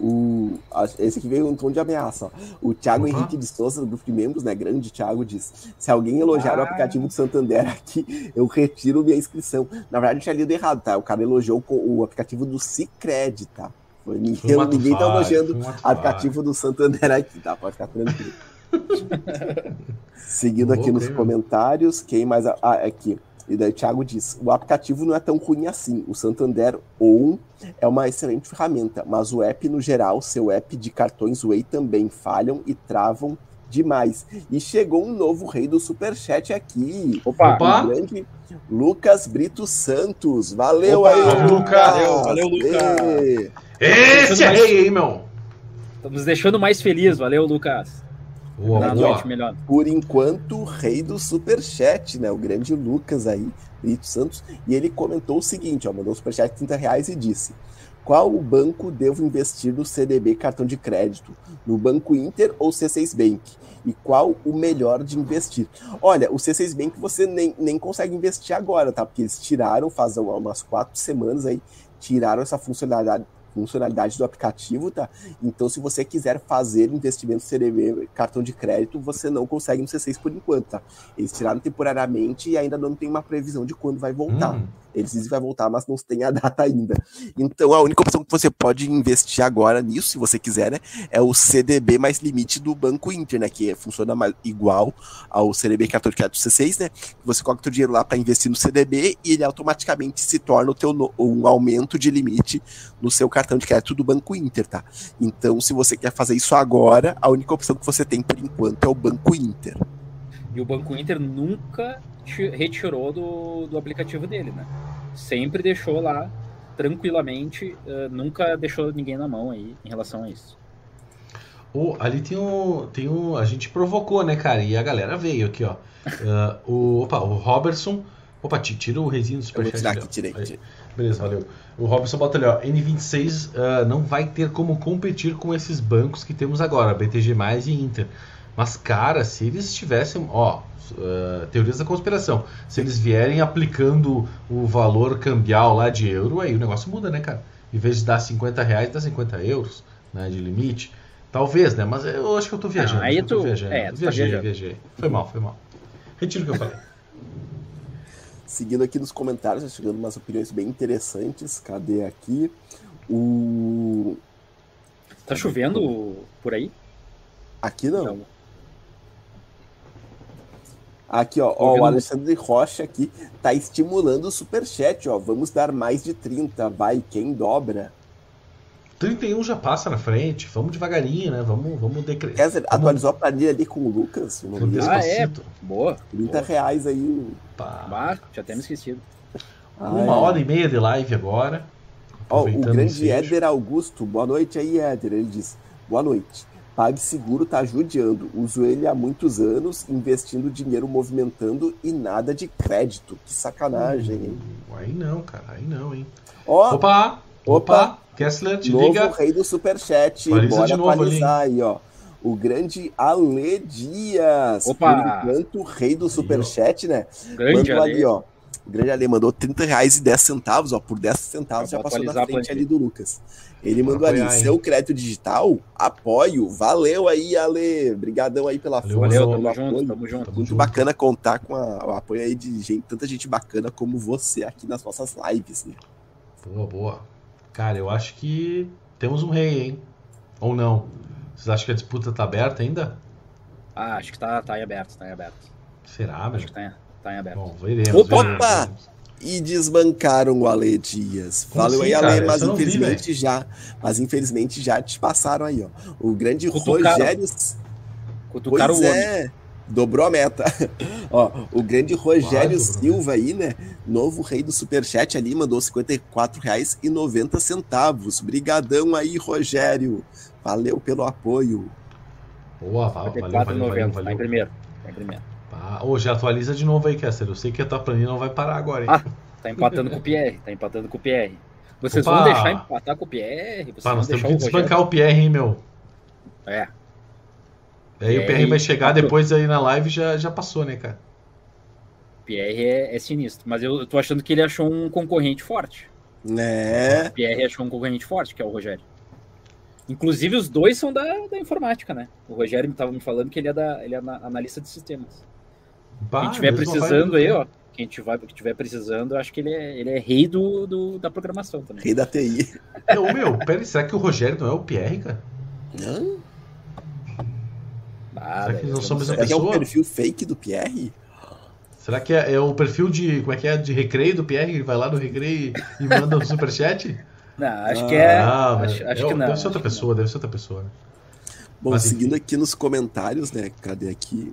o, esse aqui veio um tom de ameaça. Ó. O Thiago Opa. Henrique de Souza, do grupo de membros, né? Grande Thiago, diz: Se alguém elogiar o Ah. aplicativo do Santander aqui, eu retiro minha inscrição. Na verdade, eu tinha lido errado, tá? O cara elogiou o aplicativo do Cicred, tá? Foi, ninguém ninguém tá elogiando o aplicativo do Santander aqui, tá? Pode ficar tranquilo. Seguindo aqui Louco, nos comentários, quem mais. Ah, aqui. E daí o Thiago diz: o aplicativo não é tão ruim assim. O Santander On é uma excelente ferramenta, mas o app no geral, seu app de cartões Way também falham e travam demais. E chegou um novo rei do Superchat aqui. Opa, Opa. O grande Lucas Brito Santos. Valeu Opa, aí, Lucas. Valeu, valeu, Lucas. Esse é rei, hein, meu? nos deixando mais feliz. Valeu, Lucas. Ó, Na ó, noite melhor. por enquanto, o rei do superchat, né? O grande Lucas aí, Brito Santos. E ele comentou o seguinte, ó, mandou um superchat de 30 reais e disse: Qual o banco devo investir no CDB cartão de crédito? No Banco Inter ou C6 Bank? E qual o melhor de investir? Olha, o C6 Bank você nem, nem consegue investir agora, tá? Porque eles tiraram, faz umas quatro semanas aí, tiraram essa funcionalidade, funcionalidade do aplicativo, tá? Então, se você quiser fazer investimento CDB, cartão de crédito, você não consegue no C6 por enquanto, tá? Eles tiraram temporariamente e ainda não tem uma previsão de quando vai voltar. Hum, Eles dizem que vai voltar, mas não tem a data ainda. Então, a única opção que você pode investir agora nisso, se você quiser, né, é o CDB mais limite do Banco Inter, né, que funciona mais, igual ao CDB cartão de crédito C6, né? Você coloca o teu dinheiro lá para investir no CDB e ele automaticamente se torna o teu um aumento de limite no seu cartão de crédito do Banco Inter, tá? Então, se você quer fazer isso agora, a única opção que você tem por enquanto é o Banco Inter. E o Banco Inter nunca ti- retirou do, do aplicativo dele, né? Sempre deixou lá tranquilamente, eh, nunca deixou ninguém na mão aí em relação a isso. Ô, ali tem um, tem um. A gente provocou, né, cara? E a galera veio aqui, ó. Ah, o, opa, o Robertson. Opa, ti- tira o reizinho do Eu vou Superchat. tirar aqui, tirei. Tirei. Beleza, valeu. O Robson bota ali, ó. N26 ah, não vai ter como competir com esses bancos que temos agora, BTG e Inter. Mas, cara, se eles tivessem. Ó, ah, teorias da conspiração. Se eles vierem aplicando o valor cambial lá de euro, aí o negócio muda, né, cara? Em vez de dar 50 reais, dá 50 euros né, de limite. Talvez, né? Mas eu acho que eu tô viajando. aí eu tô tu- viajando. é, tu tá viajei, viajando. viajei. Foi mal, foi mal. Retiro o que eu falei. Seguindo aqui nos comentários, tá chegando umas opiniões bem interessantes. Cadê aqui? O. Tá chovendo por aí? Aqui não. Não. Aqui, ó, ó, o Alexandre Rocha aqui tá estimulando o superchat, ó. Vamos dar mais de 30, vai, quem dobra? 31 já passa na frente. Vamos devagarinho, né? Vamos, vamos decre... Quer dizer, Vamos- atualizou a planilha ali com o Lucas? o nome dele? Ah, é? Boa. 30 boa. reais aí. Pá. Bah, tinha até me esquecido. Ah, Uma hora e meia de live agora. Ó, o grande. Éder Augusto, boa noite aí, Éder. Ele diz: boa noite. PagSeguro tá judiando. Uso ele há muitos anos, investindo dinheiro, movimentando e nada de crédito. Que sacanagem, hein? Aí não, cara, aí não, hein? Ó, Opa! Opa! Opa! Kessler, te novo liga. rei do Superchat. Atualiza Bora de novo ali, atualizar aí, ó. O grande Ale Dias. Opa! Por enquanto, o rei do Superchat, né? Grande mandou ali. ali, ó. O grande Ale mandou 30 reais e 10 centavos, ó. Por 10 centavos já passou na frente ali do Lucas. Ele Vou mandou ali, seu crédito digital, apoio. Valeu aí, Ale. Obrigadão aí pela Valeu, força, Valeu, pelo tamo junto, apoio. tamo junto. Tamo Muito junto. bacana contar com a- o apoio aí de gente, tanta gente bacana como você aqui nas nossas lives, né? Boa, boa. Cara, eu acho que temos um rei, hein? Ou não? Vocês acham que a disputa tá aberta ainda? Ah, acho que tá, tá em aberto, tá em aberto. Será, meu? Acho que tá, em- tá em aberto. Bom, veremos. Opa! veremos. E desbancaram o Ale Dias. Como Valeu assim, aí, Ale, cara? mas não vi, infelizmente já. Mas infelizmente já te passaram aí, ó. O grande Cutucaram. Rogério. Cutucaram Pois o homem. é. Dobrou a meta. Ó, o grande Rogério Quase Silva aí, né? Novo rei do Superchat ali, mandou R$ 54,90. Brigadão aí, Rogério. Valeu pelo apoio. Boa, val- valeu, valeu, valeu, 54,90. Tá em valeu. primeiro. Tá em primeiro. Ô, já atualiza de novo aí, Kessler. Eu sei que a tua planilha não vai parar agora, hein? Ah, Tá empatando com o Pierre. Tá empatando com o Pierre. Vocês Opa! vão deixar empatar com o Pierre? Vocês Pá, nós temos que o desbancar o PR, hein, meu? É. Aí o PR vai e- chegar depois aí na live e já, já passou, né, cara? Pierre é, é sinistro. Mas eu, eu tô achando que ele achou um concorrente forte. Né? Pierre achou um concorrente forte, que é o Rogério. Inclusive, os dois são da, da informática, né? O Rogério estava me falando que ele é, da, ele é ana- analista de sistemas. Bah, Quem tiver precisando aí, do ó. Quem tiver, quem tiver precisando, acho que ele é, ele é rei do, do- da programação também. Rei da TI. Ô, meu, pera, aí, será que o Rogério não é o PR, cara? Não? Será que eles não são a mesma. Será que é o pessoa? perfil fake do Pierre? Será que é, é o perfil de. Como é que é? De recreio do PR? Ele vai lá no recreio e manda um superchat? Não, acho Ah, que é. Ah, acho, acho é- que não. Deve ser outra que pessoa, deve ser outra pessoa. né? Bom, Mas, enfim. seguindo aqui nos comentários, né? Cadê aqui?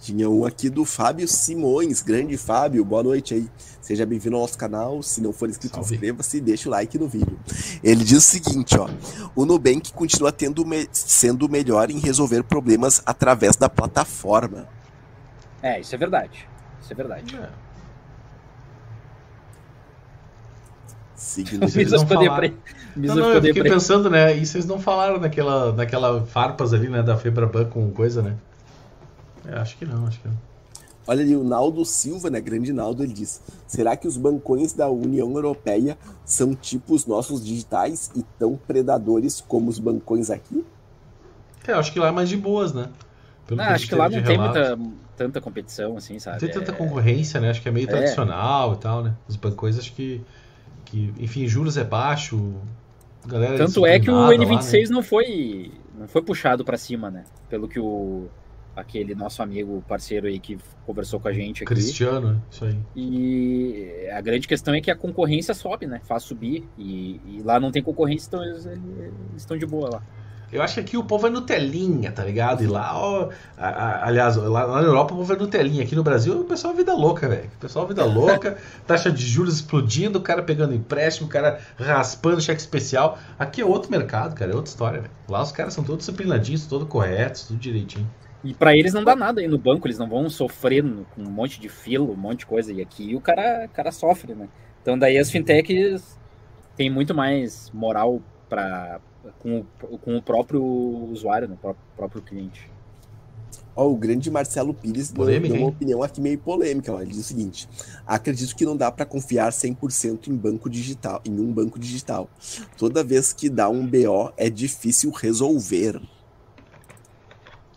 Tinha um aqui do Fábio Simões, grande Fábio, boa noite aí. Seja bem-vindo ao nosso canal. Se não for inscrito, inscreva-se e deixa o like no vídeo. Ele diz o seguinte, ó. O Nubank continua tendo me- sendo o melhor em resolver problemas através da plataforma. É, isso é verdade. Isso é verdade. É. Seguindo Misas não falaram. Não, não, eu fiquei pensando, né? E vocês não falaram naquela, naquela farpas ali, né? Da Febraban com coisa, né? É, acho que não, acho que não. Olha ali, o Naldo Silva, né? Grande Naldo, ele diz: será que os bancões da União Europeia são tipo os nossos digitais e tão predadores como os bancões aqui? É, eu acho que lá é mais de boas, né? Pelo Ah, a acho que lá não tem muita, tanta competição, assim, Não sabe? tem tanta É- concorrência, né? Acho que é meio É. tradicional e tal, né? Os bancões acho que, que enfim, juros é baixo, galera Tanto é que o disciplinada lá, N26 né? não foi não foi puxado pra cima, né? Pelo que o aquele nosso amigo parceiro aí que conversou com a gente aqui. Cristiano, né? isso aí. E a grande questão é que a concorrência sobe, né? Faz subir. E, e lá não tem concorrência, então eles, eles estão de boa lá. Eu acho que aqui o povo é Nutelinha, tá ligado? E lá, ó, a- a- aliás, lá, lá na Europa o povo é Nutelinha. Aqui no Brasil o pessoal é vida louca, velho. O pessoal é vida louca, taxa de juros explodindo, o cara pegando empréstimo, o cara raspando cheque especial. Aqui é outro mercado, cara, é outra história, velho. Lá os caras são todos disciplinadinhos, todos corretos, tudo direitinho. E pra eles não dá nada aí no banco, eles não vão sofrer no- com um monte de fila, um monte de coisa. E aqui o cara, o cara sofre, né? Então daí as fintechs têm muito mais moral para com, o- com o próprio usuário, né? O pró- próprio cliente. Ó, o grande Marcelo Pires deu, Polêmica, deu uma hein? opinião aqui meio polêmica. Ó. Ele diz o seguinte: acredito que não dá para confiar 100% em banco digital, em um banco digital. Toda vez que dá um BO é difícil resolver.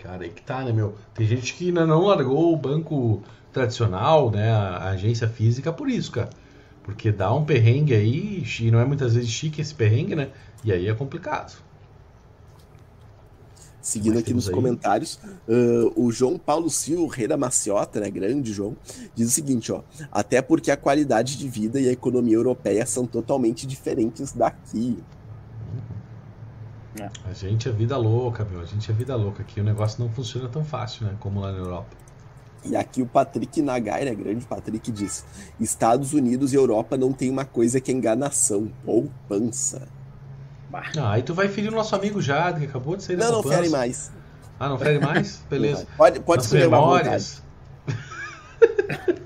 Cara, aí que tá, né, meu? Tem gente que ainda não largou o banco tradicional, né, a agência física por isso, cara. Porque dá um perrengue aí, e não é muitas vezes chique esse perrengue, né? E aí é complicado. Seguindo aqui nos aí. comentários, ah, o João Paulo Silva, o rei da maciota, né, grande João, diz o seguinte, ó, até porque a qualidade de vida e a economia europeia são totalmente diferentes daqui. A gente é vida louca, meu. A gente é vida louca. Aqui o negócio não funciona tão fácil, né? Como lá na Europa. E aqui o Patrick Nagai, né, grande Patrick, diz: Estados Unidos e Europa não tem uma coisa que é enganação, poupança. Ah, aí tu vai ferir o nosso amigo Jade, que acabou de sair da Não, não ferem mais. Ah, não fere mais? Beleza. Pode, pode As escolher memórias.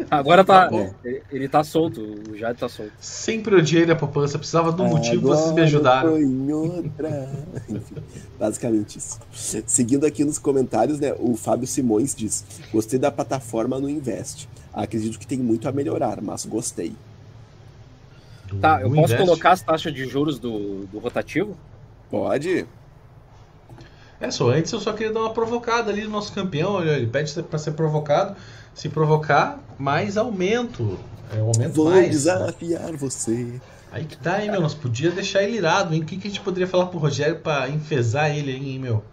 Agora tá. bom. ele, tá solto, o Jade tá solto. Sempre odiei ele a poupança, precisava de um motivo, Agora vocês me ajudaram. em outra. Enfim, basicamente isso. Seguindo aqui nos comentários, né, o Fábio Simões diz: Gostei da plataforma no Invest. Acredito que tem muito a melhorar, mas gostei. Do- Tá, eu posso Invest. colocar as taxas de juros do, do rotativo? Pode? É, só antes eu só queria dar uma provocada ali no nosso campeão. Ele pede pra ser provocado. Se provocar, mais aumento. É, um aumento Vou mais. desafiar você. Aí que tá, hein, meu? Nós podia deixar ele irado, hein? O que, que a gente poderia falar pro Rogério pra enfesar ele aí, hein, meu?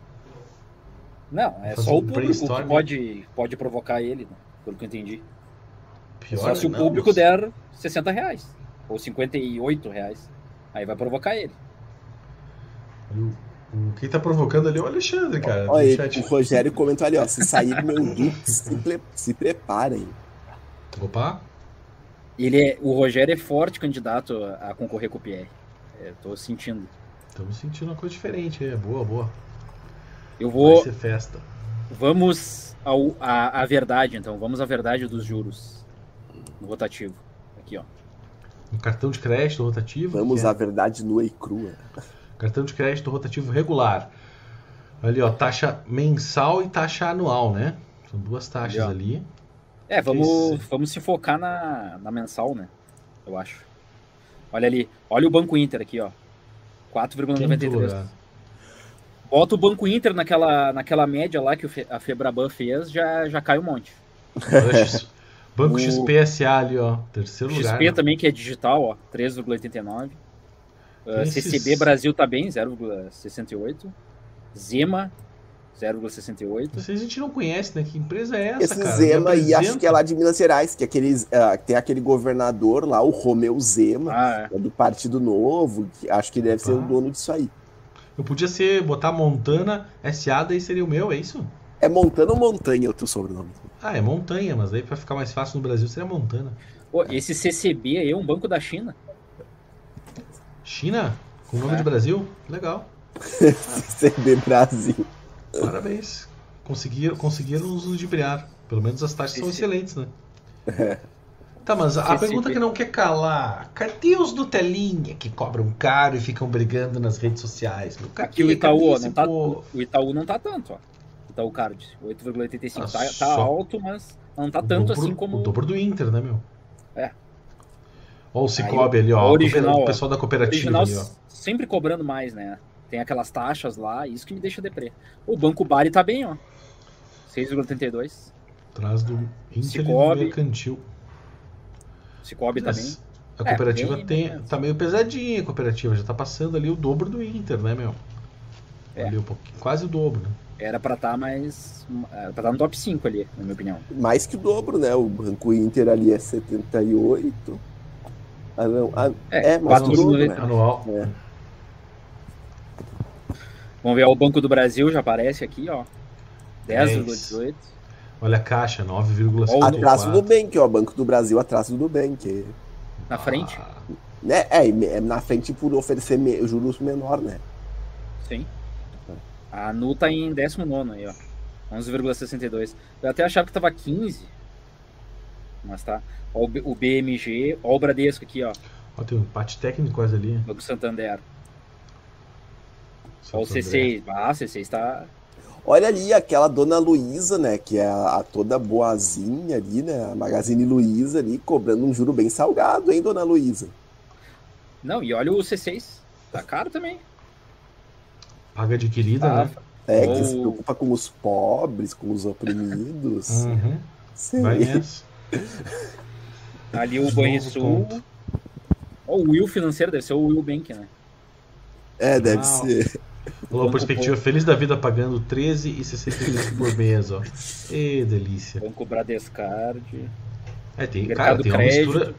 Não, é Fazer só um o público que pode, pode provocar ele, né? pelo que eu entendi. Pior, só se o não, público mas- der 60 reais. Ou 58 reais. Aí vai provocar ele. O, o- quem tá provocando ali é o Alexandre, cara. Olha, aí, chat. o Rogério comentou ali, ó. Se sair meu Dux, se, pre- se preparem. Opa. Ele é, o Rogério é forte candidato a, a concorrer com o Pierre. É, tô sentindo. Estamos sentindo uma coisa diferente aí. Boa, boa. Eu Vai vou. ser festa. Vamos ao, à, à verdade, então. Vamos à verdade dos juros. No rotativo. Aqui, ó. Um cartão de crédito rotativo. Vamos é à verdade nua e crua. Cartão de crédito rotativo regular. Ali, ó, taxa mensal e taxa anual, né? São duas taxas Ali, ó. ali. É, vamos, vamos se focar na, na mensal, né? Eu acho. Olha ali. Olha o Banco Inter aqui, ó. Quinto 4,93. lugar. Bota o Banco Inter naquela, naquela média lá que a Febraban fez, já, já cai um monte. Banco- O- XPSA ali, ó. Terceiro XP lugar. né? também, que é digital, ó, 3,89. Uh, Esses- CCB Brasil tá bem, 0,68. Zema, 0,68. Vocês a gente não conhece, né? Que empresa é essa, Esse cara? Zema aí, acho que é lá de Minas Gerais, que é aqueles, ah, tem aquele governador lá, o Romeu Zema, Ah, é do Partido Novo, que acho que deve ser o Ah. dono disso aí. Eu podia ser, botar Montana SA, daí seria o meu, é isso? É Montana ou Montanha o teu sobrenome? Ah, é montanha, mas daí pra ficar mais fácil no Brasil seria Montana. pô, esse CCB aí é um banco da China. China? Com o nome É. de Brasil? Legal. CB Brasil. Parabéns. Conseguiram, conseguiram nos ludibriar. Pelo menos as taxas são excelentes, né? Tá, mas a Esse- pergunta que não quer calar: cadê os do Telinha que cobram caro e ficam brigando nas redes sociais? Meu, cadê, Aqui o Itaú, cadê ó, esse não tá, povo? o Itaú não tá tanto, ó. Itaú Card, 8,85. Ah, Tá, tá alto, mas não tá tanto dobro- assim como. O dobro do Inter, né, meu? É. Ó, o Cicobi ali, ó. o original, o pessoal da cooperativa original ali, ó. sempre cobrando mais, né? Tem aquelas taxas lá, isso que me deixa deprê. O Banco Bari tá bem, ó. 6,82. Atrás do Inter. Mercantil. Cicobi tá bem. A cooperativa bem, tem, bem. tá meio pesadinha, a cooperativa. Já tá passando ali o dobro do Inter, né, meu? É. Ali um pouquinho, quase o dobro, né? Era pra estar mais. Era pra estar no top 5 ali, na minha opinião. Mais que o dobro, né? O Banco Inter ali é 78. Ah, não. Ah, É, é, mais que o quatro mil- né? Anual. É. Vamos ver, ó, o Banco do Brasil já aparece aqui, ó. 10,18. Olha a caixa, 9,54. Atrás do Nubank, ó. Banco do Brasil atrás do Nubank. Na frente. Ah, Né? É, é na frente por oferecer me- juros menor, né? Sim. A Nu tá em 19 aí, ó. 11,62. Eu até achava que tava 15. Mas tá. Ó, o BMG, ó o Bradesco aqui, ó. ó, tem um empate técnico quase ali. Banco Santander. Ó o Santo André. C6. Ah, C6 tá. Olha ali aquela dona Luísa, né? Que é a, a toda boazinha ali, né? A Magazine Luiza ali, cobrando um juro bem salgado, hein, dona Luísa? Não, e olha o C6. Tá caro também. Paga adquirida, Tá. né? É, Ou- que se preocupa com os pobres, com os oprimidos. Uhum. Sei. Vai nessa. Ali o Banrisul. Ó, o Will financeiro deve ser o Will Bank, né? É, deve Ah, ser. Falou, perspectiva feliz da vida pagando 13,63 por mês, ó. E delícia. Banco Bradescard. É, tem, cara, tem uma Crédito. mistura.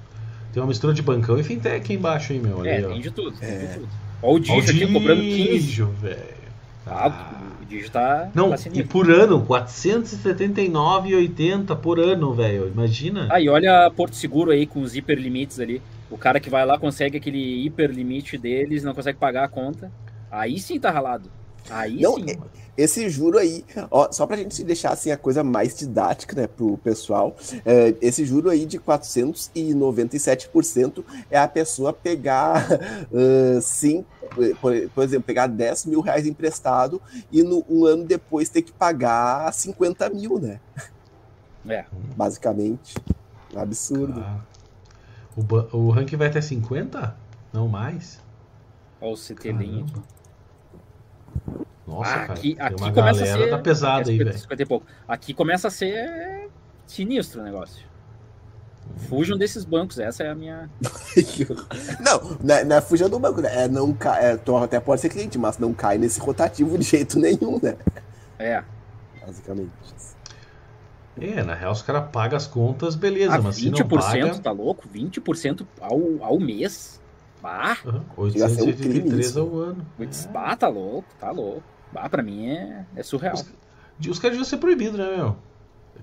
Tem uma mistura de bancão e fintech aí embaixo, hein, meu? Olha É, ó. tem de tudo. Tem É. de tudo. Ó o Ó, Digio aqui cobrando 15. Digio, velho. Ah, o Digio tá, Não, tá e por ano, 479,80 por ano, velho. Imagina. Ah, e olha Porto Seguro aí com os hiperlimites ali. O cara que vai lá consegue aquele hiperlimite deles, não consegue pagar a conta. Aí sim tá ralado. Aí Não, sim. Esse juro aí, ó, só pra gente deixar assim a coisa mais didática, né, pro pessoal, é, esse juro aí de 497% é a pessoa pegar, cinco, por, por exemplo, pegar 10 mil reais emprestado e no, um ano depois ter que pagar 50 mil, né? É. Basicamente. Absurdo. Ah. O, o ranking vai até 50? Não mais? Olha o CTLinho. Caramba. Nossa, Ah, cara. aqui, aqui uma começa a galera ser. tá pesada é, aí, 50, velho. 50 e pouco. Aqui começa a ser sinistro o negócio. Fujam desses bancos, essa é a minha. Não, não é, não é fugir do banco, né? É não ca... é, tu até pode ser cliente, mas não cai nesse rotativo de jeito nenhum, né? É. Basicamente. É, na real os caras pagam as contas, beleza, Ah, mas se 20% não paga... tá louco? 20% ao, ao mês. Bah, um crime 883 isso. ao ano. putz, bah, tá louco, tá louco. Bah, pra mim é, é surreal. Os, os caras deviam ser proibidos, né, meu?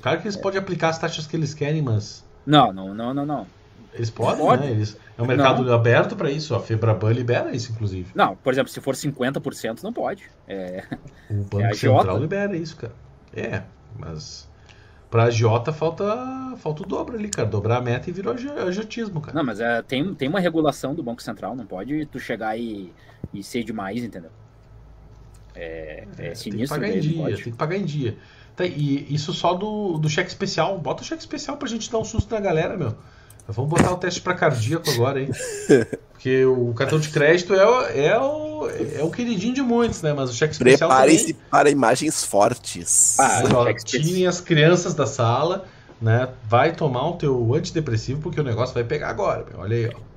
Claro que eles podem aplicar as taxas que eles querem, mas Não, não, não, não, não. eles podem, Pode. né? Eles, é um mercado aberto pra isso, a Febraban libera isso, inclusive. Não, por exemplo, se for 50%, não pode. É, O Banco É Central libera isso, cara. É, mas pra Jota falta, falta o dobro ali, cara. Dobrar a meta e virou jotismo, cara. não, mas é, tem, tem uma regulação do Banco Central, não pode tu chegar e, e ser demais, entendeu? É, é, tem que sinistro pagar em dia, pode. tem que pagar em dia. Tá, e isso só do, do cheque especial. Bota o cheque especial pra gente dar um susto na galera, meu. Vamos botar o teste pra cardíaco agora, hein? Porque o cartão de crédito é o, é o, é o queridinho de muitos, né? Mas o cheque especial Preparem-se também... para imagens fortes. Ah, ó, tirem as crianças da sala, né? Vai tomar o teu antidepressivo porque o negócio vai pegar agora, meu. Olha aí, ó.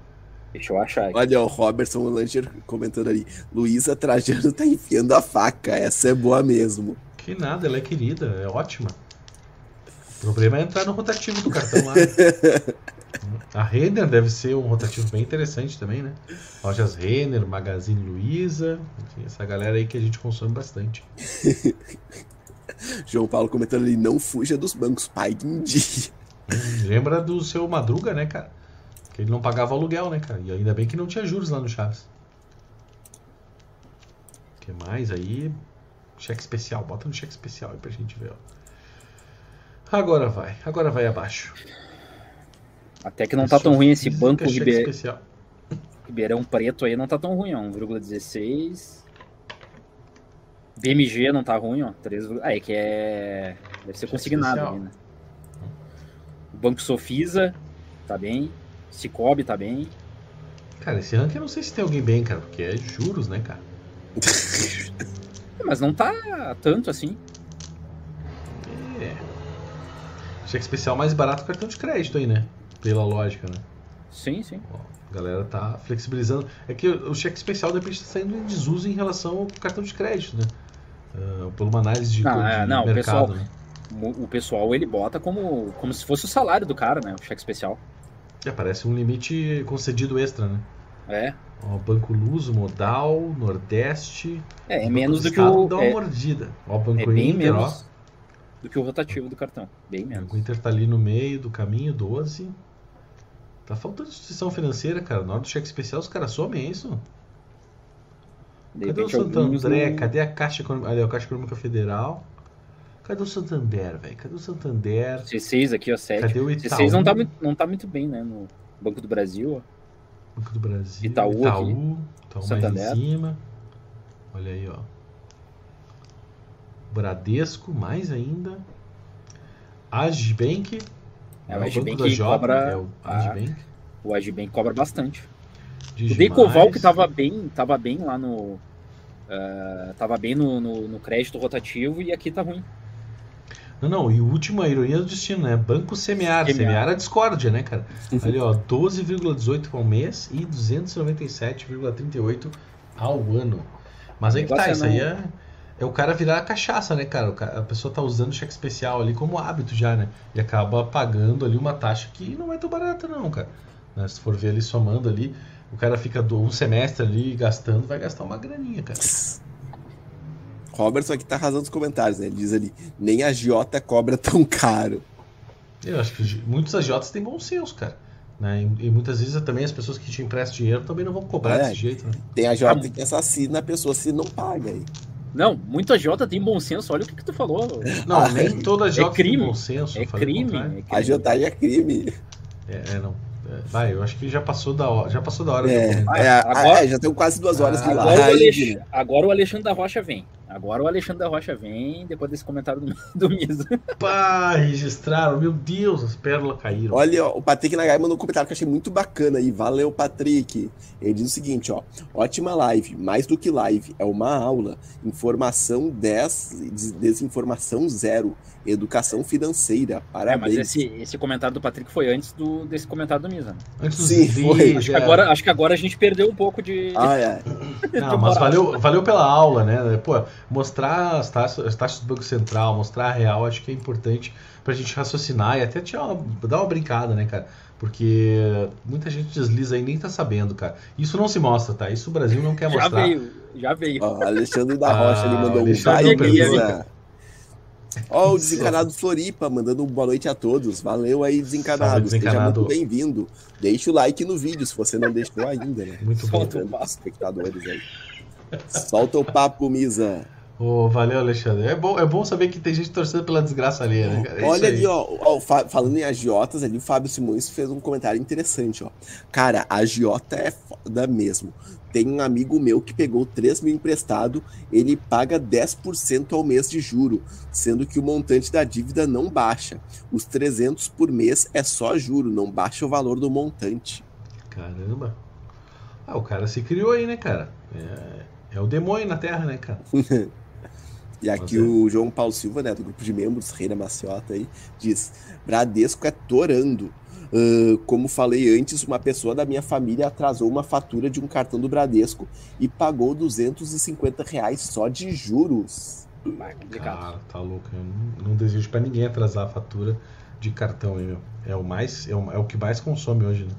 Deixa eu achar aqui. Olha, o Robertson Langer comentando ali. Luísa Trajano tá enfiando a faca. Essa é boa mesmo. Que nada, ela é querida, é ótima. O problema é entrar no rotativo do cartão lá. A Renner deve ser um rotativo bem interessante também, né? Lojas Renner, Magazine Luiza, enfim, essa galera aí que a gente consome bastante. João Paulo comentando ali. Não fuja dos bancos. Pague em dia. Hum, Lembra do seu Madruga, né, cara? Que ele não pagava aluguel, né, cara? E ainda bem que não tinha juros lá no Chaves. O que mais aí? Cheque especial, bota no cheque especial aí pra gente ver, ó. Agora vai, agora vai abaixo. Até que não tá tão ruim esse banco Ribe- especial. Ribeirão Preto aí, não tá tão ruim, ó. 1,16. BMG não tá ruim, ó. 3, ah, é que é. Deve ser consignado ali, né? O Banco Sofisa tá bem. Cicobi tá bem. Cara, esse ranking eu não sei se tem alguém bem, cara, porque é juros, né, cara? Mas não tá tanto assim. É. Cheque especial mais barato que cartão de crédito aí, né? Pela lógica, né? Sim, sim. Ó, a galera tá flexibilizando. É que o cheque especial de repente tá saindo em desuso em relação ao cartão de crédito, né? Ah, por uma análise de, Não, de é, não, o mercado, pessoal- né? O o pessoal ele bota como, como se fosse o salário do cara, né? O cheque especial. É, parece um limite concedido extra, né? É. Ó, Banco Luso, Modal, Nordeste. É, é menos do que Estado o. Dá uma É, mordida. Ó, Banco é bem Inter, menos do que o rotativo do cartão. Bem ó. menos. Banco Inter tá ali no meio do caminho, 12. Tá faltando instituição financeira, cara. Na hora do cheque especial, os caras somem é isso? De Cadê o não- Cadê a Caixa Econômica? Ali, a Caixa Econômica Federal. Cadê o Santander, velho? Cadê o Santander? C6 aqui, ó, 7. Cadê o Itaú? C6 não tá, muito, não tá muito bem, né? No Banco do Brasil, ó. Banco do Brasil. Itaú Itaú. aqui. Itaú mais Santander. em cima. Olha aí, ó. Bradesco, mais ainda. Agibank. É, o Banco Agibank da Jota, cobra- É o Agibank. O Agibank cobra bastante. O. Decoval que tava bem, tava bem lá no. ah, tava bem no, no, no crédito rotativo e aqui tá ruim. Não, não, e o último, a ironia do destino, né? Banco Semear. Semear. A discórdia, né, cara? Ali, ó, 12,18 ao mês e 297,38 ao ano. Mas aí que tá, é isso aí é, é o cara virar cachaça, né, cara? O ca- A pessoa tá usando cheque especial ali como hábito já, né? E acaba pagando ali uma taxa que não é tão barata, não, cara. Né? Se for ver ali somando ali, o cara fica um semestre ali gastando, vai gastar uma graninha, cara. Robertson aqui tá arrasando os comentários, né? Ele diz ali, nem a Giota cobra tão caro. Eu acho que muitos agiotas têm bom senso, cara. Né? E, e muitas vezes também as pessoas que te emprestam dinheiro também não vão cobrar É. desse jeito, né? Tem a Jota que assassina a pessoa se não paga aí. Não, muito agiota tem bom senso, olha o que, que tu falou. Não, Ah, nem toda agiota crime. tem bom senso. É crime. É crime. A agiotagem é crime. É, é, não. É, vai, eu acho que já passou da hora. Já passou da hora. É. Ah, é, agora- é, já tem quase duas horas de Ah, Agora o, agora o Alexandre da Rocha vem. Agora o Alexandre da Rocha vem, depois desse comentário do, do Misa. Pá, registraram. Meu Deus, as pérolas caíram. Olha, ó, o Patrick Nagai mandou um comentário que eu achei muito bacana aí. Valeu, Patrick. Ele diz o seguinte, ó. Ótima live, mais do que live, é uma aula. Informação 10, des- desinformação zero. Educação financeira. É, mas Parabéns. esse, esse comentário do Patrick foi antes do, desse comentário do Misa. né? Antes dos Sim, vídeos, foi. Acho que, agora, acho que agora a gente perdeu um pouco de. Ah, é. Não, mas valeu, valeu pela aula, né? Pô, mostrar as taxas, as taxas do Banco Central, mostrar a real, acho que é importante pra gente raciocinar e até tirar uma, dar uma brincada, né, cara? Porque muita gente desliza aí e nem tá sabendo, cara. Isso não se mostra, tá? Isso o Brasil não quer já mostrar. veio, já veio. Ó, Alexandre da Rocha, Ah, ele mandou um vai, perdoa. Misa. Ó, o desencanado Floripa, mandando um boa noite a todos. Valeu aí, desencanado. Salve, Seja desencanado. muito bem-vindo. Deixa o like no vídeo, se você não deixou ainda, né? Muito bom. Solta o espectadores aí. Solta o papo, Misa. Ô, valeu, Alexandre. É bom, é bom saber que tem gente torcendo pela desgraça alheia, né? É Olha ali, ó, ó, fa- falando em agiotas, ali o Fábio Simões fez um comentário interessante, ó. Cara, a agiota é foda mesmo. Tem um amigo meu que pegou 3 mil emprestado, ele paga 10% ao mês de juro, sendo que o montante da dívida não baixa. Os 300 por mês é só juro, não baixa o valor do montante. Caramba. Ah, o cara se criou aí, né, cara? É, é o demônio na Terra, né, cara? E aqui é. o João Paulo Silva, né, do grupo de membros Reina Maciota aí, diz: Bradesco é torando. Ah, como falei antes, uma pessoa da minha família atrasou uma fatura de um cartão do Bradesco e pagou 250 reais só de juros. Cara, tá louco. Eu não, não desejo pra ninguém atrasar a fatura de cartão aí, meu. É o mais, é o, é o que mais consome hoje, né?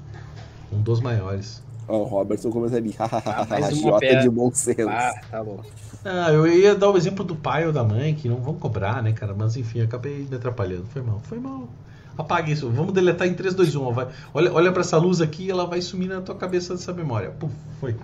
Um dos maiores. Ó, o Robertson começa ali, Ah, pé- de bom senso. Ah, tá louco. Ah, eu ia dar o exemplo do pai ou da mãe, que não vão cobrar, né, cara? Mas enfim, acabei me atrapalhando. Foi mal, foi mal. Apague isso. Vamos deletar em 3, 2, 1. ó. Vai, olha, olha pra essa luz aqui e ela vai sumir na tua cabeça dessa memória. Puf, foi.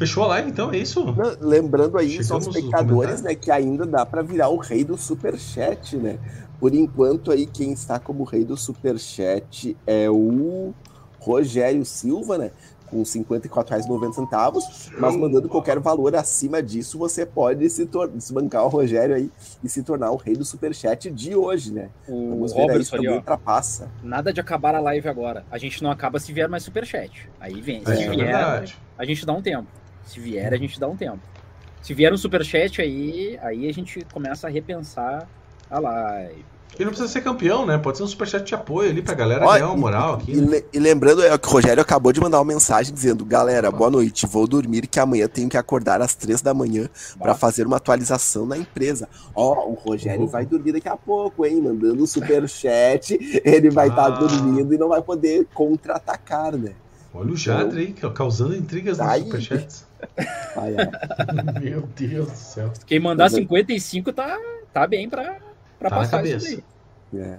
Fechou a live então, é isso? Não, Lembrando aí, só os espectadores, né, que ainda dá pra virar o rei do superchat, né? Por enquanto aí, quem está como rei do superchat é o Rogério Silva, né? Com R$ 54,90, mas mandando qualquer valor acima disso, você pode se, se bancar o Rogério aí e se tornar o rei do superchat de hoje, né? O Vamos ver aí se Robertson também ó. ultrapassa. Nada de acabar a live agora. A gente não acaba se vier mais superchat. Aí vem. Se É, vier, verdade. a gente dá um tempo. Se vier, a gente dá um tempo. Se vier um superchat aí, aí a gente começa a repensar a live. E não precisa ser campeão, né? Pode ser um superchat de apoio ali pra galera Ó, ganhar uma moral aqui. E, né? e lembrando é, que o Rogério acabou de mandar uma mensagem dizendo: Galera, boa noite, vou dormir que amanhã tenho que acordar às três da manhã para fazer uma atualização na empresa. Ó, o Rogério Louco. vai dormir daqui a pouco, hein? Mandando um superchat, ele vai estar Ah. dormindo e não vai poder contra-atacar, né? Olha o Jadre aí, ca- causando intrigas nos Aí. superchats. Ai, ai. Meu Deus do céu. Quem mandar Mas é- 55 tá, tá bem pra, pra Tá passar isso daí. É.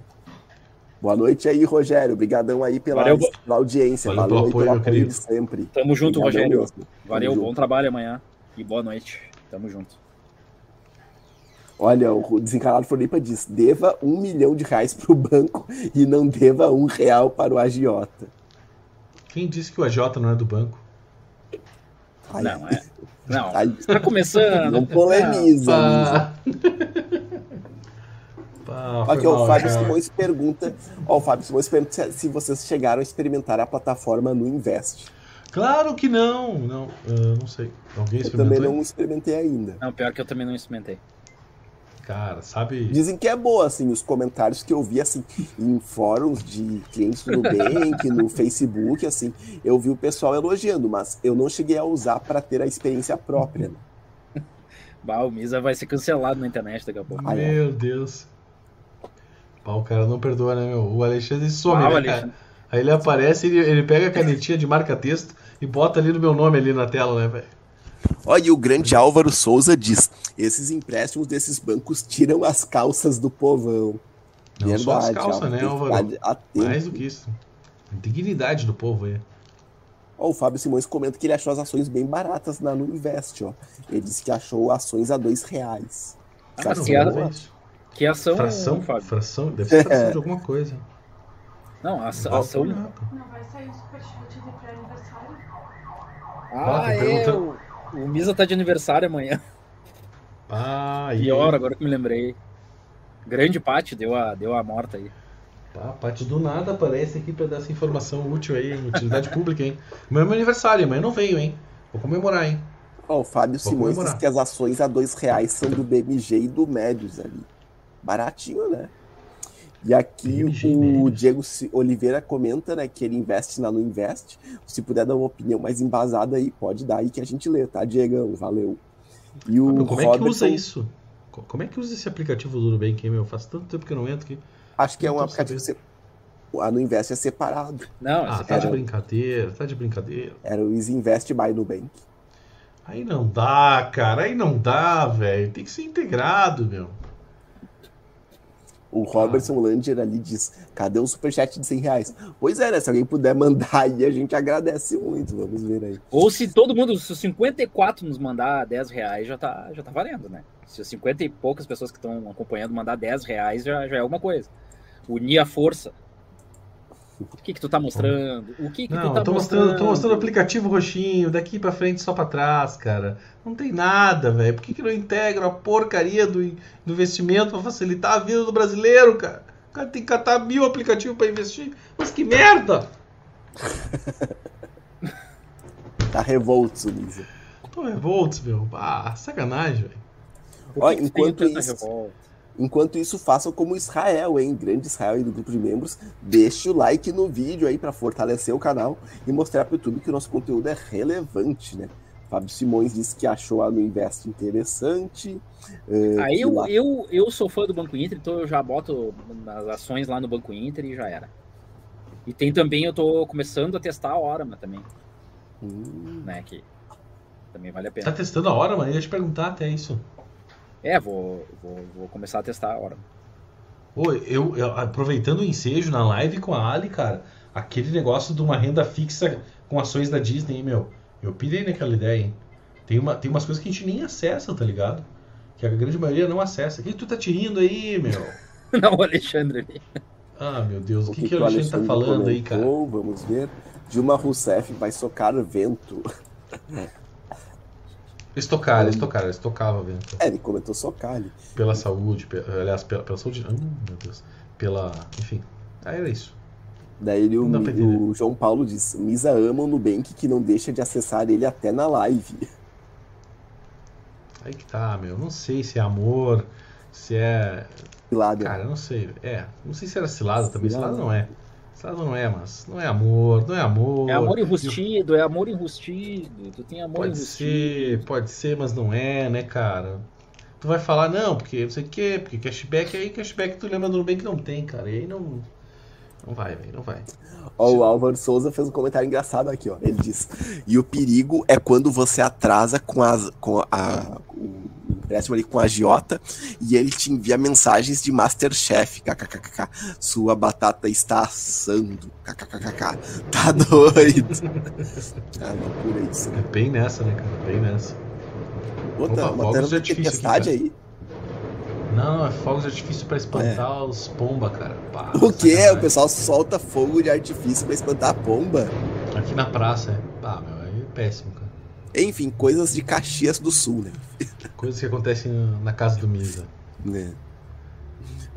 Boa noite aí, Rogério. Obrigadão aí pela, Valeu, pela audiência. Valeu Valeu, apoio, pelo apoio de sempre. Tamo junto, Obrigadão Rogério. mesmo. Valeu, Tamo bom trabalho amanhã. E boa noite. Tamo junto. Olha, o desencanado Floripa diz: deva um milhão de reais pro banco e não deva um real para o agiota. Quem disse que o AJ não é do banco? Ai, Não, é. Não, ai, tá começando. não polemiza. Pá. Pá, foi Aqui, o Fábio cara. Simões pergunta: ó, o Fábio Simões pergunta se, se vocês chegaram a experimentar a plataforma no Invest. Claro que não. Não, eu não sei. Alguém Eu também experimentou? não experimentei ainda. Não, pior que eu também não experimentei. Cara, sabe? Dizem que é boa, assim, os comentários que eu vi, assim, em fóruns de clientes do Nubank, no Facebook, assim, eu vi o pessoal elogiando, mas eu não cheguei a usar para ter a experiência própria. né? Bah, o Misa vai ser cancelado na internet daqui a pouco. Ah, é. Meu Deus. Pá, o cara não perdoa, né, meu? O Alexandre some, Ah, o né, Alexandre. cara? Aí ele aparece, ele, ele pega a canetinha de marca-texto e bota ali no meu nome ali na tela, né, velho? Olha, o grande Álvaro Souza diz: esses empréstimos desses bancos tiram as calças do povão. Não Verdade, só as calças, Álvaro, né, Álvaro? Mais do que isso. A dignidade do povo aí. Ó, o Fábio Simões comenta que ele achou as ações bem baratas na No Invest, ó. Ele disse que achou ações a dois reais. Ah, Sabe que é a-. Que ação, Fração, Fábio? fração, deve ser fração de alguma coisa. Não, a ação. Não, ação... não. Vai sair o superchat de pré-aniversário? Ah, Ah, é. O, perguntando. O Misa tá de aniversário amanhã. Ah, e Pior, agora que me lembrei. Grande Pátio deu a, deu a morta aí. Tá, a parte do nada aparece aqui pra dar essa informação útil aí, utilidade pública, hein? Amanhã é meu aniversário, amanhã não venho, hein? Vou comemorar, hein? Ó, o Fábio Vou Simões comemorar. diz que as ações a dois reais são do BMG e do Médios ali. Baratinho, né? E aqui o Médios. Diego Oliveira comenta, né, que ele investe na No Invest. Se puder dar uma opinião mais embasada aí, pode dar aí que a gente lê, tá, Diegão? Valeu. E o como é que Robertson, usa isso? Co- Como é que usa esse aplicativo do Nubank, hein, meu? Faz tanto tempo que eu não entro aqui. Acho que é um aplicativo. se- A No Invest é separado. Não, Ah, esse tá de brincadeira, tá de brincadeira. Era o Easy Invest by Nubank. Aí não dá, cara, aí não dá, velho. Tem que ser integrado, meu. O Robertson Lander ali diz: cadê o superchat de 100 reais? Pois é, né? Se alguém puder mandar aí, a gente agradece muito. Vamos ver aí. Ou se todo mundo, se os 54 nos mandar 10 reais, já tá, já tá valendo, né? Se os 50 e poucas pessoas que estão acompanhando mandar 10 reais, já, já é alguma coisa. Unir a força. O que que tu tá mostrando? O que que Não, tu tá eu tô mostrando, tô mostrando o aplicativo roxinho, daqui pra frente só pra trás, cara. Não tem nada, velho. Por que, que não integra a porcaria do, do investimento pra facilitar a vida do brasileiro, cara? O cara tem que catar mil aplicativos pra investir. Mas que merda! Tá revolto, Lisa. Tô revoltos, meu. Ah, sacanagem, velho. Tem enquanto isso- revolta? Enquanto isso, façam como Israel, hein? Grande Israel aí do grupo de membros. Deixe o like no vídeo aí para fortalecer o canal e mostrar pro YouTube que o nosso conteúdo é relevante, né? Fábio Simões disse que achou a no Invest interessante. Aí que eu, lá- eu, eu sou fã do Banco Inter, então eu já boto as ações lá no Banco Inter e já era. E tem também, eu tô começando a testar a Orama também, Hum, né? Que também vale a Tá pena. testando a hora, mano? Eu ia te perguntar até isso. É, vou, vou, vou começar a testar a Orama. Pô, eu, eu- aproveitando o ensejo na live com a Ali, cara, aquele negócio de uma renda fixa com ações da Disney, hein, meu. Eu pirei naquela ideia, hein? Tem, uma, tem umas coisas que a gente nem acessa, tá ligado? Que a grande maioria não acessa. O que tu tá tirando aí, meu? Não, o Alexandre. Ah, meu Deus, o que, que, o Alexandre tá falando aí, cara? comentou? Vamos ver. Dilma Rousseff vai socar vento. Estocar, estocar, estocava, vento. É, ele comentou socar ali. Pela saúde, pe- aliás, pela, pela saúde. Hum, meu Deus. Pela. Enfim. Ah, era isso. Daí ele, o, o João Paulo diz: Misa ama o Nubank que não deixa de acessar ele até na live. Aí que tá, meu. Não sei se é amor, se é. Cilada. Cara, não sei. É, não sei se era cilada também. Cilada não é. Não é, mas não é amor, não é amor. É amor enrustido, é amor enrustido. Tu tem amor Pode enrustido. ser, pode ser, mas não é, né, cara? Tu vai falar, não, porque não sei o quê, porque cashback aí, cashback tu lembra do Nubank que não tem, cara. E aí não. Não vai, velho, não vai. Ó, o Álvaro Souza fez um comentário engraçado aqui, ó. Ele diz: E o perigo é quando você atrasa com, as, com a, o empréstimo ali com a agiota e ele te envia mensagens de Masterchef. KKKK. Sua batata está assando. KKKK. Tá doido. ah, loucura isso. É bem nessa, né, cara? Bem nessa. Outra, Opa, de aqui, tempestade cara. aí. Não, é fogos de artifício pra espantar os pomba, cara. Pá, O quê? sacanagem. O pessoal solta fogo de artifício pra espantar a pomba. Aqui na praça, é. Ah, meu, é péssimo. Enfim, coisas de Caxias do Sul, né? Coisas que acontecem na casa do Misa. né?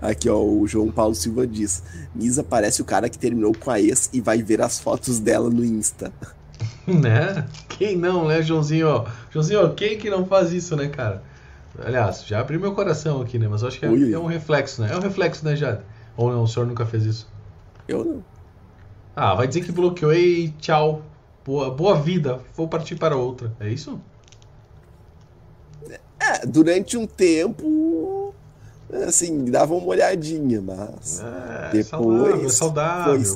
Aqui, ó, o João Paulo Silva diz: Misa parece o cara que terminou com a ex e vai ver as fotos dela no Insta. Né? Quem não, né, Joãozinho? Joãozinho, quem que não faz isso, né, cara? Aliás, já abriu meu coração aqui, né? Mas eu acho que é, Ui, ui. é um reflexo, né? É um reflexo, né, Jade? Ou não, o senhor nunca fez isso? Eu não. Ah, vai dizer que bloqueou e tchau. Boa, boa vida, vou partir para outra. É isso? É, durante um tempo, assim, dava uma olhadinha, mas É, Depois saudável, é saudável.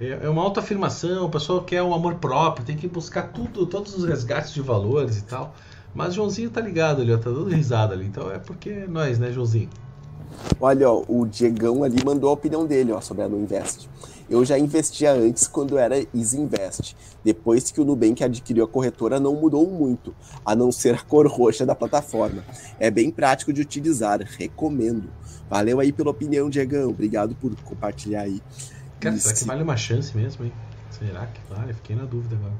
É uma autoafirmação, a pessoa quer um amor próprio, tem que buscar tudo, todos os resgates de valores e tal. Mas Joãozinho tá ligado ali, ó, tá dando risada ali. Então é porque é nós, né, Joãozinho? Olha, ó, o Diegão ali mandou a opinião dele ó, sobre a Nuinvest. Eu já investia antes quando era Easy Invest. Depois que o Nubank adquiriu a corretora, não mudou muito, a não ser a cor roxa da plataforma. É bem prático de utilizar, recomendo. Valeu aí pela opinião, Diegão. Obrigado por compartilhar aí. Cara, será que vale uma chance mesmo, hein? Será que vale? Fiquei na dúvida agora.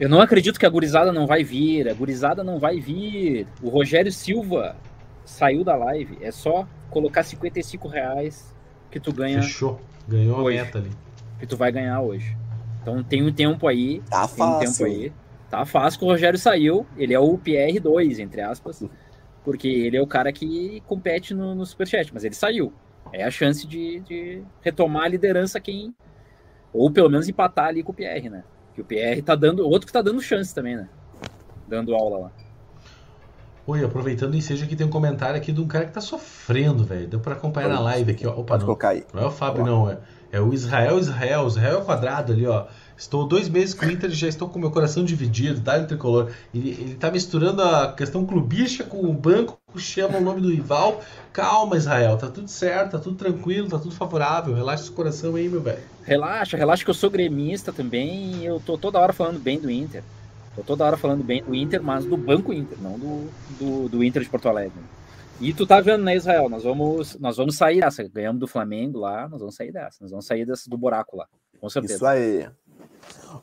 Eu não acredito que a gurizada não vai vir. A gurizada não vai vir. O Rogério Silva saiu da live. É só colocar 55 reais que tu ganha, Fechou. Ganhou a Hoje. meta ali. que tu vai ganhar hoje. Então tem um tempo aí. Tá Tem um tempo fácil. aí. Tá fácil que o Rogério saiu. Ele é o PR2, entre aspas. Porque ele é o cara que compete no, no Superchat, mas ele saiu. É a chance de, de retomar a liderança quem. Ou pelo menos empatar ali com o PR, né? Que o PR tá dando. Outro que tá dando chance também, né? Dando aula lá. Oi, aproveitando o ensejo aqui, tem um comentário aqui de um cara que tá sofrendo, velho. Deu pra acompanhar na live aqui, ó. Opa, Pode não. colocar aí. Não é o Fábio, Olá. não. É, é o Israel Israel. Israel quadrado ali, ó. Estou dois meses com o Inter e já estou com meu coração dividido, dá tricolor. Ele, ele tá misturando a questão clubística com o banco, chama o nome do rival. Calma, Israel, tá tudo certo, tá tudo tranquilo, tá tudo favorável. Relaxa esse coração aí, meu velho. Relaxa, relaxa que eu sou gremista também. e Eu tô toda hora falando bem do Inter. Tô toda hora falando bem do Inter, mas do Banco Inter, não do, do, do Inter de Porto Alegre. E tu tá vendo, né, Israel? Nós vamos, nós vamos sair dessa. Ganhamos do Flamengo lá, nós vamos sair dessa. Nós vamos sair dessa, do buraco lá. Com certeza. Isso aí.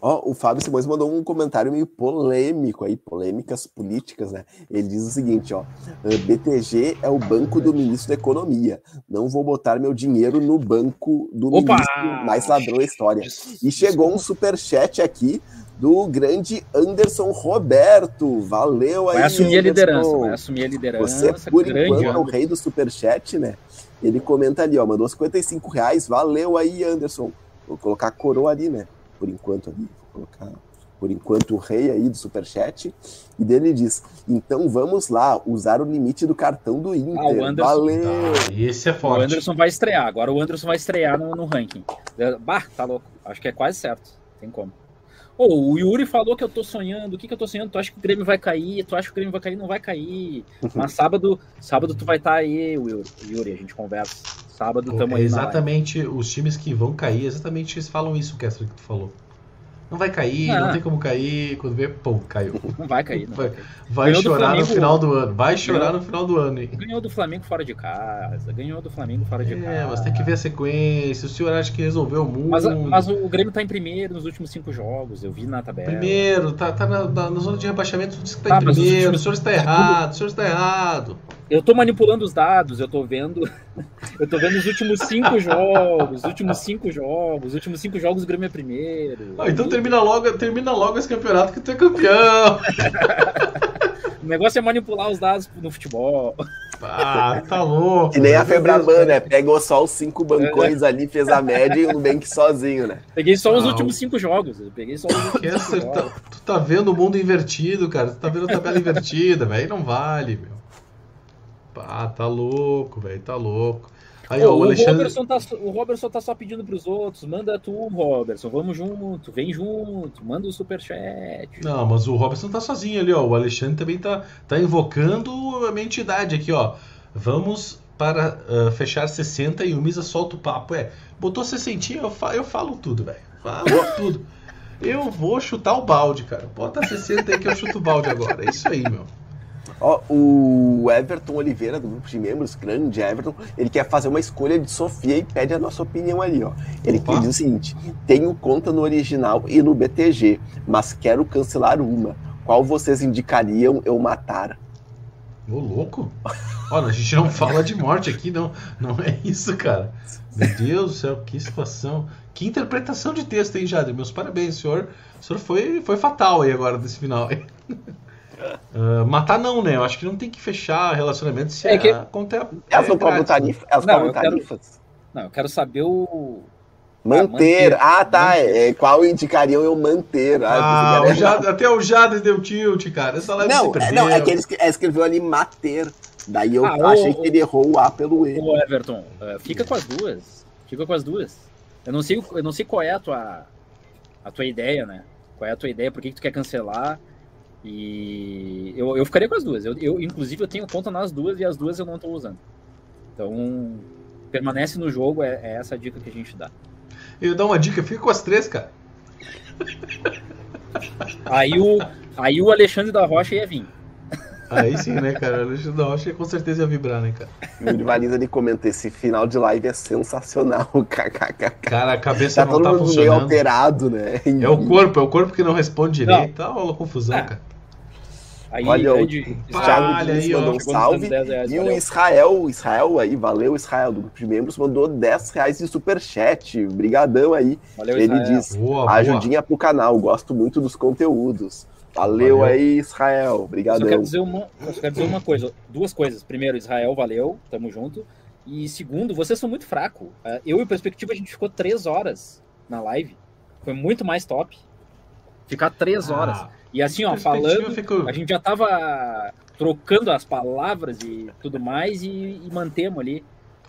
Ó, o Fábio Simões mandou um comentário meio polêmico aí, polêmicas políticas, né? Ele diz o seguinte, ó, "Ah, BTG é o banco do ministro da Economia. Não vou botar meu dinheiro no banco do Opa! ministro mais ladrão da história. E chegou um superchat aqui do grande Anderson Roberto. Valeu aí, Vai assumir a Anderson. liderança, vai assumir a liderança. Você, por grande enquanto, é o rei do superchat, né? Ele comenta ali, ó, mandou 55 reais. Valeu aí, Anderson. Vou colocar a coroa ali, né? Por enquanto ali. Vou colocar, por enquanto, o rei aí do superchat. E dele diz, então vamos lá, usar o limite do cartão do Inter. Ah, o Anderson. Valeu! Tá, esse é O forte. Anderson vai estrear. Agora o Anderson vai estrear no, no ranking. Bah, tá louco. Acho que é quase certo. Tem como. Ô, o Yuri falou que eu tô sonhando. O que, que eu tô sonhando? Tu acha que o Grêmio vai cair? Tu acha que o Grêmio vai cair? Não vai cair. Mas sábado, sábado tu vai estar aí, Yuri. Yuri, a gente conversa. Sábado tamo É aí. exatamente os times que vão cair, exatamente eles falam isso, Kessler, que tu falou. Não vai cair, Ah. não tem como cair, quando vê, pô, caiu. Não vai cair. Não vai. Vai chorar no Flamengo. final do ano. Vai chorar Ganhou. no final do ano, hein? Ganhou do Flamengo fora de casa. Ganhou do Flamengo fora de casa. É, mas tem que ver a sequência. O senhor acha que resolveu o mundo. Mas, mas o Grêmio tá em primeiro nos últimos cinco jogos. Eu vi na tabela. Primeiro, tá, tá na, na- na zona de rebaixamento, tu diz que tá Tá, em primeiro, últimos- o senhor está errado, o senhor está errado. Eu tô manipulando os dados, eu tô vendo. Eu tô vendo os últimos cinco jogos, os últimos cinco jogos, os últimos cinco jogos o Grêmio é primeiro. Ah, então termina logo, termina logo esse campeonato que tu é campeão. O negócio é manipular os dados no futebol. Ah, tá louco. Que nem a Febraban, né? Pegou só os cinco bancões ali, fez a média e o Nubank sozinho, né? Peguei só os Não. últimos cinco jogos. Peguei só os últimos Que cinco essa, jogos. tá- tu tá vendo o mundo invertido, cara. Tu tá vendo a tabela invertida, velho. Não vale, meu. Pá, tá louco, velho. Tá louco. Aí, Pô, ó, o Alexandre. Robertson tá, o Robertson tá só pedindo pros outros. Manda tu, Robertson. Vamos junto. Vem junto. Manda o superchat. Não, mas o Robson tá sozinho ali, ó. O Alexandre também tá, tá invocando a minha entidade aqui, ó. Vamos para ah, fechar 60 e o Misa solta o papo. É, botou 60, eu, fa eu falo tudo, velho. Falo tudo. Eu vou chutar o balde, cara. Bota 60 aí que eu chuto o balde agora. É isso aí, meu. Ó, o Everton Oliveira, do grupo de membros, grande Everton, ele quer fazer uma escolha de Sofia e pede a nossa opinião ali, ó. Ele Opa. diz o seguinte: tenho conta no original e no BTG, mas quero cancelar uma. Qual vocês indicariam eu matar? Ô, louco? Olha, a gente não fala de morte aqui, não. Não é isso, cara. Meu Deus do céu, que situação. Que interpretação de texto, hein, Jader? Meus parabéns, senhor. O senhor foi, foi fatal aí agora nesse final. Ah, matar não, né? Eu acho que não tem que fechar relacionamento se É que- a conta é. Elas não é cobram tarifa? Elas Não, cobram eu quero- tarifas? Não, eu quero saber o. Manter. manter. Ah, tá. Manter. É, qual indicariam eu manter? Ah, eu o Jader- até o Jader deu tilt, cara. Essa live Não, se é, não, é que ele é, escreveu ali mater. Daí eu Ah, o- achei que ele errou o A pelo E. O Everton, eh, fica com as duas. Fica com as duas. Eu não sei, eu não sei qual é a tua, a tua ideia, né? Qual é a tua ideia, por que, que tu quer cancelar? E eu, eu ficaria com as duas. Eu, eu, inclusive, eu tenho conta nas duas e as duas eu não tô usando. Então, permanece no jogo, é, é essa a dica que a gente dá. Eu dar uma dica, fica com as três, cara. Aí o, aí o Alexandre da Rocha ia vir. Aí sim, né, cara? O Alexandre da Rocha com certeza ia vibrar, né, cara? E o Rivaliza ele comenta: esse final de live é sensacional. KKK. Cara, a cabeça Tá não todo tá mundo meio funcionando. alterado, né? É o corpo, é o corpo que não responde Não. direito. Tá uma confusão, É. cara. Aí, Olha, o Thiago ó. mandou um salve. nos 10 reais, E o valeu. Israel, Israel aí, valeu Israel, do grupo de membros, mandou 10 reais de superchat. Brigadão aí. Valeu, Ele Israel. diz, Boa, boa. ajudinha pro canal, gosto muito dos conteúdos. Valeu, Valeu. aí, Israel. Só quero, dizer uma, eu só quero dizer uma coisa, duas coisas. Primeiro, Israel, valeu, tamo junto. E segundo, vocês são muito fracos. Ah, Eu e o Perspectiva, a gente ficou três horas na live. Foi muito mais top. Ficar três horas. E assim, ó, falando, ficou- a gente já tava trocando as palavras e tudo mais e, e mantemos ali.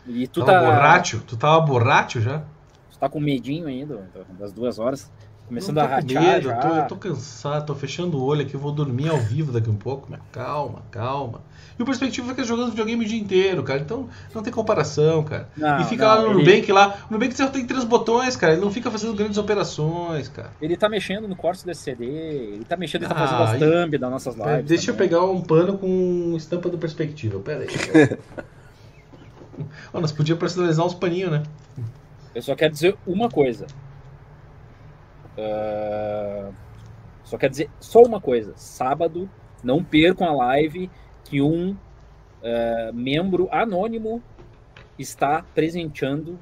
E tu tava tá, borracho? Tu tava borracho já? tu tá com medinho ainda das duas horas. Começando a ratear medo, já. eu tô, eu tô cansado, tô fechando o olho aqui, eu vou dormir ao vivo daqui um pouco, mas calma, calma. E o Perspectiva fica jogando videogame o dia inteiro, cara, então não tem comparação, cara. Não, e fica não, lá no ele- Nubank lá, o Nubank só tem três botões, cara, ele não fica fazendo grandes operações, cara. Ele tá mexendo no corte desse CD, ele tá mexendo, ele tá Ah, fazendo as e- thumb das nossas lives. Deixa eu também. pegar um pano com estampa do Perspectiva, pera aí. Ó, nós podíamos personalizar uns paninhos, né? Eu só quero dizer uma coisa. Ah, só quero dizer só uma coisa. Sábado, não percam a live que um ah, membro anônimo está presenteando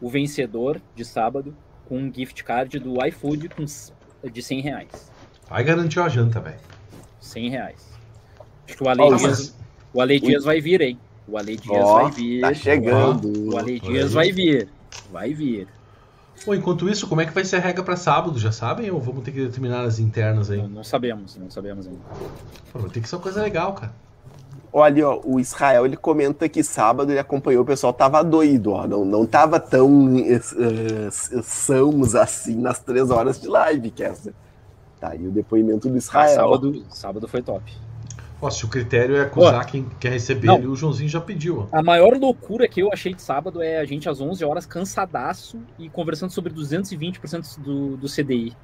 o vencedor de sábado com um gift card do iFood com, de 100 reais. Aí garantiu a janta, velho. 100 reais. Acho que o Ale, Dias, o Ale Dias vai vir, hein? O Ale Dias Ó, vai vir. tá chegando. O Ale Dias vai vir. Vai vir. Pô, enquanto isso, como é que vai ser a regra pra sábado? Já sabem ou vamos ter que determinar as internas aí? Não, não sabemos, não sabemos ainda. Pô, tem que ser uma coisa legal, cara. Olha, ó, o Israel ele comenta que sábado ele acompanhou, o pessoal tava doido, ó, não, não tava tão sãos assim nas três horas de live, Kessler. Tá aí o depoimento do Ah, Israel. sábado, sábado foi top. Ó, se o critério é acusar quem quer receber Não. ele, o Joãozinho já pediu. A maior loucura que eu achei de sábado é a gente às 11 horas cansadaço e conversando sobre 220% do, do CDI.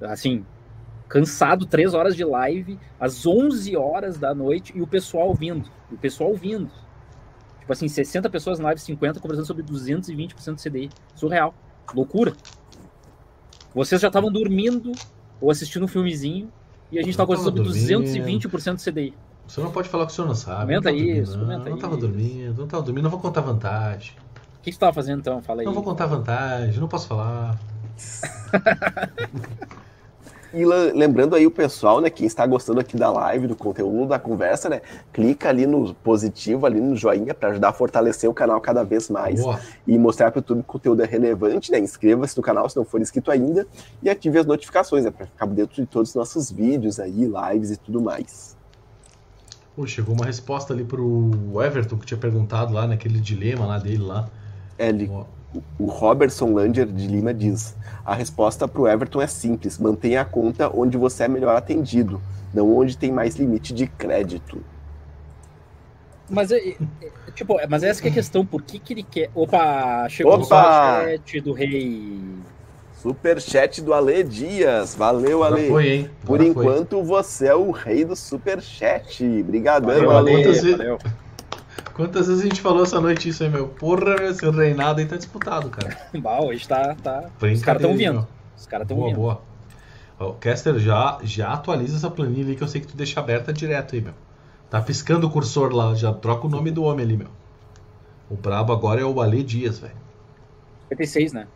Assim, cansado, 3 horas de live, às 11 horas da noite e o pessoal vindo. O pessoal vindo. Tipo assim, 60 pessoas na live, 50 conversando sobre 220% do CDI. Surreal. Loucura. Vocês já estavam dormindo ou assistindo um filmezinho e a gente conversando tava sobre dormindo. 220% do CDI. O senhor não pode falar que o senhor não sabe. Comenta não tava dormindo, isso, não, comenta Não tava isso. dormindo, não tava dormindo, não vou contar vantagem. O que que você tava fazendo então? Fala aí. Não vou contar vantagem, não posso falar. E le- lembrando aí o pessoal, né, quem está gostando aqui da live, do conteúdo, da conversa, né, clica ali no positivo, ali no joinha para ajudar a fortalecer o canal cada vez mais Boa. e mostrar para o YouTube que o conteúdo é relevante, né? Inscreva-se no canal se não for inscrito ainda e ative as notificações, né, para ficar dentro de todos os nossos vídeos aí, lives e tudo mais. Pô, chegou uma resposta ali pro Everton que tinha perguntado lá naquele dilema lá dele lá. É, Ele, Ó, o Robertson Langer de Lima diz: a resposta para o Everton é simples: mantenha a conta onde você é melhor atendido, não onde tem mais limite de crédito. Mas, é, é, é, tipo, mas essa que é a questão, por que, que ele quer. Opa, chegou o Opa! superchat do rei. Superchat do Ale Dias. Valeu, Ale. foi, hein? Por Agora foi. enquanto, você é o rei do superchat. Obrigadão, Ale. Quantas valeu. Quantas vezes a gente falou essa noite isso aí, meu? Porra, meu, esse reinado aí tá disputado, cara. Bah, hoje tá. tá... Os caras estão hein, vindo. meu? Os caras estão Boa, vindo. boa. Ó, O Caster já, já atualiza essa planilha aí que eu sei que tu deixa aberta direto aí, meu. Tá piscando o cursor lá, já troca o nome do homem ali, meu. O brabo agora é o Ale Dias, velho. 56, né?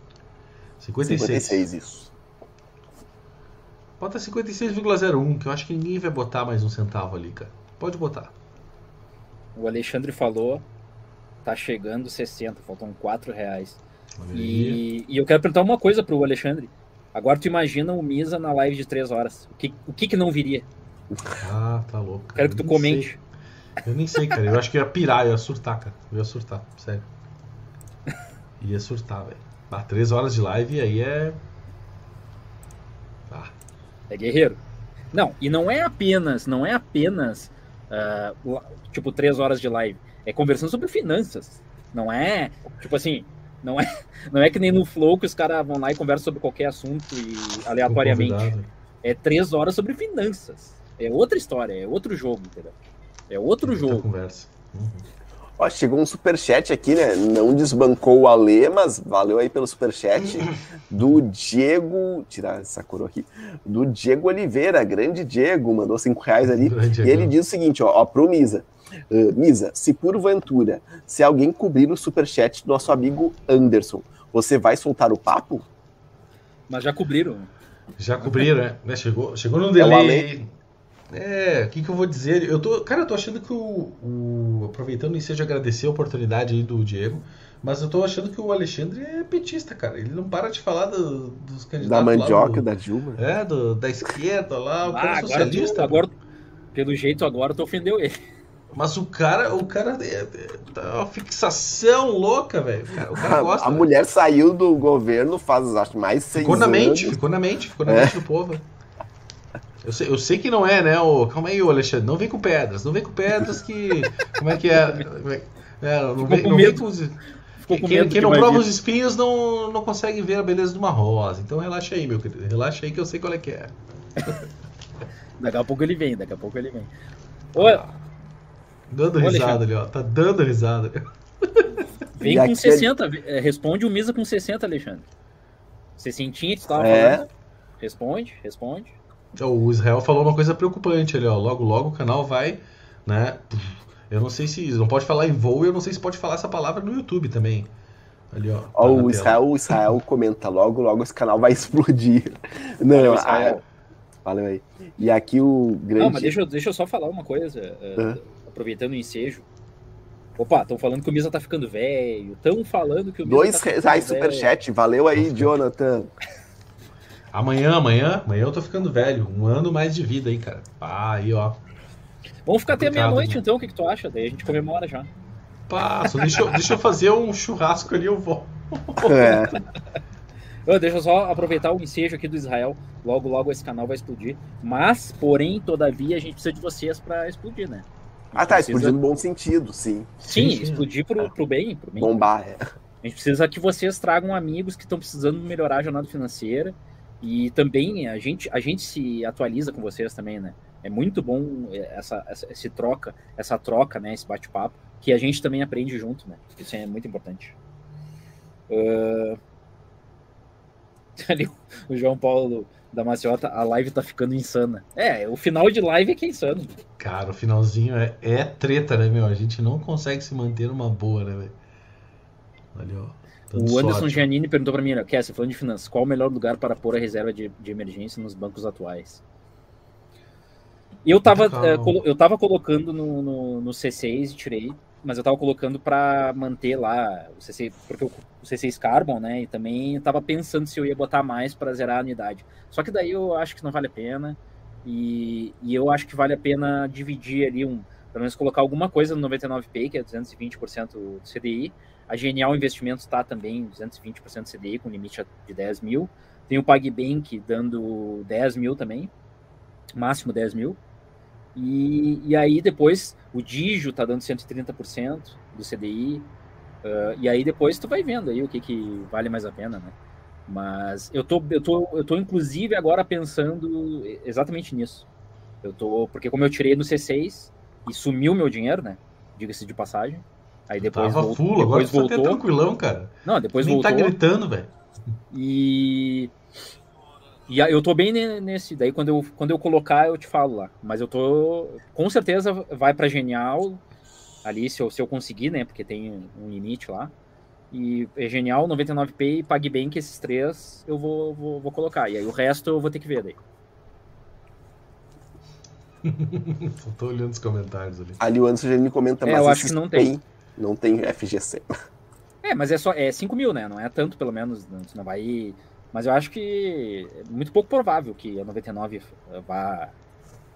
56. 56, isso. Bota 56,01, que eu acho que ninguém vai botar mais um centavo ali, cara. Pode botar. O Alexandre falou. Tá chegando 60, faltam 4 reais. E, e eu quero perguntar uma coisa pro Alexandre. Agora tu imagina o Misa na live de 3 horas. O que, o que, que não viria? Ah, tá louco. cara. Quero que tu comente. sei. Eu nem sei, cara. Eu acho que eu ia pirar, eu ia surtar, cara. Eu ia surtar, sério. Ia surtar, velho. Ah, três horas de live aí é. Ah, É guerreiro. Não, e não é apenas, não é apenas, la- tipo, três horas de live. É conversando sobre finanças. Não é, tipo assim, não é, não é que nem no Flow que os caras vão lá e conversam sobre qualquer assunto e aleatoriamente. É três horas sobre finanças. É outra história, é outro jogo, entendeu? É outro Muita jogo. conversa. Uhum. Ó, chegou um superchat aqui, né? Não desbancou o Alê, mas valeu aí pelo superchat do Diego. Tirar essa coroa aqui. Do Diego Oliveira, grande Diego, mandou cinco reais ali. E ele diz o seguinte, ó, ó pro Misa. "Ah, Misa, se porventura, se alguém cobrir o superchat do nosso amigo Anderson, você vai soltar o papo? Mas já cobriram. Já cobriram, né? Né, Chegou, chegou no É o delay. É, o que, que eu vou dizer? Eu tô, cara, eu tô achando que o, o- Aproveitando e seja agradecer a oportunidade aí do Diego, mas eu tô achando que o Alexandre é petista, cara. Ele não para de falar do- dos candidatos. Da lá mandioca, do- da Dilma? É, do- da esquerda lá, o cara é Ah, agora, socialista. tu, agora, pelo jeito, agora tu ofendeu ele. Mas o cara, o cara é, é, tá uma fixação louca, velho. O cara, o cara gosta. A, a mulher saiu do governo faz, acho, mais seis Ficou na anos. mente, ficou na mente, ficou na É. mente do povo. Eu sei, eu sei que não é, né? O, calma aí, ô Alexandre, não vem com pedras, não vem com pedras que. Como é que é? É- é, não vem, com não vem medo. com os. Ficou com Quem, medo quem que não prova os espinhos não, não consegue ver a beleza de uma rosa. Então relaxa aí, meu querido. Relaxa aí que eu sei qual é que é. Daqui a pouco ele vem, daqui a pouco ele vem. Ô, Dando Ô, risada ali, ó. Tá dando risada. vem E com aquele- 60. eh, Responde o Misa com 60, Alexandre. 60 que tu tava É. falando? Responde, responde. O Israel falou uma coisa preocupante ali, ó. Logo, logo o canal vai, né? Eu não sei se. Não pode falar em voo, eu não sei se pode falar essa palavra no YouTube também. Ali, ó. Ó, tá o. Israel, o Israel comenta logo, logo esse canal vai explodir. Não, Valeu, ah, Israel. valeu aí. E aqui o grande. Não, mas deixa, eu- deixa eu só falar uma coisa, Hã? aproveitando o ensejo. Opa, estão falando que o Misa tá ficando velho. Estão falando que o Misa Dois tá reais velho. superchat, valeu aí, Jonathan. Amanhã, amanhã, amanhã eu tô ficando velho. Um ano mais de vida aí, cara. Ah, aí, ó. Vamos ficar até meia-noite né? então, o que, que tu acha? Daí a gente comemora já. Pá, só deixa, eu- deixa eu fazer um churrasco ali, eu vou. É, Ô, deixa eu só aproveitar o ensejo aqui do Israel. Logo, logo esse canal vai explodir. Mas, porém, todavia, a gente precisa de vocês pra explodir, né? Ah, tá, precisa- explodindo no bom sentido, sim. Sim, Sim, sim. explodir pro, pro bem, pro bem. Bombar, é. A gente precisa que vocês tragam amigos que estão precisando melhorar a jornada financeira. E também a gente, a gente se atualiza com vocês também, né? É muito bom essa, essa, esse troca, essa troca, né? Esse bate-papo, que a gente também aprende junto, né? Isso é muito importante. Ali o João Paulo da Maciota, a live tá ficando insana. É, o final de live é que é insano. Cara, o finalzinho é, é treta, né, meu? A gente não consegue se manter numa boa, né, velho? Ali, ó. Dando O Anderson. Giannini perguntou pra mim, né, Cassie, falando de finanças, qual o melhor lugar para pôr a reserva de, de emergência nos bancos atuais? Eu tava, Calma. eh, colo- eu tava colocando no, no, no C6 e tirei, mas eu tava colocando para manter lá o C6, porque o, o C6 Carbon, né? E também eu tava pensando se eu ia botar mais para zerar a unidade. Só que daí eu acho que não vale a pena. E, e eu acho que vale a pena dividir ali um, pelo menos colocar alguma coisa no 99P, que é 220% do CDI. A Genial Investimentos está também 220% CDI, com limite de 10 mil. Tem o PagBank dando 10 mil também, máximo 10 mil. E, e aí depois o Digio tá dando 130% do CDI. ah, e aí depois tu vai vendo aí o que, que vale mais a pena, né? Mas eu tô, eu tô, eu tô inclusive agora pensando exatamente nisso. Eu tô, porque como eu tirei no C6 e sumiu meu dinheiro, né? Diga-se de passagem. Aí depois, Tava vol- full, agora depois tá até voltou. tranquilão, cara. Não, depois Nem voltou. tá gritando, velho. E. E aí eu tô bem ne- nesse. Daí quando eu, quando eu colocar, eu te falo lá. Mas eu tô. Com certeza vai pra Genial. Ali, se eu, se eu conseguir, né? Porque tem um limite lá. E é Genial, 99p e PagBank, esses três eu vou, vou, vou colocar. E aí o resto eu vou ter que ver daí. Só tô olhando os comentários ali. Ali o Anderson já me comenta, É, mas eu acho que não tem. Não tem FGC. É, mas é só é 5 mil, né? Não é tanto, pelo menos. Não, não vai. Mas eu acho que é muito pouco provável que a 99 vá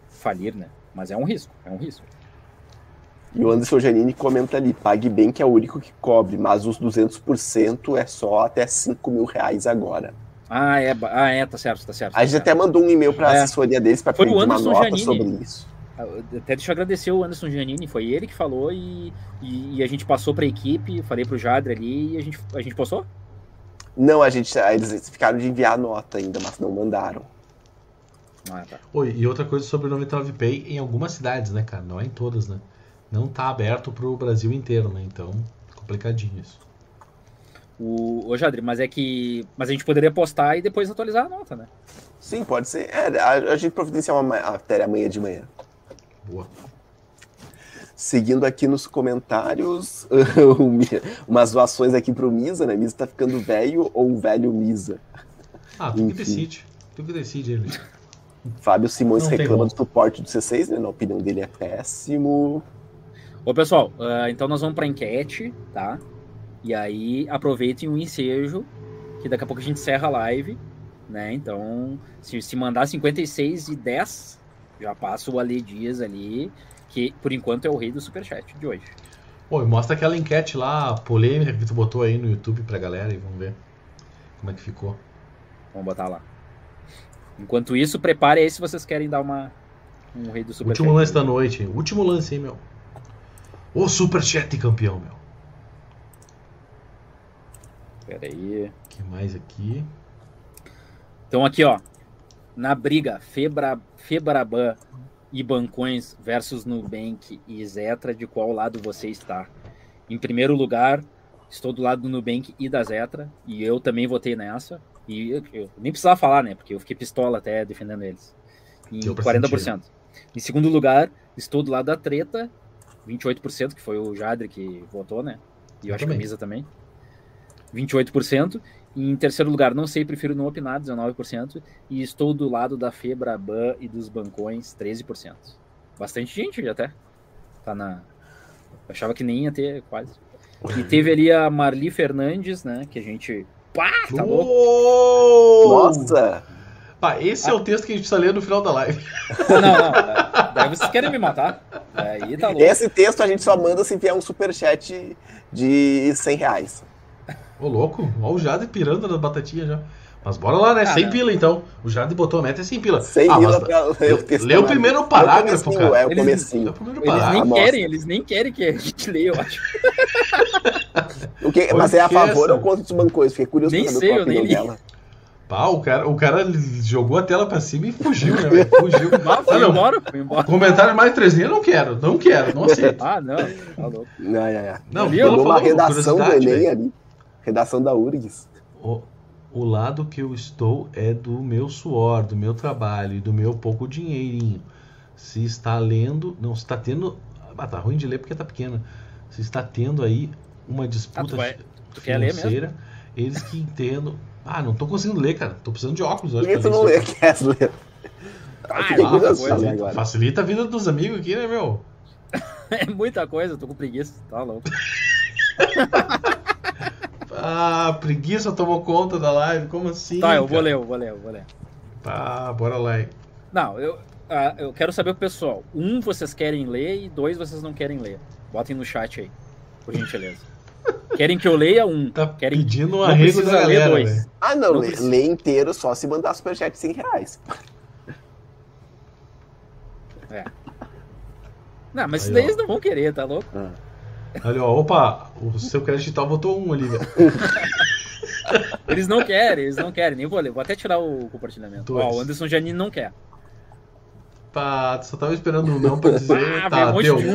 falir, né? Mas é um risco, é um risco. E o Anderson Janine comenta ali, pague bem que é o único que cobre, mas os 200% é só até 5 mil reais agora. Ah, é, ah, é, tá certo, tá certo. A gente até mandou um e-mail para a É. assessoria deles para pedir uma nota Giannini. sobre isso. Ah, Até deixa eu agradecer o Anderson Giannini, foi ele que falou e, e, e a gente passou pra equipe, falei pro Jadre ali e a gente, a gente postou? Não, a gente, eles ficaram de enviar a nota ainda, mas não mandaram. Ah, tá. Oi, e outra coisa sobre o 99 Pay em algumas cidades, né, cara? Não é em todas, né? Não tá aberto pro Brasil inteiro, né? Então, complicadinho isso. O, ô Jadre, mas é que. Mas a gente poderia postar e depois atualizar a nota, né? Sim, pode ser. É, a, a gente providenciar uma ma- matéria amanhã de manhã. Boa. Seguindo aqui nos comentários, umas doações aqui pro Misa, né? Misa tá ficando velho ou velho Misa? Ah, tu que decide. Tu que decide, ele. Fábio Simões Não reclama do suporte do C6, né? Na opinião dele é péssimo. Ô pessoal, ah, então nós vamos pra enquete, tá? E aí aproveitem o ensejo, que daqui a pouco a gente encerra a live, né? Então, se, se mandar 56 e 10, já passa o Ale Dias ali, que por enquanto é o rei do superchat de hoje. Oi, mostra aquela enquete lá, polêmica que tu botou aí no YouTube pra galera e vamos ver como é que ficou. Vamos botar lá. Enquanto isso, prepare aí se vocês querem dar uma um rei do superchat. Último lance da noite, hein? Último lance, hein, meu? O Superchat campeão, meu. Pera aí. que mais aqui? Então aqui, ó, na briga Febra, Febraban e Bancões versus Nubank e Zetra, de qual lado você está? Em primeiro lugar, estou do lado do Nubank e da Zetra, e eu também votei nessa. E eu, eu nem precisava falar, né? Porque eu fiquei pistola até defendendo eles. Em Deu pra 40%. Em segundo lugar, estou do lado da treta, 28%, que foi o Jadre que votou, né? E eu, Eu acho que a também. Misa também. 28%. E em terceiro lugar, não sei, prefiro não opinar, 19%. E estou do lado da Febraban e dos bancões, 13%. Bastante gente até. Tá na. Eu achava que nem ia ter quase. E teve ali a Marli Fernandes, né? Que a gente. Pá, tá louco. Nossa! Pá, esse é o texto que a gente precisa ler no final da live. Não, não. Daí vocês querem me matar. Aí tá louco. Esse texto a gente só manda se vier um superchat de 100 reais. Ô, louco, ó o Jade pirando nas batatinhas já. Mas bora lá, né? Ah, 100 não. pila, então. O Jade botou a meta é 100 pila. 100 ah, mil mas... pra ler o texto. Lê o primeiro É o parágrafo, comecinho, cara. É o Eles- Lê comecinho. o primeiro Eles parágrafo. nem querem, eles nem querem que a gente leia, eu acho. O que, Olha mas é a que favor essa. ou contra os bancões? Fiquei curioso Nem pra saber sei, qual a eu nem opinião dela. Pá, o cara, o cara jogou a tela pra cima e fugiu, né? Fugiu. Ah, foi Ah, não. embora, foi embora. Comentário mais três linhas, eu não quero. Não quero, não aceito. Ah, não, tá louco. Não, é, é. Não, Ali, ela Pegou uma redação do Enem ali. Redação da URGS. O, o lado que eu estou é do meu suor, do meu trabalho e do meu pouco dinheirinho. Se está lendo, não, se está tendo. Ah, tá ruim de ler porque tá pequena. Se está tendo aí uma Ah, disputa tu vai- tu quer ler mesmo? financeira, eles que entendam. Ah, não tô conseguindo ler, cara. Tô precisando de óculos hoje. tu não ler lê, isso. Kessler? Ah, Fiquei é Ah, ler agora. facilita a vida dos amigos aqui, né, meu? É muita coisa, eu tô com preguiça, tá louco. Ah, preguiça tomou conta da live. Como assim? Tá, eu vou cara? ler, eu vou ler, eu vou ler. Tá, bora lá. hein. Não, eu, ah, eu quero saber o pessoal. Um, vocês querem ler e dois, vocês não querem ler. Botem no chat aí, por gentileza. Querem que eu leia um? Tá Querem... pedindo um arrego precisa da ler galera, dois. velho. Ah, não, Não lê, inteiro só se mandar superchat de 100 reais. Não, mas Aí, daí ó. eles não vão querer, tá louco? Ali, ó, opa, o seu crédito digital botou um ali, velho. Eles não querem, eles não querem. Nem vou ler. Vou até tirar o compartilhamento. Ó, o Anderson Janine não quer. Pá, tu só tava esperando um não pra dizer. Ah, tá, um deu. de.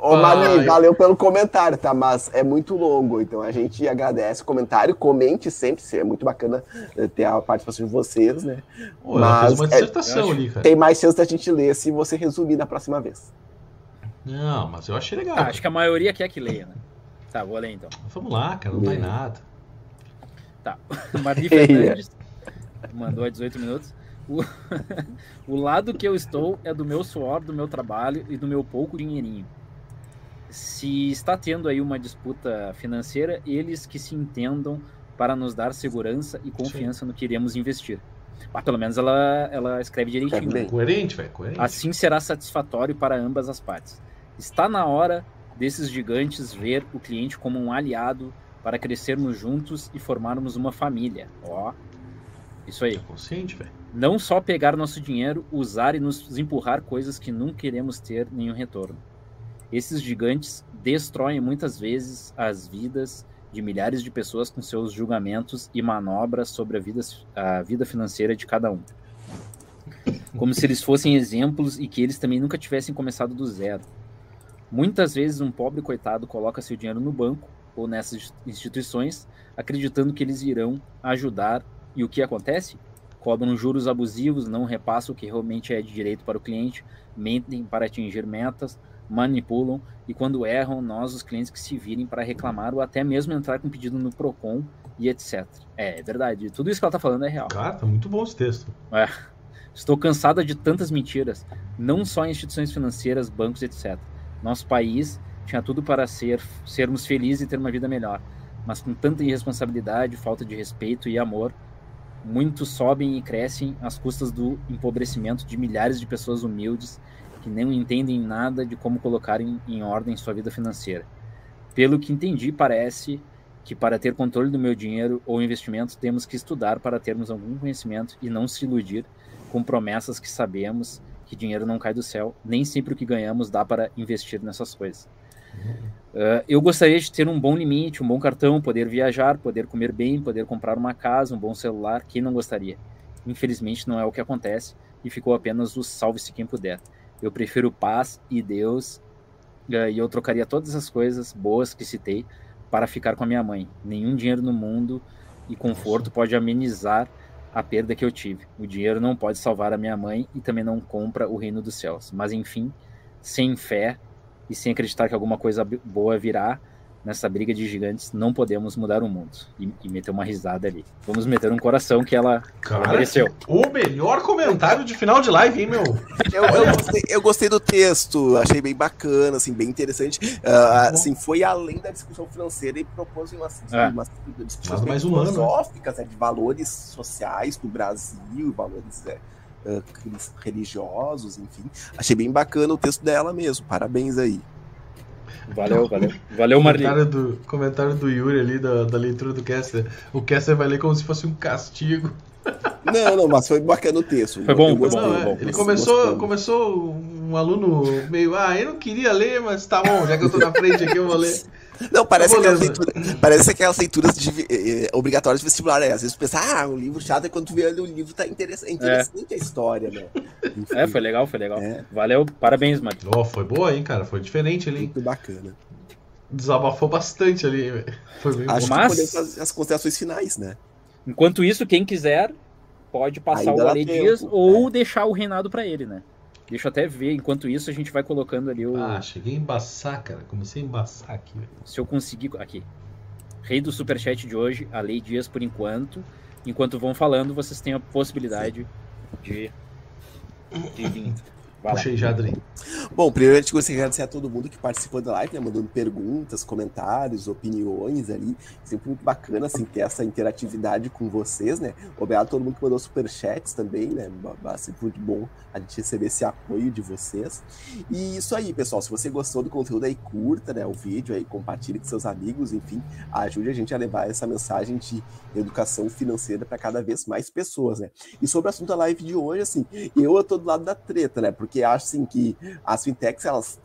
Ô, valeu pelo comentário, tá? Mas é muito longo, então a gente agradece o comentário. Comente sempre, é muito bacana eh, ter a participação de vocês, né? Pô, Mas uma é- dissertação acho- ali, cara. Tem mais chance da gente ler se você resumir na próxima vez. Não, mas eu achei legal. Ah, acho que a maioria quer que leia, né? Tá, vou ler então. Vamos lá, cara, não dá em nada. Tá. Marli Fernandes mandou há 18 minutos. O, o lado que eu estou é do meu suor, do meu trabalho e do meu pouco dinheirinho. Se está tendo aí uma disputa financeira, eles que se entendam para nos dar segurança e confiança no que iremos investir. Mas pelo menos ela, ela escreve direitinho. Né? Coerente, velho, coerente. Assim será satisfatório para ambas as partes. Está na hora desses gigantes ver o cliente como um aliado para crescermos juntos e formarmos uma família. Ó, isso aí. Tá consciente, velho. Não só pegar nosso dinheiro, usar e nos empurrar coisas que não queremos ter nenhum retorno. Esses gigantes destroem muitas vezes as vidas de milhares de pessoas com seus julgamentos e manobras sobre a vida, a vida financeira de cada um. Como se eles fossem exemplos e que eles também nunca tivessem começado do zero. Muitas vezes um pobre coitado coloca seu dinheiro no banco ou nessas instituições, acreditando que eles irão ajudar, e o que acontece? Cobram juros abusivos, não repassam o que realmente é de direito para o cliente, mentem para atingir metas, manipulam e quando erram, nós, os clientes, que se virem para reclamar ou até mesmo entrar com pedido no PROCON e etc. É, é verdade, tudo isso que ela está falando é real. Cara, tá muito bom esse texto. É. Estou cansada de tantas mentiras, não só em instituições financeiras, bancos, etc. Nosso país tinha tudo para ser, sermos felizes e ter uma vida melhor, mas com tanta irresponsabilidade, falta de respeito e amor, muitos sobem e crescem às custas do empobrecimento de milhares de pessoas humildes que não entendem nada de como colocar em, em ordem sua vida financeira. Pelo que entendi, parece que para ter controle do meu dinheiro ou investimento temos que estudar para termos algum conhecimento e não se iludir com promessas que sabemos que dinheiro não cai do céu, nem sempre o que ganhamos dá para investir nessas coisas. Uh, eu gostaria de ter um bom limite, um bom cartão, poder viajar, poder comer bem, poder comprar uma casa, um bom celular. Quem não gostaria? Infelizmente não é o que acontece e ficou apenas o salve-se quem puder. Eu prefiro paz e Deus uh, e eu trocaria todas as coisas boas que citei para ficar com a minha mãe. Nenhum dinheiro no mundo e conforto pode amenizar a perda que eu tive. O dinheiro não pode salvar a minha mãe e também não compra o reino dos céus. Mas enfim, sem fé e sem acreditar que alguma coisa boa virá nessa briga de gigantes, não podemos mudar o mundo. E, e meter uma risada ali. Vamos meter um coração que ela, Cara, ela mereceu. O melhor comentário de final de live, hein, meu? Eu, eu, gostei, eu gostei do texto, achei bem bacana, assim, bem interessante. Uh, assim, foi além da discussão financeira e propôs umas, é. umas discussões mais filosóficas, né, de valores sociais do Brasil, valores. É, uh, religiosos, enfim. Achei bem bacana o texto dela mesmo. Parabéns aí. Valeu, valeu. Valeu, Marli. Comentário do, comentário do Yuri ali, da, da leitura do Kessler. O Kessler vai ler como se fosse um castigo. Não, não, mas foi bacana o texto. Foi bom, foi bom, não, é, bom. Ele começou, começou um aluno meio, ah, eu não queria ler, mas tá bom, já que eu tô na frente aqui, eu vou ler. Não, parece, aquelas, leitura, parece aquelas leituras de, eh, obrigatórias de vestibular. Né? Às vezes tu pensa, ah, um livro chato é quando tu vê ali o livro tá interessante, é interessante é. a história, né? Enfim. É, foi legal, foi legal. É. Valeu, parabéns, mano. Oh, foi boa, hein, cara? Foi diferente ali. Muito bacana. Desabafou bastante ali, Foi bem Acho bom. Mas... que fazer as considerações finais, né? Enquanto isso, quem quiser pode passar Ainda o Ale Dias ou é. deixar o reinado para ele, né? Deixa eu até ver, enquanto isso a gente vai colocando ali o. Ah, cheguei a embaçar, cara. Comecei a embaçar aqui. Se eu conseguir. Aqui. Rei do Superchat de hoje, a Lei Dias por enquanto. Enquanto vão falando, vocês têm a possibilidade de, de vir. Vai Puxei já, Adri. Bom, primeiro a gente gostaria de agradecer a todo mundo que participou da live, né, mandando perguntas, comentários, opiniões ali. Sempre muito bacana, assim, ter essa interatividade com vocês, né? Obrigado a todo mundo que mandou superchats também, né? Sempre muito bom a gente receber esse apoio de vocês. E isso aí, pessoal. Se você gostou do conteúdo aí, curta, né, o vídeo aí, compartilhe com seus amigos, enfim, ajude a gente a levar essa mensagem de educação financeira para cada vez mais pessoas, né? E sobre o assunto da live de hoje, assim, eu tô do lado da treta, né? Porque porque acho assim, que as fintechs elas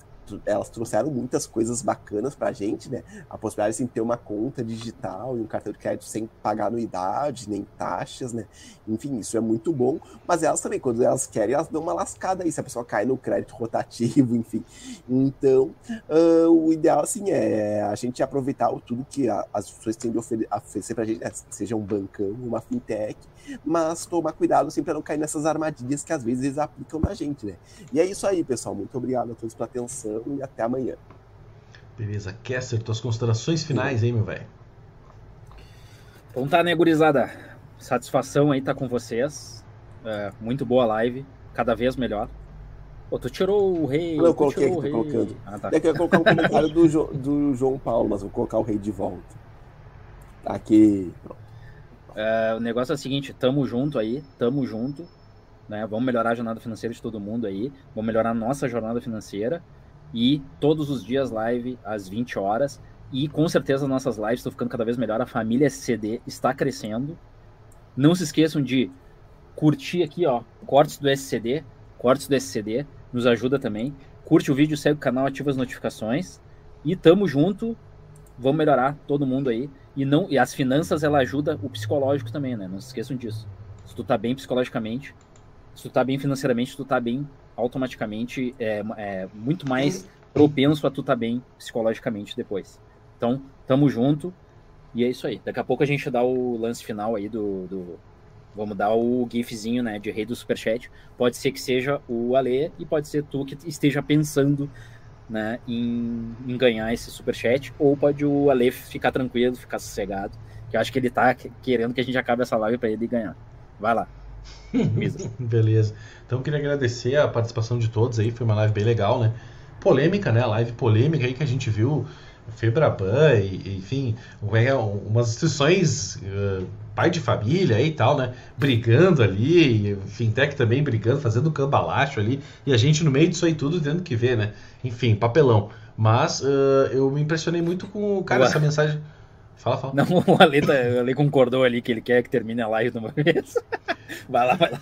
elas trouxeram muitas coisas bacanas para a gente, né? A possibilidade de ter uma conta digital e um cartão de crédito sem pagar anuidade, nem taxas, né? Enfim, isso é muito bom, mas elas também, quando elas querem, elas dão uma lascada aí, se a pessoa cai no crédito rotativo, enfim. Então, uh, o ideal, assim, é a gente aproveitar tudo que a, as pessoas têm de oferecer para a gente, né? seja um bancão, uma fintech, mas tomar cuidado sempre para não cair nessas armadilhas que às vezes eles aplicam na gente, né? E é isso aí, pessoal. Muito obrigado a todos pela atenção e até amanhã. Beleza. Kester, tuas considerações finais aí, meu velho. Então tá, né, gurizada? Satisfação aí tá com vocês. É, muito boa live. Cada vez melhor. Pô, tu tirou o rei. Não, eu coloquei aqui, tô colocando. Ah, tá. É que eu ia colocar um comentário do, jo, do João Paulo, mas vou colocar o rei de volta. Tá aqui. É, o negócio é o seguinte, tamo junto aí, tamo junto. Né? Vamos melhorar a jornada financeira de todo mundo aí. Vamos melhorar a nossa jornada financeira. E todos os dias live às 20 horas. E com certeza nossas lives estão ficando cada vez melhor. A família SCD está crescendo. Não se esqueçam de curtir aqui, ó, cortes do SCD, cortes do SCD, nos ajuda também. Curte o vídeo, segue o canal, ativa as notificações. E tamo junto. Vamos melhorar todo mundo aí. E não e as finanças ela ajuda o psicológico também, né? Não se esqueçam disso. Se tu tá bem psicologicamente, se tu tá bem financeiramente, tu tá bem automaticamente é, é muito mais propenso a tu tá bem psicologicamente depois. Então, tamo junto. E é isso aí. Daqui a pouco a gente dá o lance final aí do, do Vamos dar o gifzinho, né, de rei do superchat. Pode ser que seja o Ale e pode ser tu que esteja pensando, né, em, em ganhar esse superchat. Ou pode o Ale ficar tranquilo, ficar sossegado. Que eu acho que ele tá querendo que a gente acabe essa live para ele ganhar. Vai lá. Beleza. Então queria agradecer a participação de todos aí. Foi uma live bem legal, né? Polêmica, né? Live polêmica aí que a gente viu. Febraban, e, enfim, é umas instituições. Uh, pai de família e tal, né? Brigando ali, e fintech também brigando, fazendo cambalacho ali, e a gente no meio disso aí tudo tendo que ver, né? Enfim, papelão. Mas uh, eu me impressionei muito com, cara, Ué. essa mensagem. Fala, fala. Não, o Ale, tá, o Ale concordou ali que ele quer que termine a live de uma vez. vai lá, vai lá.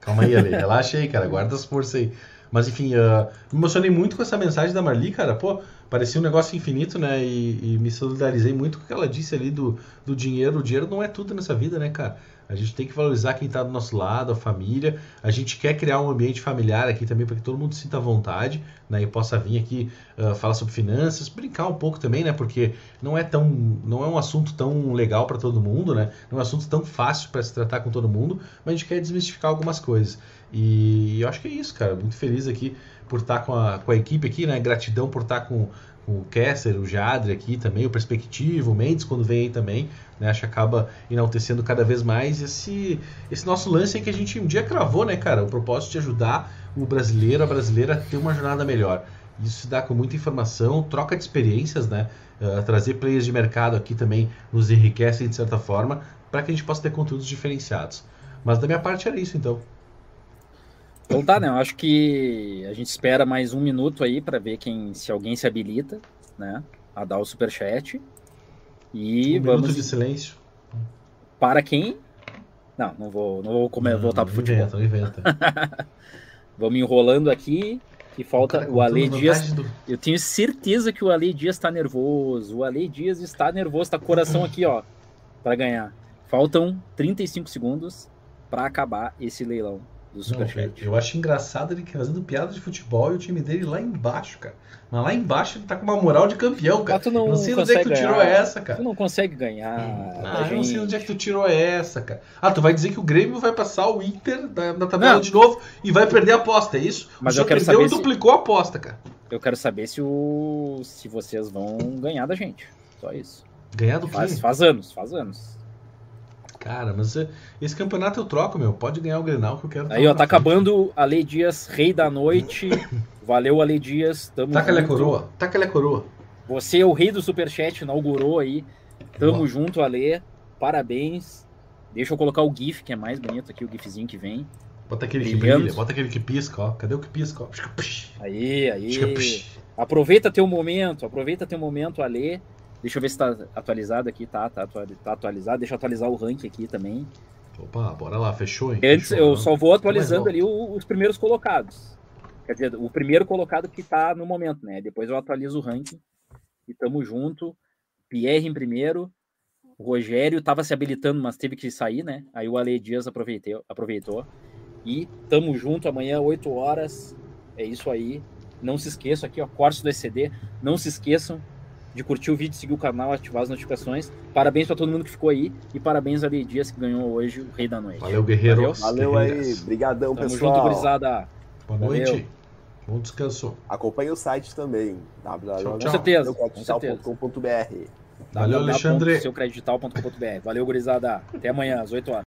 Calma aí, Ale, relaxa aí, cara, guarda as forças aí. Mas enfim, uh, me emocionei muito com essa mensagem da Marli, cara. Pô, parecia um negócio infinito, né? E, e, me solidarizei muito com o que ela disse ali do, do dinheiro. O dinheiro não é tudo nessa vida, né, cara? A gente tem que valorizar quem está do nosso lado, a família. A gente quer criar um ambiente familiar aqui também para que todo mundo sinta vontade, né? E possa vir aqui uh, falar sobre finanças, brincar um pouco também, né? Porque não é tão, não é um assunto tão legal para todo mundo, né? Não é um assunto tão fácil para se tratar com todo mundo, mas a gente quer desmistificar algumas coisas. E eu acho que é isso, cara. Muito feliz aqui por estar com a, com a equipe aqui, né? Gratidão por estar com, com o Kessler, o Jadre aqui também, o Perspectivo, o Mendes quando vem aí também, né? Acho que acaba enaltecendo cada vez mais esse, esse nosso lance aí que a gente um dia cravou, né, cara? O propósito de ajudar o brasileiro, a brasileira a ter uma jornada melhor. Isso se dá com muita informação, troca de experiências, né? Uh, trazer players de mercado aqui também nos enriquecem de certa forma, para que a gente possa ter conteúdos diferenciados. Mas da minha parte era isso, então. Então tá, né? Eu acho que a gente espera mais um minuto aí para ver quem, se alguém se habilita, né? A dar o superchat. E um vamos. Minuto de silêncio. Para quem? Não, não vou, não vou comer, não, voltar pro futebol. Inventa, inventa. vamos enrolando aqui. Que falta Cara, o Ale Dias. Do... Eu tenho certeza que o Ale Dias está nervoso. O Ale Dias está nervoso, está coração aqui, ó, para ganhar. Faltam 35 segundos para acabar esse leilão do Superchat. Eu, eu acho engraçado ele fazendo piada de futebol e o time dele lá embaixo, cara. Mas lá embaixo ele tá com uma moral de campeão, cara. tu não, não sei onde é que tu tirou essa, cara. Tu não consegue ganhar. Ah, eu não sei onde é que tu tirou essa, cara. Ah, tu vai dizer que o Grêmio vai passar o Inter na, na tabela não. de novo e vai perder a aposta, é isso? Mas o eu quero perdeu saber e duplicou a aposta, cara. Eu quero saber se o se vocês vão ganhar da gente. Só isso. Ganhar do faz, faz anos, faz anos. Cara, mas esse campeonato eu troco, meu. Pode ganhar o Grenal que eu quero. Aí, ó, tá frente. acabando a Lei Dias, rei da noite. Valeu, Ale Dias. Tamo Taca junto. a coroa. Taca a coroa. Você é o rei do Superchat, inaugurou aí. Tamo Boa. junto, Ale. Parabéns. Deixa eu colocar o GIF, que é mais bonito aqui, o GIFzinho que vem. Bota aquele Brilhando. que brilha, bota aquele que pisca, ó. Cadê o que pisca, ó? Aí, aí. Aproveita teu momento, aproveita teu momento, Ale. Deixa eu ver se tá atualizado aqui, tá, tá, tá atualizado. Deixa eu atualizar o ranking aqui também. Opa, bora lá, fechou, hein? Antes, fechou, eu não. só vou atualizando ali os primeiros colocados. Quer dizer, o primeiro colocado que tá no momento, né? Depois eu atualizo o ranking. E tamo junto. Pierre em primeiro. O Rogério tava se habilitando, mas teve que sair, né? Aí o Ale Dias aproveitou. aproveitou. E tamo junto amanhã, 8 horas. É isso aí. Não se esqueçam aqui, ó, cortes do ECD. Não se esqueçam de curtir o vídeo, seguir o canal, ativar as notificações. Parabéns para todo mundo que ficou aí e parabéns a Dias que ganhou hoje o Rei da Noite. Valeu, guerreiro. Valeu, Valeu aí, brigadão, Tamo pessoal. junto, gurizada. Boa noite. Valeu. Bom descanso. Acompanhe o site também, www.seucredital.com.br. Valeu, Alexandre. Seucredital.com.br. Valeu, gurizada. Até amanhã, às 8 horas.